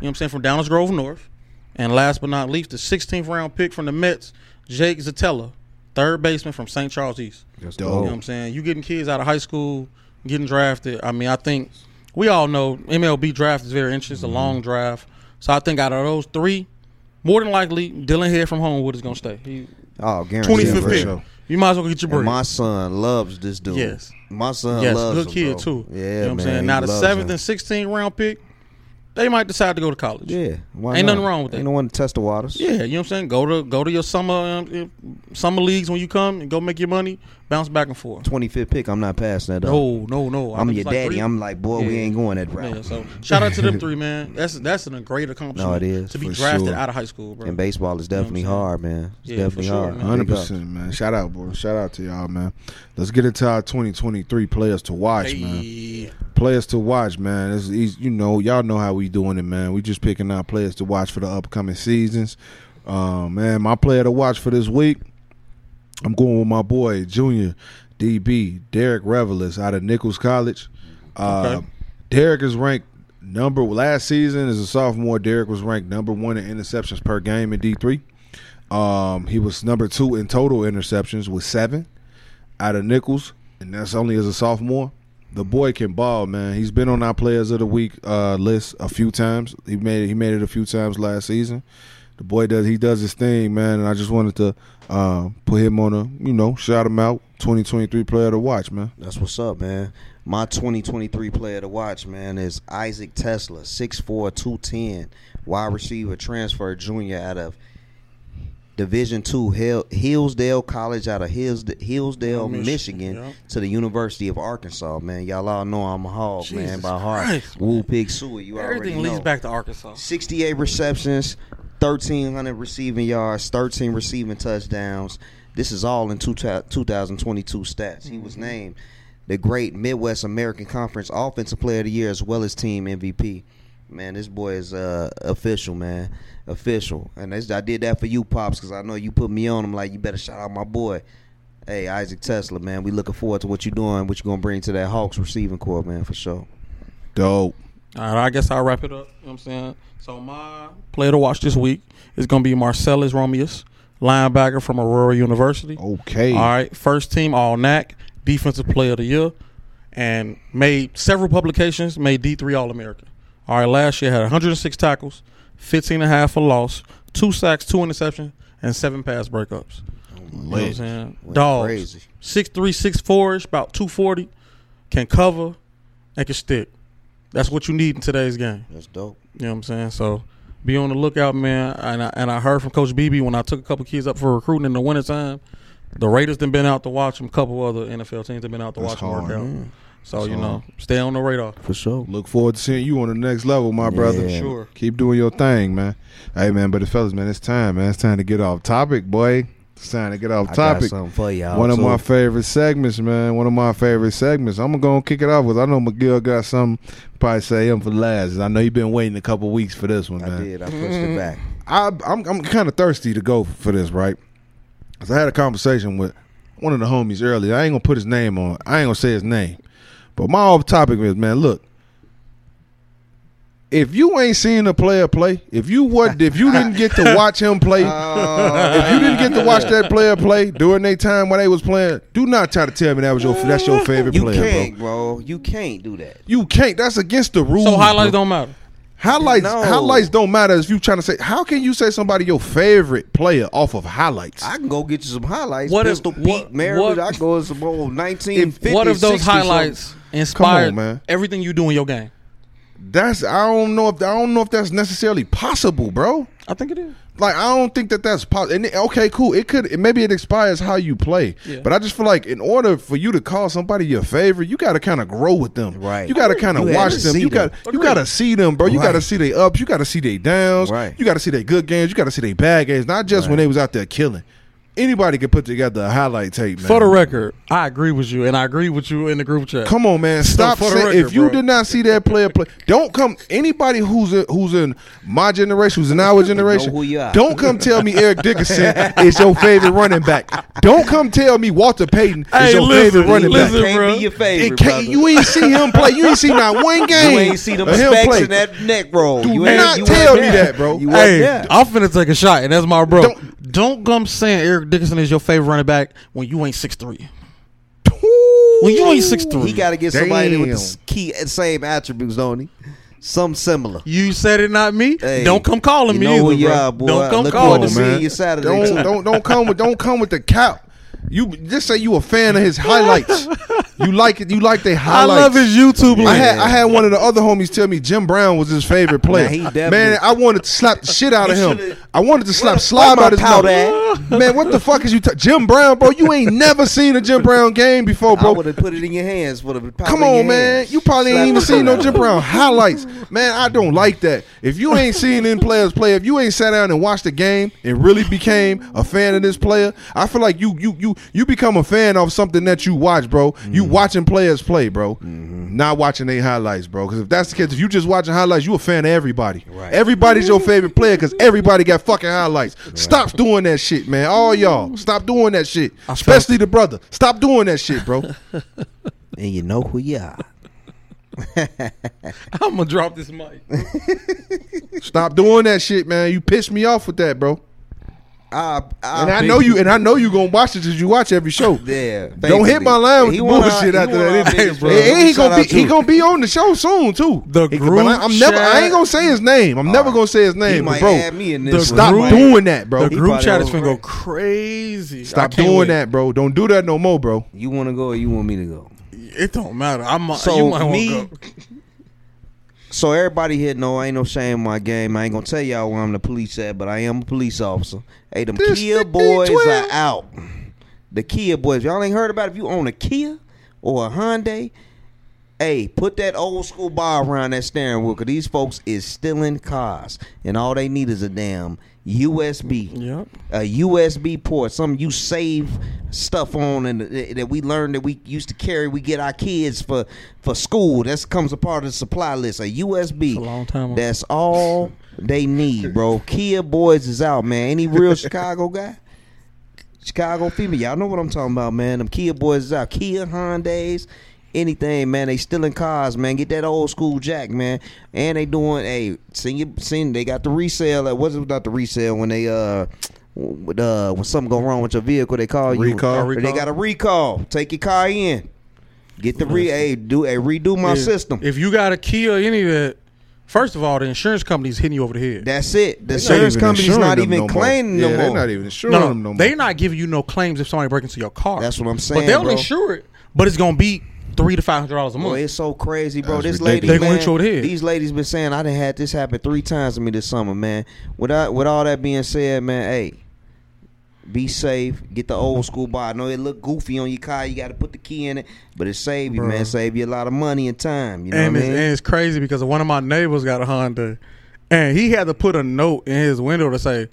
what I'm saying, from Downers Grove North. And last but not least, the 16th round pick from the Mets, Jake Zatella, third baseman from St. Charles East. That's Dope. You know what I'm saying? You getting kids out of high school, getting drafted. I mean, I think we all know MLB draft is very interesting. It's a long draft. So I think out of those three, more than likely, Dillon Head from Homewood is going to stay. He, Oh, guaranteed. 25th pick. sure. You might as well get your And my son loves this dude. Yes. My son Yes, loves good him, kid bro. too. Yeah, you know what I'm saying. Now the seventh him. and sixteenth round pick, they might decide to go to college. Yeah, why Ain't not? nothing wrong with that. Ain't no one to test the waters. Yeah, you know what I'm saying. Go to go to your summer um, summer leagues when you come and go make your money. Bounce back and forth. 25th pick, I'm not passing that up. No, no, no. I I'm your it's like daddy. three- I'm like, boy, we ain't going that route. Yeah, so shout out to them three, man. That's that's an, a great accomplishment. No, it is, to be drafted sure. out of high school, bro. and baseball is You know definitely hard, man. It's Yeah, definitely for sure, hard. Hundred percent, man. Shout out, bro. Shout out to y'all, man. Let's get into our 2023 players to watch, man. Players to watch, man. It's easy, you know, y'all know how we doing it, man. We just picking out players to watch for the upcoming seasons. Um, man, my player to watch for this week, I'm going with my boy Junior DB Derek Revelis out of Nichols College. Uh, Okay. Derek is ranked number last season as a sophomore. Derek was ranked number one in interceptions per game in D three. Um, he was number two in total interceptions with seven out of Nichols, and that's only as a sophomore. The boy can ball, man. He's been on our Players of the Week uh, list a few times. He made it, he made it a few times last season. The boy does he does his thing, man, and I just wanted to uh, put him on a you know shout him out. 2023 player to watch, man. That's what's up, man. My 2023 player to watch, man, is Isaac TeSlaa, 6'4", 210, wide receiver, transfer junior out of Division Two Hill, Hillsdale College out of Hills, Hillsdale, Michigan, Michigan, yeah. to the University of Arkansas, man. Y'all all know I'm a hog, man, by heart. Christ, Woo man. Pig Sooie, you everything already leads back to Arkansas. 68 receptions, 1,300 receiving yards, 13 receiving touchdowns. This is all in two 2022 stats. He was named the great Midwest American Conference Offensive Player of the Year as well as Team MVP. Man, this boy is uh, official, man. Official. And this, I did that for you, Pops, because I know you put me on. I'm like, you better shout out my boy. Hey, Isaac TeSlaa, man. We looking forward to what you're doing, what you're going to bring to that Hawks receiving core, man, for sure. Dope. All right, I guess I'll wrap it up. You know what I'm saying? So my player to watch this week is going to be Marcellus Romeus, linebacker from Aurora University. Okay. All right, first team All NAC, defensive player of the year, and made several publications, made D3 All American. All right, last year had 106 tackles, 15 and a half for loss, two sacks, two interceptions, and seven pass breakups. You know what I'm saying? Dogs. crazy. Six three, six four ish, about 240, can cover and can stick. That's what you need in today's game. That's dope. You know what I'm saying? So be on the lookout, man. And I, and I heard from Coach BB when I took a couple kids up for recruiting in the wintertime, the Raiders have been out to watch them. A couple other NFL teams have been out to That's watch them work hard. out. So That's you know, stay on the radar. For sure. Look forward to seeing you on the next level, my brother. Sure. Keep doing your thing, man. Hey, man, but the fellas, man, it's time, man. It's time to get off topic, boy. It's time to get off topic. something for y'all. One of too. my favorite segments, man. One of my favorite segments. I'm gonna go and kick it off with. I know McGill got something. Probably say him for the last. I know you've been waiting a couple weeks for this one, I man. did. I pushed it back. Mm-hmm. I, I'm I'm kind of thirsty to go for this, right? Cause I had a conversation with one of the homies earlier. I ain't gonna put his name on. I ain't gonna say his name, but my off topic is, man, look. If you ain't seen a player play, if you what, if you didn't get to watch him play, oh. if you didn't get to watch that player play during their time when they was playing, do not try to tell me that was your that's your favorite You player, can't, bro. bro. You can't do that. You can't. That's against the rules. So highlights bro. don't matter. Highlights No. highlights don't matter if you trying to say how can you say somebody your favorite player off of highlights? I can go get you some highlights. What if- Pistol Pete, what- Maryland. what- I can go to some old 1950s, what if those 60s highlights inspired man. everything you do in your game? That's I don't know if I don't know if that's necessarily possible, bro. I think it is. Like I don't think that that's possible. Okay, cool. It could it, maybe it expires how you play, Yeah. but I just feel like in order for you to call somebody your favorite, you got to kind of grow with them. Right. You got to kind of watch them. You got you got to see them, bro. You got to see their ups. You got to see their downs. Right. You got to see their good games. You got to see their bad games. Not just when they was out there killing. Anybody could put together a highlight tape, man. For the record, I agree with you, and I agree with you in the group chat. Come on, man! Stop for saying record, if you bro. did not see that player play. Don't come. Anybody who's in, who's in my generation, who's in our generation, who you are. don't come tell me Eric Dickerson is your favorite running back. Don't come tell me Walter Payton is Hey, your listen, favorite running listen, back. Can't bro. be your It favorite, can't- you ain't see him play. You ain't see not one game. You ain't see them him specs play. in that neck roll. Do you ain't, not you tell me that, bro. You wasn't Hey. I'm finna take a shot, and that's my bro. Don't- Don't, come saying Eric Dickerson is your favorite running back when you ain't six three. When you ain't six three. He got to get somebody with the key uh, same attributes, don't he? Some similar. You said it, not me. Hey, don't come calling you me know either, who bro. are, boy. Don't come Look calling to me. seeing you Saturday, Don't too. don't don't come with don't come with the cap. You just say you a fan of his highlights. you like it. You like their I love his YouTube link. I had I had one of the other homies tell me Jim Brown was his favorite player. he Man, I wanted to slap the shit out of him. I wanted to slap where out his mouth. powder Man, what the fuck is you? ta- Jim Brown, bro? You ain't never seen a Jim Brown game before, bro. I would have put it in your hands. Would have Come on, man. You probably ain't even seen no Jim Brown highlights. Man, I don't like that. If you ain't seen any players play, if you ain't sat down and watched the game and really became a fan of this player, I feel like you you you you become a fan of something that you watch, bro. You Mm-hmm. watching players play, bro. Not watching their highlights, bro. Because if that's the case, if you just watching highlights, you a fan of everybody. Right. Everybody's your favorite player because everybody got fucking highlights. Stop doing that shit, man. All y'all, stop doing that shit. I felt- Especially the brother. Stop doing that shit, bro. And you know who you are. I'm gonna drop this mic. Stop doing that shit, man. You pissed me off with that, bro. I, I, And I know you, and I know you gonna watch it because you watch every show. Yeah, Don't hit my line with He the one bullshit he after that. our Hey, bro. And he Shout gonna be to he gonna be on the show soon too. The He- group but I, am never. I ain't gonna say his name. I'm never Alright. gonna say his name, but might bro. add me in The this. Stop one. doing that, bro. The group chat is gonna go crazy. Stop doing wait. that, bro. Don't do that no more, bro. You want to go or you want me to go? It don't matter. I'm. So, you might me- go. So everybody here know I ain't no shame in my game. I ain't gonna tell y'all where I'm the police at, but I am a police officer. Hey, them This Kia boys are 12. out. The Kia boys. Y'all ain't heard about it. if you own a Kia or a Hyundai. Hey, put that old school bar around that steering wheel, cause these folks is stealing cars, and all they need is a damn USB. Yep. a USB port, something you save stuff on, and th- that we learned that we used to carry. We get our kids for for school. That comes a part of the supply list. A USB. It's a long time ago. That's all they need, bro. Kia boys is out, man. Any real Chicago guy? Chicago female, y'all know what I'm talking about, man. Them Kia boys is out. Kia Hyundai's, anything, man. They stealing cars, man. Get that old school jack, man. And they doing, hey, seen you, seen they got the resale. Like, what's it not the resale when they uh. With, uh, when something go wrong with your vehicle, they call you. Recall. A Or They got a recall. Take your car in. Get the re. Hey, do a redo my If- system. If you got a key or any of that, first of all, the insurance company's hitting you over the head. That's it. The They're insurance even company's not even no more. claiming yeah, no They're more. not even insuring no, them no no, more. they're not giving you no claims if somebody breaks into your car. That's what I'm saying, But they'll bro. insure it, but it's gonna be three to five hundred dollars a Boy, month. it's so crazy, bro. That's this lady, ridiculous. They man, hit you over the head. these ladies been saying I done had this happen three times to me this summer, man. Without with all that being said, man, hey, be safe. Get the old school bar. I know it look goofy on your car. You got to put the key in it, but it save you, Bruh. man. Save you a lot of money and time. You know and, what I it's, mean? and it's crazy because one of my neighbors got a Honda, and he had to put a note in his window to say,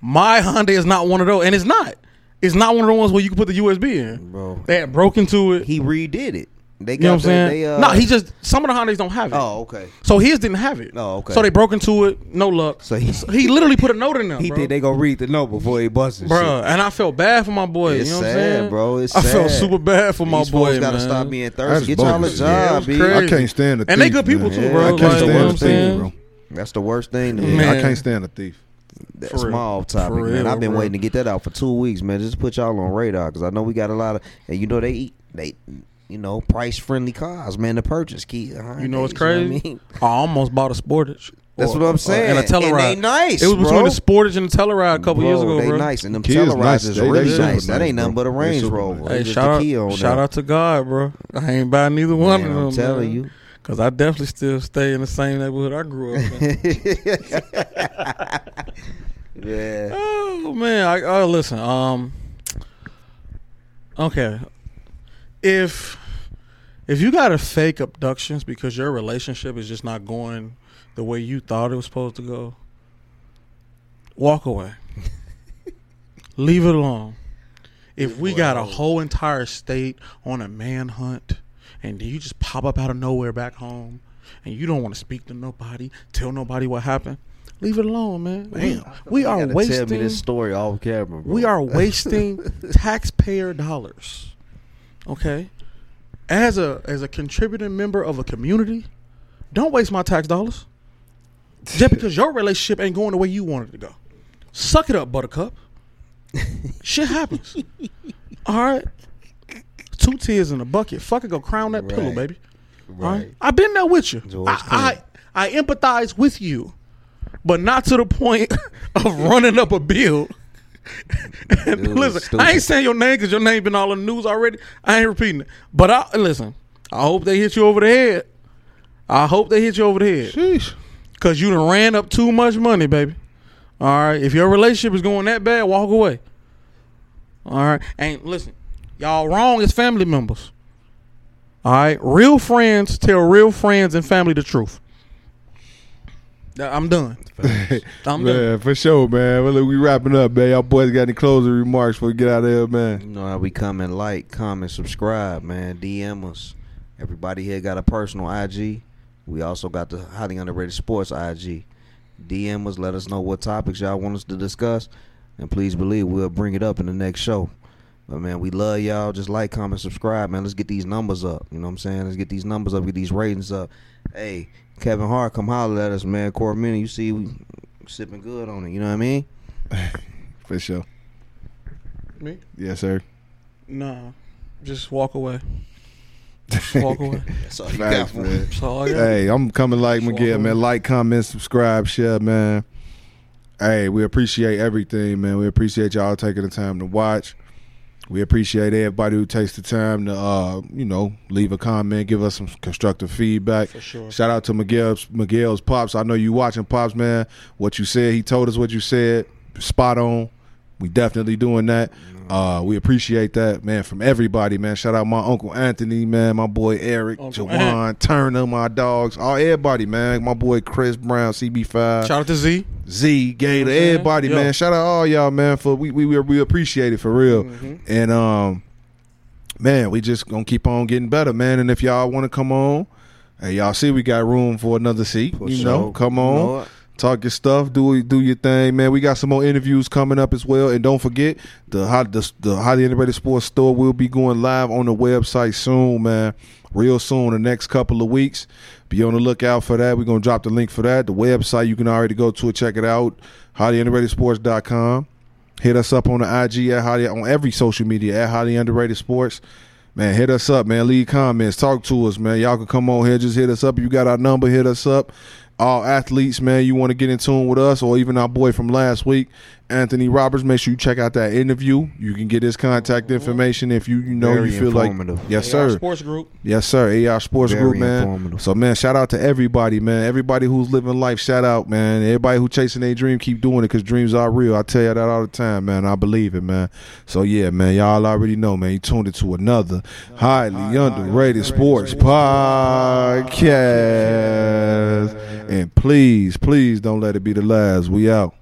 "My Honda is not one of those," and it's not. It's not one of the ones where you can put the USB in. Bro. They had broke into it. he redid it. They got you know what I'm saying? They, uh, no, he just some of the Hondas don't have it. Oh, okay. So his didn't have it. Oh, okay. So they broke into it. No luck. So he- he literally put a note in there. He bro. think they gonna read the note before he busts his Bruh, and I felt bad for my boy. It's you know what I'm saying, bro. It's I felt super bad for my These boy. folks gotta stop being That's thirsty. Get y'all a job, Yeah, it was B. crazy. I can't stand the thief. And they good people man. too, bro. I I can't can't Like, stand you know a what I'm thief, saying? bro. That's the worst thing. To Yeah. Man. I can't stand a thief. That's For my off topic, For man. real, I've been bro. waiting to get that out for two weeks, man. Just put y'all on radar because I know we got a lot of, and you know they eat, they, you know, price friendly cars, man. To purchase, key. You know what's crazy? I, almost bought a Sportage. That's Or- what I'm saying. And a Telluride. they nice. It was between bro. the Sportage and the Telluride a couple Bro, years ago, they bro. nice, and them Kia's Tellurides nice. is They- they really super nice. That nice, ain't nothing but a Range Rover. Hey, shout out, shout out to God, bro. I ain't buying neither one Man, of them. I'm telling man. you. Cause I definitely still stay in the same neighborhood I grew up in. yeah. oh man, I oh, listen. Um, okay, if if you got to fake abductions because your relationship is just not going the way you thought it was supposed to go, walk away. Leave it alone. If we got a whole entire state on a manhunt, and you just pop up out of nowhere back home, and you don't want to speak to nobody, tell nobody what happened, leave it alone, man. We- Damn. we, are wasting. Tell me this story off camera. Bro. We are wasting taxpayer dollars. Okay? As a as a contributing member of a community, don't waste my tax dollars. Just because your relationship ain't going the way you wanted it to go. Suck it up, buttercup. Shit happens. All right. Two tears in a bucket. Fucking go crown that pillow, Right. baby. All right. Right. I've been there with you. I, I I empathize with you, but not to the point of running up a bill. listen. I ain't saying your name because your name been all in the news already. I ain't repeating it. But I listen. I hope they hit you over the head. I hope they hit you over the head Sheesh. because you done ran up too much money, baby. All right. If your relationship is going that bad, walk away. All right. And listen, y'all wrong as family members. All right. Real friends tell real friends and family the truth. Th- I'm done. I'm done. For sure, man. Well, look, we wrapping up, man. Y'all boys got any closing remarks before we get out of here, man? You know how we come and like, comment, subscribe, man. DM us. Everybody here got a personal IG. We also got the highly underrated sports IG. DM us. Let us know what topics y'all want us to discuss, and please believe we'll bring it up in the next show. But man, we love y'all. Just like, comment, subscribe, man. Let's get these numbers up. You know what I'm saying? Let's get these numbers up. Get these ratings up. Hey, Kevin Hart, come holler at us, man. Coramino, you see we sipping good on it. You know what I mean? For sure. Me? Yes, sir. Nah. Just walk away. Just walk away. That's all you Facts, got, man. That's all I got. Hey, I'm coming like Swallow. Miguel, man. Like, comment, subscribe, share, man. Hey, we appreciate everything, man. We appreciate y'all taking the time to watch. We appreciate everybody who takes the time to, uh, you know, leave a comment, give us some constructive feedback. For sure. Shout out to Miguel's Miguel's pops. I know you watching pops, man. What you said, he told us what you said. Spot on. We definitely doing that. Uh, we appreciate that, man, from everybody, man. Shout out my uncle Anthony, man, my boy Eric, Uncle Jawan, Turner, my dogs, all everybody, man. My boy Chris Brown, CB5, Shout out to Z. Z, Gator, You know saying? everybody, Yo. man. Shout out all y'all, man, for we we we, we appreciate it for real. Mhm. And um, man, we just gonna keep on getting better, man. And if y'all want to come on, hey, y'all see we got room for another seat. For you sure. know, come You on, know what? Talk your stuff, do do your thing, man. We got some more interviews coming up as well. And don't forget the hot the, the highly underrated sports store will be going live on the website soon, man. Real soon, the next couple of weeks. Be on the lookout for that. We're gonna drop the link for that. The website you can already go to and check it out. HighlyUnderratedSports.com. Hit us up on the IG at highly on every social media at highly underrated sports. Man, hit us up, man. Leave comments, talk to us, man. Y'all can come on here, just hit us up. If you got our number, hit us up. All athletes, man, you want to get in tune with us, or even our boy from last week, Anthony Roberts. Make sure you check out that interview. You can get his contact mm-hmm. information if you you know Very you feel like informative. yes, AR sir. Sports Group. Yes, sir. AR Sports Very Group, man. So, man, shout out to everybody, man. Everybody who's living life, shout out, man. Everybody who chasing their dream, keep doing it because dreams are real. I tell you that all the time, man. I believe it, man. So, yeah, man, y'all already know, man. You tuned into another highly underrated sports podcast. And please, please don't let it be the last. We out.